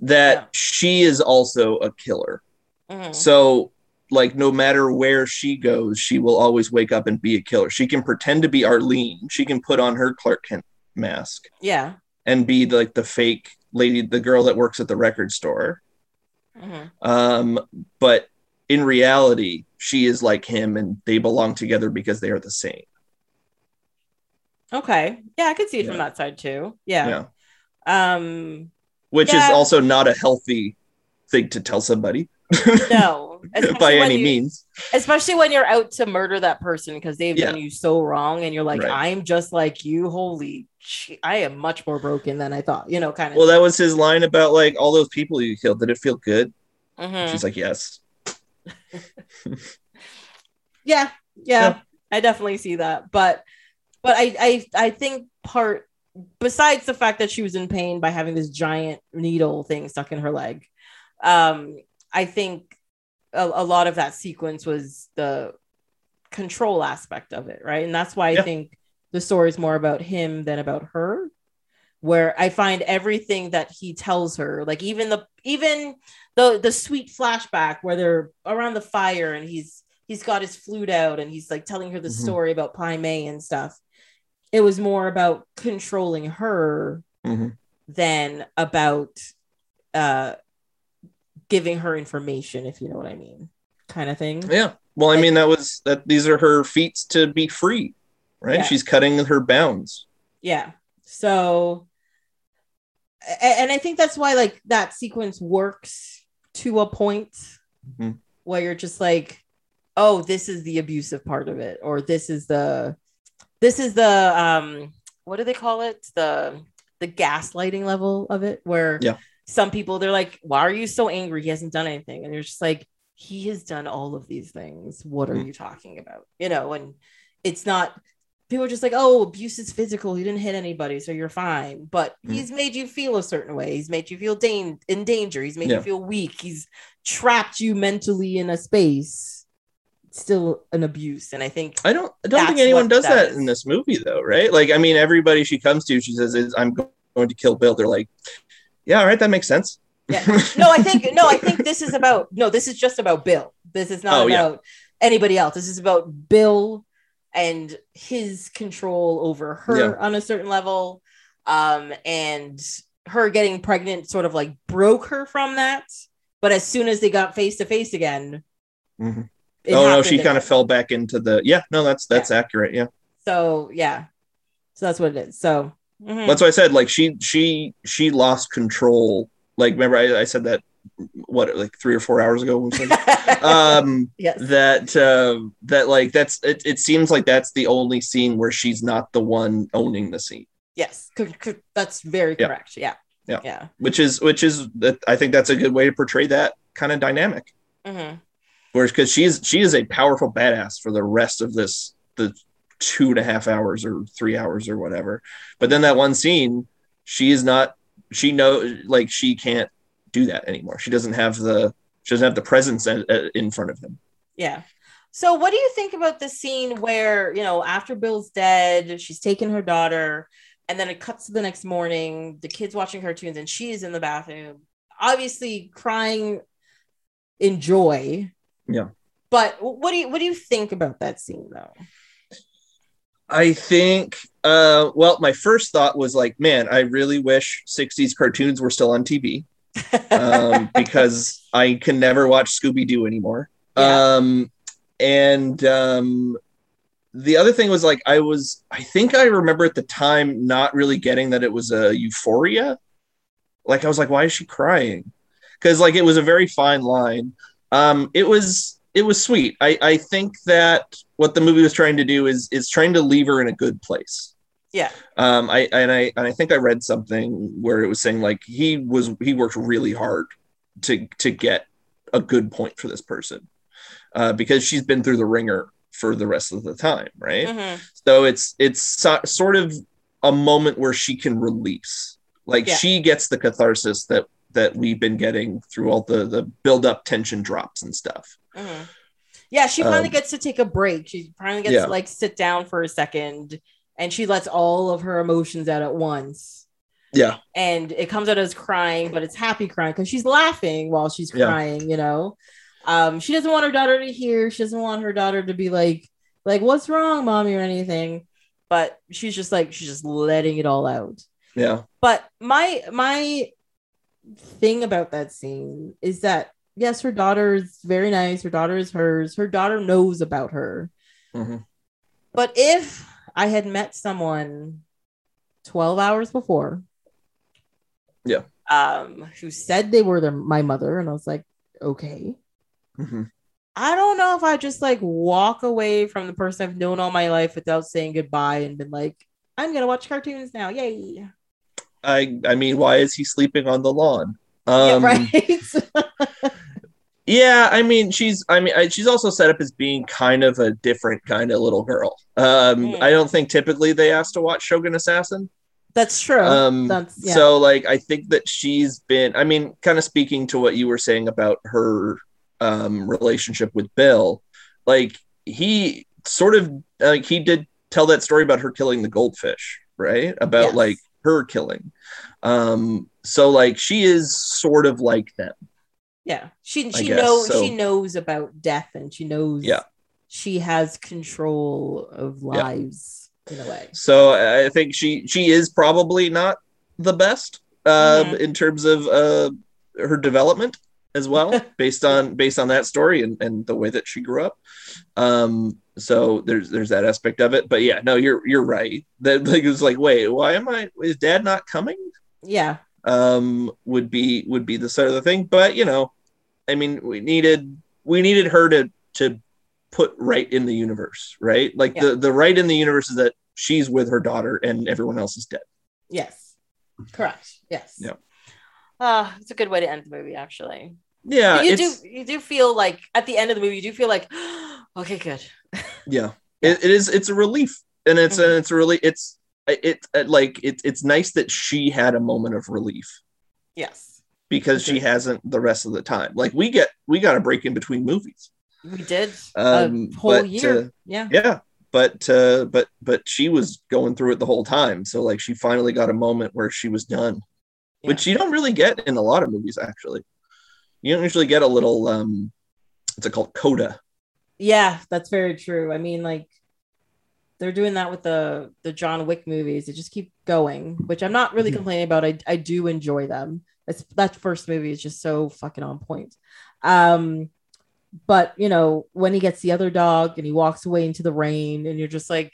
that Yeah. she is also a killer. Mhm. So, like, no matter where she goes, she will always wake up and be a killer. She can pretend to be Arlene. She can put on her Clark Kent mask Yeah. and be like the fake lady, the girl that works at the record store. Mhm. Um, but in reality, she is like him and they belong together because they are the same. Okay. Yeah, I could see it from that side too. Yeah. Yeah. Um Which Yeah. is also not a healthy thing to tell somebody no. By any you- means. Especially when you're out to murder that person because they've Yeah. done you so wrong and you're like, Right. I'm just like you. Holy shit. I am much more broken than I thought, you know, kind of Well, that was his line about like all those people you killed. Did it feel good? Mhm. She's like, yes. yeah, yeah, Yeah. I definitely see that. But but I I I think part besides the fact that she was in pain by having this giant needle thing stuck in her leg, um, I think a, a lot of that sequence was the control aspect of it, right? And that's why I Yeah. think the story is more about him than about her. Where I find everything that he tells her, like even the even the the sweet flashback where they're around the fire and he's he's got his flute out and he's like telling her the Mhm. story about Pai Mei and stuff. It was more about controlling her Mhm. than about uh giving her information, if you know what I mean, kind of thing. Yeah. Well, I mean, that was that. These are her feats to be free, right? Yeah. She's cutting her bounds. Yeah. So, and I think that's why like that sequence works to a point Mhm. where you're just like, oh, this is the abusive part of it, or this is the, this is the, um, what do they call it? The, the gaslighting level of it, where Yeah. Some people they're like, why are you so angry? He hasn't done anything, and you're just like, he has done all of these things. What are Mm. you talking about? You know, and it's not people are just like, oh, abuse is physical. He didn't hit anybody, so you're fine. But Mm. he's made you feel a certain way. He's made you feel dan- in danger. He's made Yeah. you feel weak. He's trapped you mentally in a space. It's still an abuse. And I think, I don't. I don't think anyone does that that in this movie, though, right? Like, I mean, everybody she comes to, she says, is, "I'm going to kill Bill." They're like, "Yeah, all right, that makes sense." Yeah. no, I think, no, I think this is about, no, this is just about Bill. This is not Oh, yeah. about anybody else. This is about Bill and his control over her Yeah. on a certain level. Um, and her getting pregnant sort of like broke her from that. But as soon as they got face to face again, Mhm. oh no, she kind of fell back into the. Yeah, no, that's that's accurate. Yeah, So yeah, so that's what it is. So mhm. that's what I said. Like she she she lost control. Like remember, I, I said that what like three or four hours ago. when um, yes, that uh, that like that's it, it seems like that's the only scene where she's not the one owning the scene yes, c- c- that's very Yeah. correct. Yeah, Yeah. yeah. which is which is that i think that's a good way to portray that kind of dynamic hmm whereas because she's she is a powerful badass for the rest of this the two and a half hours or three hours or whatever but then that one scene she is not she know like she can't do that anymore she doesn't have the she doesn't have the presence in, in front of him Yeah. So what do you think about the scene where, you know, after Bill's dead, she's taken her daughter, and then it cuts to the next morning, the kid's watching cartoons, and she's in the bathroom, obviously crying in joy. Yeah. But what do you what do you think about that scene though? I think, uh, well, my first thought was like, man, I really wish 60s cartoons were still on TV um, because I can never watch Scooby Doo anymore. Yeah. Um, and um, the other thing was like, I was, I think I remember at the time not really getting that it was a euphoria. Like, I was like, why is she crying? Because like it was a very fine line. Um, it was, it was sweet. I, I think that what the movie was trying to do is is trying to leave her in a good place. yeah. Um, I and I and I think I read something where it was saying like he was he worked really hard to to get a good point for this person uh, because she's been through the wringer for the rest of the time, right? Mhm. So it's it's so, sort of a moment where she can release, like Yeah. she gets the catharsis that that we've been getting through all the the build up tension drops and stuff. Mhm. Yeah, she finally Um, gets to take a break. She finally gets Yeah. to like sit down for a second and she lets all of her emotions out at once. Yeah, and it comes out as crying, but it's happy crying because she's laughing while she's Yeah. crying, you know. Um, she doesn't want her daughter to hear, she doesn't want her daughter to be like, like, what's wrong, mommy, or anything. But she's just like, she's just letting it all out. yeah, But my my thing about that scene is that yes, her daughter is very nice. Her daughter is hers. Her daughter knows about her. Mhm. But if I had met someone 12 hours before, Yeah. um, who said they were their, my mother, and I was like, okay. Mhm. I don't know if I just like walk away from the person I've known all my life without saying goodbye and been like, I'm gonna watch cartoons now. Yay. I I mean, why is he sleeping on the lawn? yeah, Um, right. Yeah, I mean, she's I mean, I, she's also set up as being kind of a different kind of little girl. Um, Mm. I don't think typically they ask to watch Shogun Assassin. That's true. Um, That's yeah. So, like, I think that she's been. I mean, kind of speaking to what you were saying about her um, relationship with Bill, like he sort of like he did tell that story about her killing the goldfish, right? About Yes. like her killing. Um, so like she is sort of like them. yeah. She she guess, knows so- she knows about death and she knows Yeah. she has control of Yeah. lives in a way. So I think she she is probably not the best um, Mhm. in terms of uh, her development as well, based on based on that story and, and the way that she grew up. Um, so there's there's that aspect of it. But yeah, no, you're you're right. That like it's like, wait, why am I? Is Dad not coming? Yeah. Um, would be would be the sort of the thing. But you know, I mean, we needed we needed her to to put right in the universe, right? Like Yeah. the the right in the universe is that she's with her daughter and everyone else is dead. Yes. Correct. Yes. Yeah. Uh, it's a good way to end the movie, actually. Yeah, But you it's do you do feel like at the end of the movie, you do feel like, okay, good. yeah, It, it is. It's a relief, and it's Mhm. and it's a really it's it, it like it, it's nice that she had a moment of relief Yes. because she hasn't the rest of the time. Like we get we got a break in between movies. We did Um, a whole but, year. uh, yeah. yeah but uh but but she was going through it the whole time so like she finally got a moment where she was done which you don't really get in a lot of movies actually you don't usually get a little um what's it called coda Yeah, that's very true. I mean, like they're doing that with the the John Wick movies. They just keep going, which I'm not really Mhm. complaining about. I I do enjoy them. It's, that first movie is just so fucking on point. Um, but you know when he gets the other dog and he walks away into the rain, and you're just like,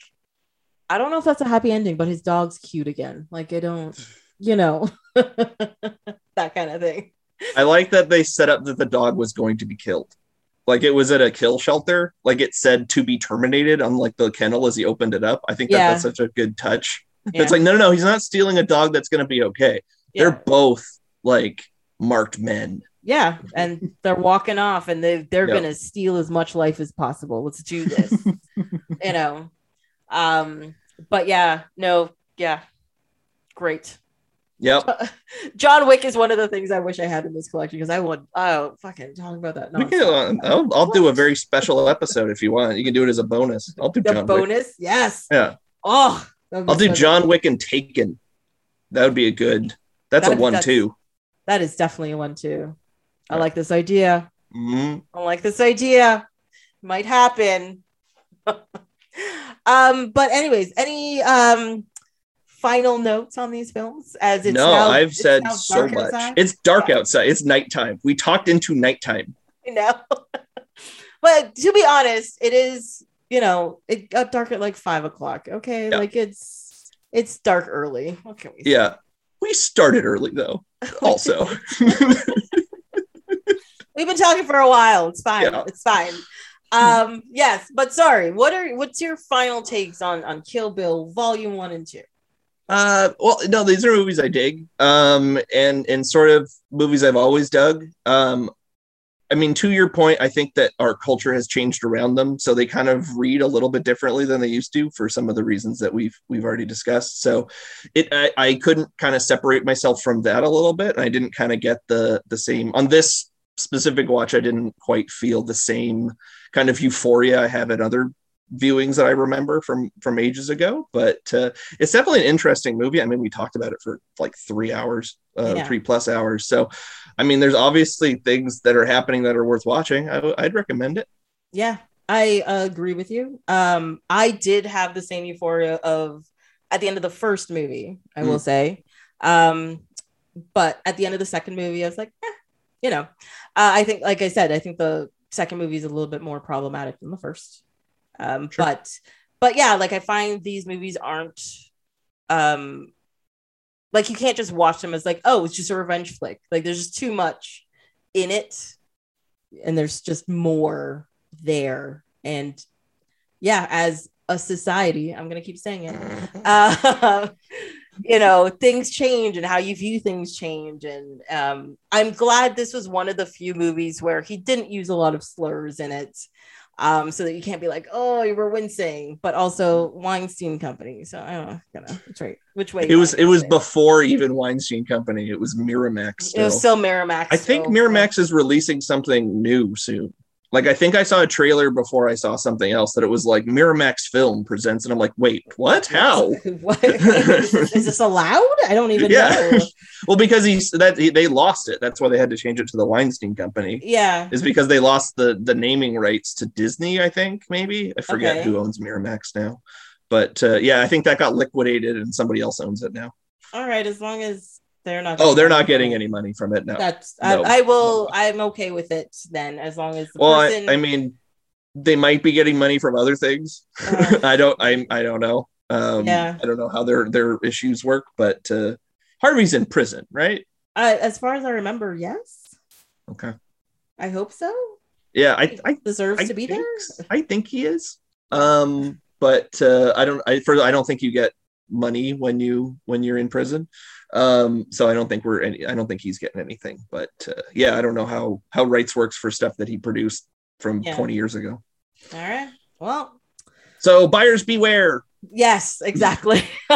I don't know if that's a happy ending, but his dog's cute again. Like I don't, you know, that kind of thing. i like that they set up that the dog was going to be killed like it was at a kill shelter like it said to be terminated on like the kennel as he opened it up i think that Yeah. that's such a good touch Yeah. it's like no no no he's not stealing a dog that's going to be okay yeah. they're both like marked men Yeah, and they're walking off, and they they're Yep. gonna steal as much life as possible. Let's do this, you know. Um, but yeah, no, yeah, great. Yep John Wick is one of the things I wish I had in this collection because I would oh fucking talk about that. We can, uh, I'll, I'll do a very special episode if you want. You can do it as a bonus. I'll do the John Wick. bonus, yes. Yeah, Oh, that I'll do so John good. Wick and Taken. That would be a good. That's a one that's- too. That is definitely a one too. I like this idea. Mhm. I like this idea. Might happen. um, but anyways, any um final notes on these films? As it's No, now- I've it's said so much. outside? It's dark Yeah. outside. It's nighttime. We talked into nighttime. you know. but to be honest, it is. You know, it got dark at like five o'clock. Okay, Yeah. like it's it's dark early. What can we? say? Yeah, we started early though. Also, We've been talking for a while. It's fine. Yeah. It's fine. Um, yes, but sorry. What are what's your final takes on on Kill Bill Volume One and Two? Uh, well, no, these are movies I dig, um, and and sort of movies I've always dug. Um, I mean, to your point, I think that our culture has changed around them, so they kind of read a little bit differently than they used to for some of the reasons that we've we've already discussed. So, it I, I couldn't kind of separate myself from that a little bit, and I didn't kind of get the the same on this specific watch. I didn't quite feel the same kind of euphoria I have at other viewings that I remember from from ages ago. But uh, it's definitely an interesting movie. I mean, we talked about it for like three hours, uh, Yeah. three plus hours. So, I mean, there's obviously things that are happening that are worth watching. I, would recommend it. Yeah, I uh, agree with you. Um, I did have the same euphoria of at the end of the first movie. I will say, um, but at the end of the second movie, I was like, eh, you know, uh, I think, like I said, I think the second movie is a little bit more problematic than the first. Um, Sure. but but yeah, like I find these movies aren't um like you can't just watch them as like, oh, it's just a revenge flick. Like there's just too much in it, and there's just more there. And yeah, as a society, I'm gonna keep saying it. Uh, you know, things change and how you view things change. And um, I'm glad this was one of the few movies where he didn't use a lot of slurs in it. Um, so that you can't be like, oh, you were wincing, but also Weinstein Company. So I don't know, you know which way, which way. It was it was before. before even Weinstein Company. It was Miramax. It was still Miramax. I think Miramax is releasing something new soon. Like I think I saw a trailer before I saw something else that it was like Miramax Film presents, and I'm like, wait, what? How? what is, this, allowed? I don't even Yeah. know. Well, because he's that he, they lost it. That's why they had to change it to the Weinstein Company. Yeah. Is because they lost the the naming rights to Disney. I think maybe I forget Okay. who owns Miramax now, but uh, yeah, I think that got liquidated and somebody else owns it now. All right. As long as they're not. Oh, they're not getting any money from it now. That's No. I, I will. I'm okay with it then, as long as the Well, I, person. I mean, they might be getting money from other things. Uh, I don't. I I don't know. Um, Yeah. I don't know how their their issues work, but uh, Harvey's in prison, right? I, as far as I remember, yes. Okay. I hope so. Yeah, I I, Deserves I to be think, there. I think he is. Um, but uh, I don't. I for I don't think you get money when you when you're in prison. Um, so I don't think we're any. I don't think he's getting anything. But uh, yeah, I don't know how how rights works for stuff that he produced from Yeah. 20 years ago. All right. Well, So buyers beware. yes, exactly.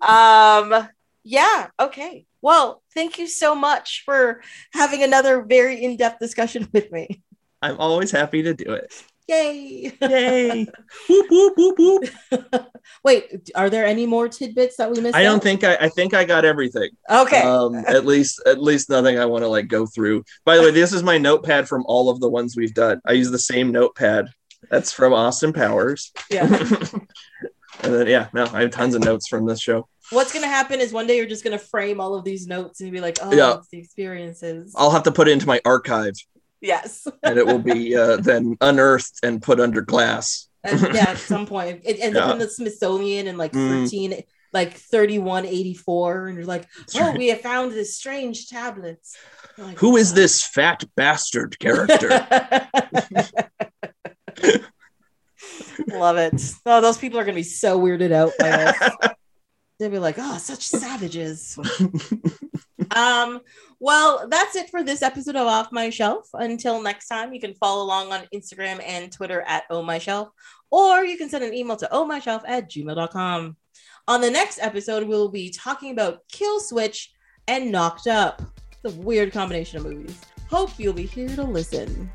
um. Yeah. Okay. Well, thank you so much for having another very in-depth discussion with me. I'm always happy to do it. Yay! Yay! whoop whoop whoop whoop. Wait, are there any more tidbits that we missed? I don't out? think I, I think I got everything. Okay. Um, at least at least nothing I want to like go through. By the way, this is my notepad from all of the ones we've done. I use the same notepad. That's from Austin Powers. yeah. And then yeah, no, I have tons of notes from this show. What's gonna happen is one day you're just gonna frame all of these notes and be like, oh, Yeah. the experiences. I'll have to put it into my archive, yes. and it will be uh, then unearthed and put under glass. And yeah, at some point it ends up in the Smithsonian in like Mm. 13, like 3184, and you're like, oh, right. we have found this strange tablets. Like, Who is this fat bastard character? Love it. Oh, those people are gonna be so weirded out by us. They'll be like, oh, such savages. um, well, that's it for this episode of Off My Shelf. Until next time, you can follow along on Instagram and Twitter at Oh My Shelf, or you can send an email to ohmyshelf at gmail.com. On the next episode, we'll be talking about Kill Switch and Knocked Up. It's a weird combination of movies. Hope you'll be here to listen.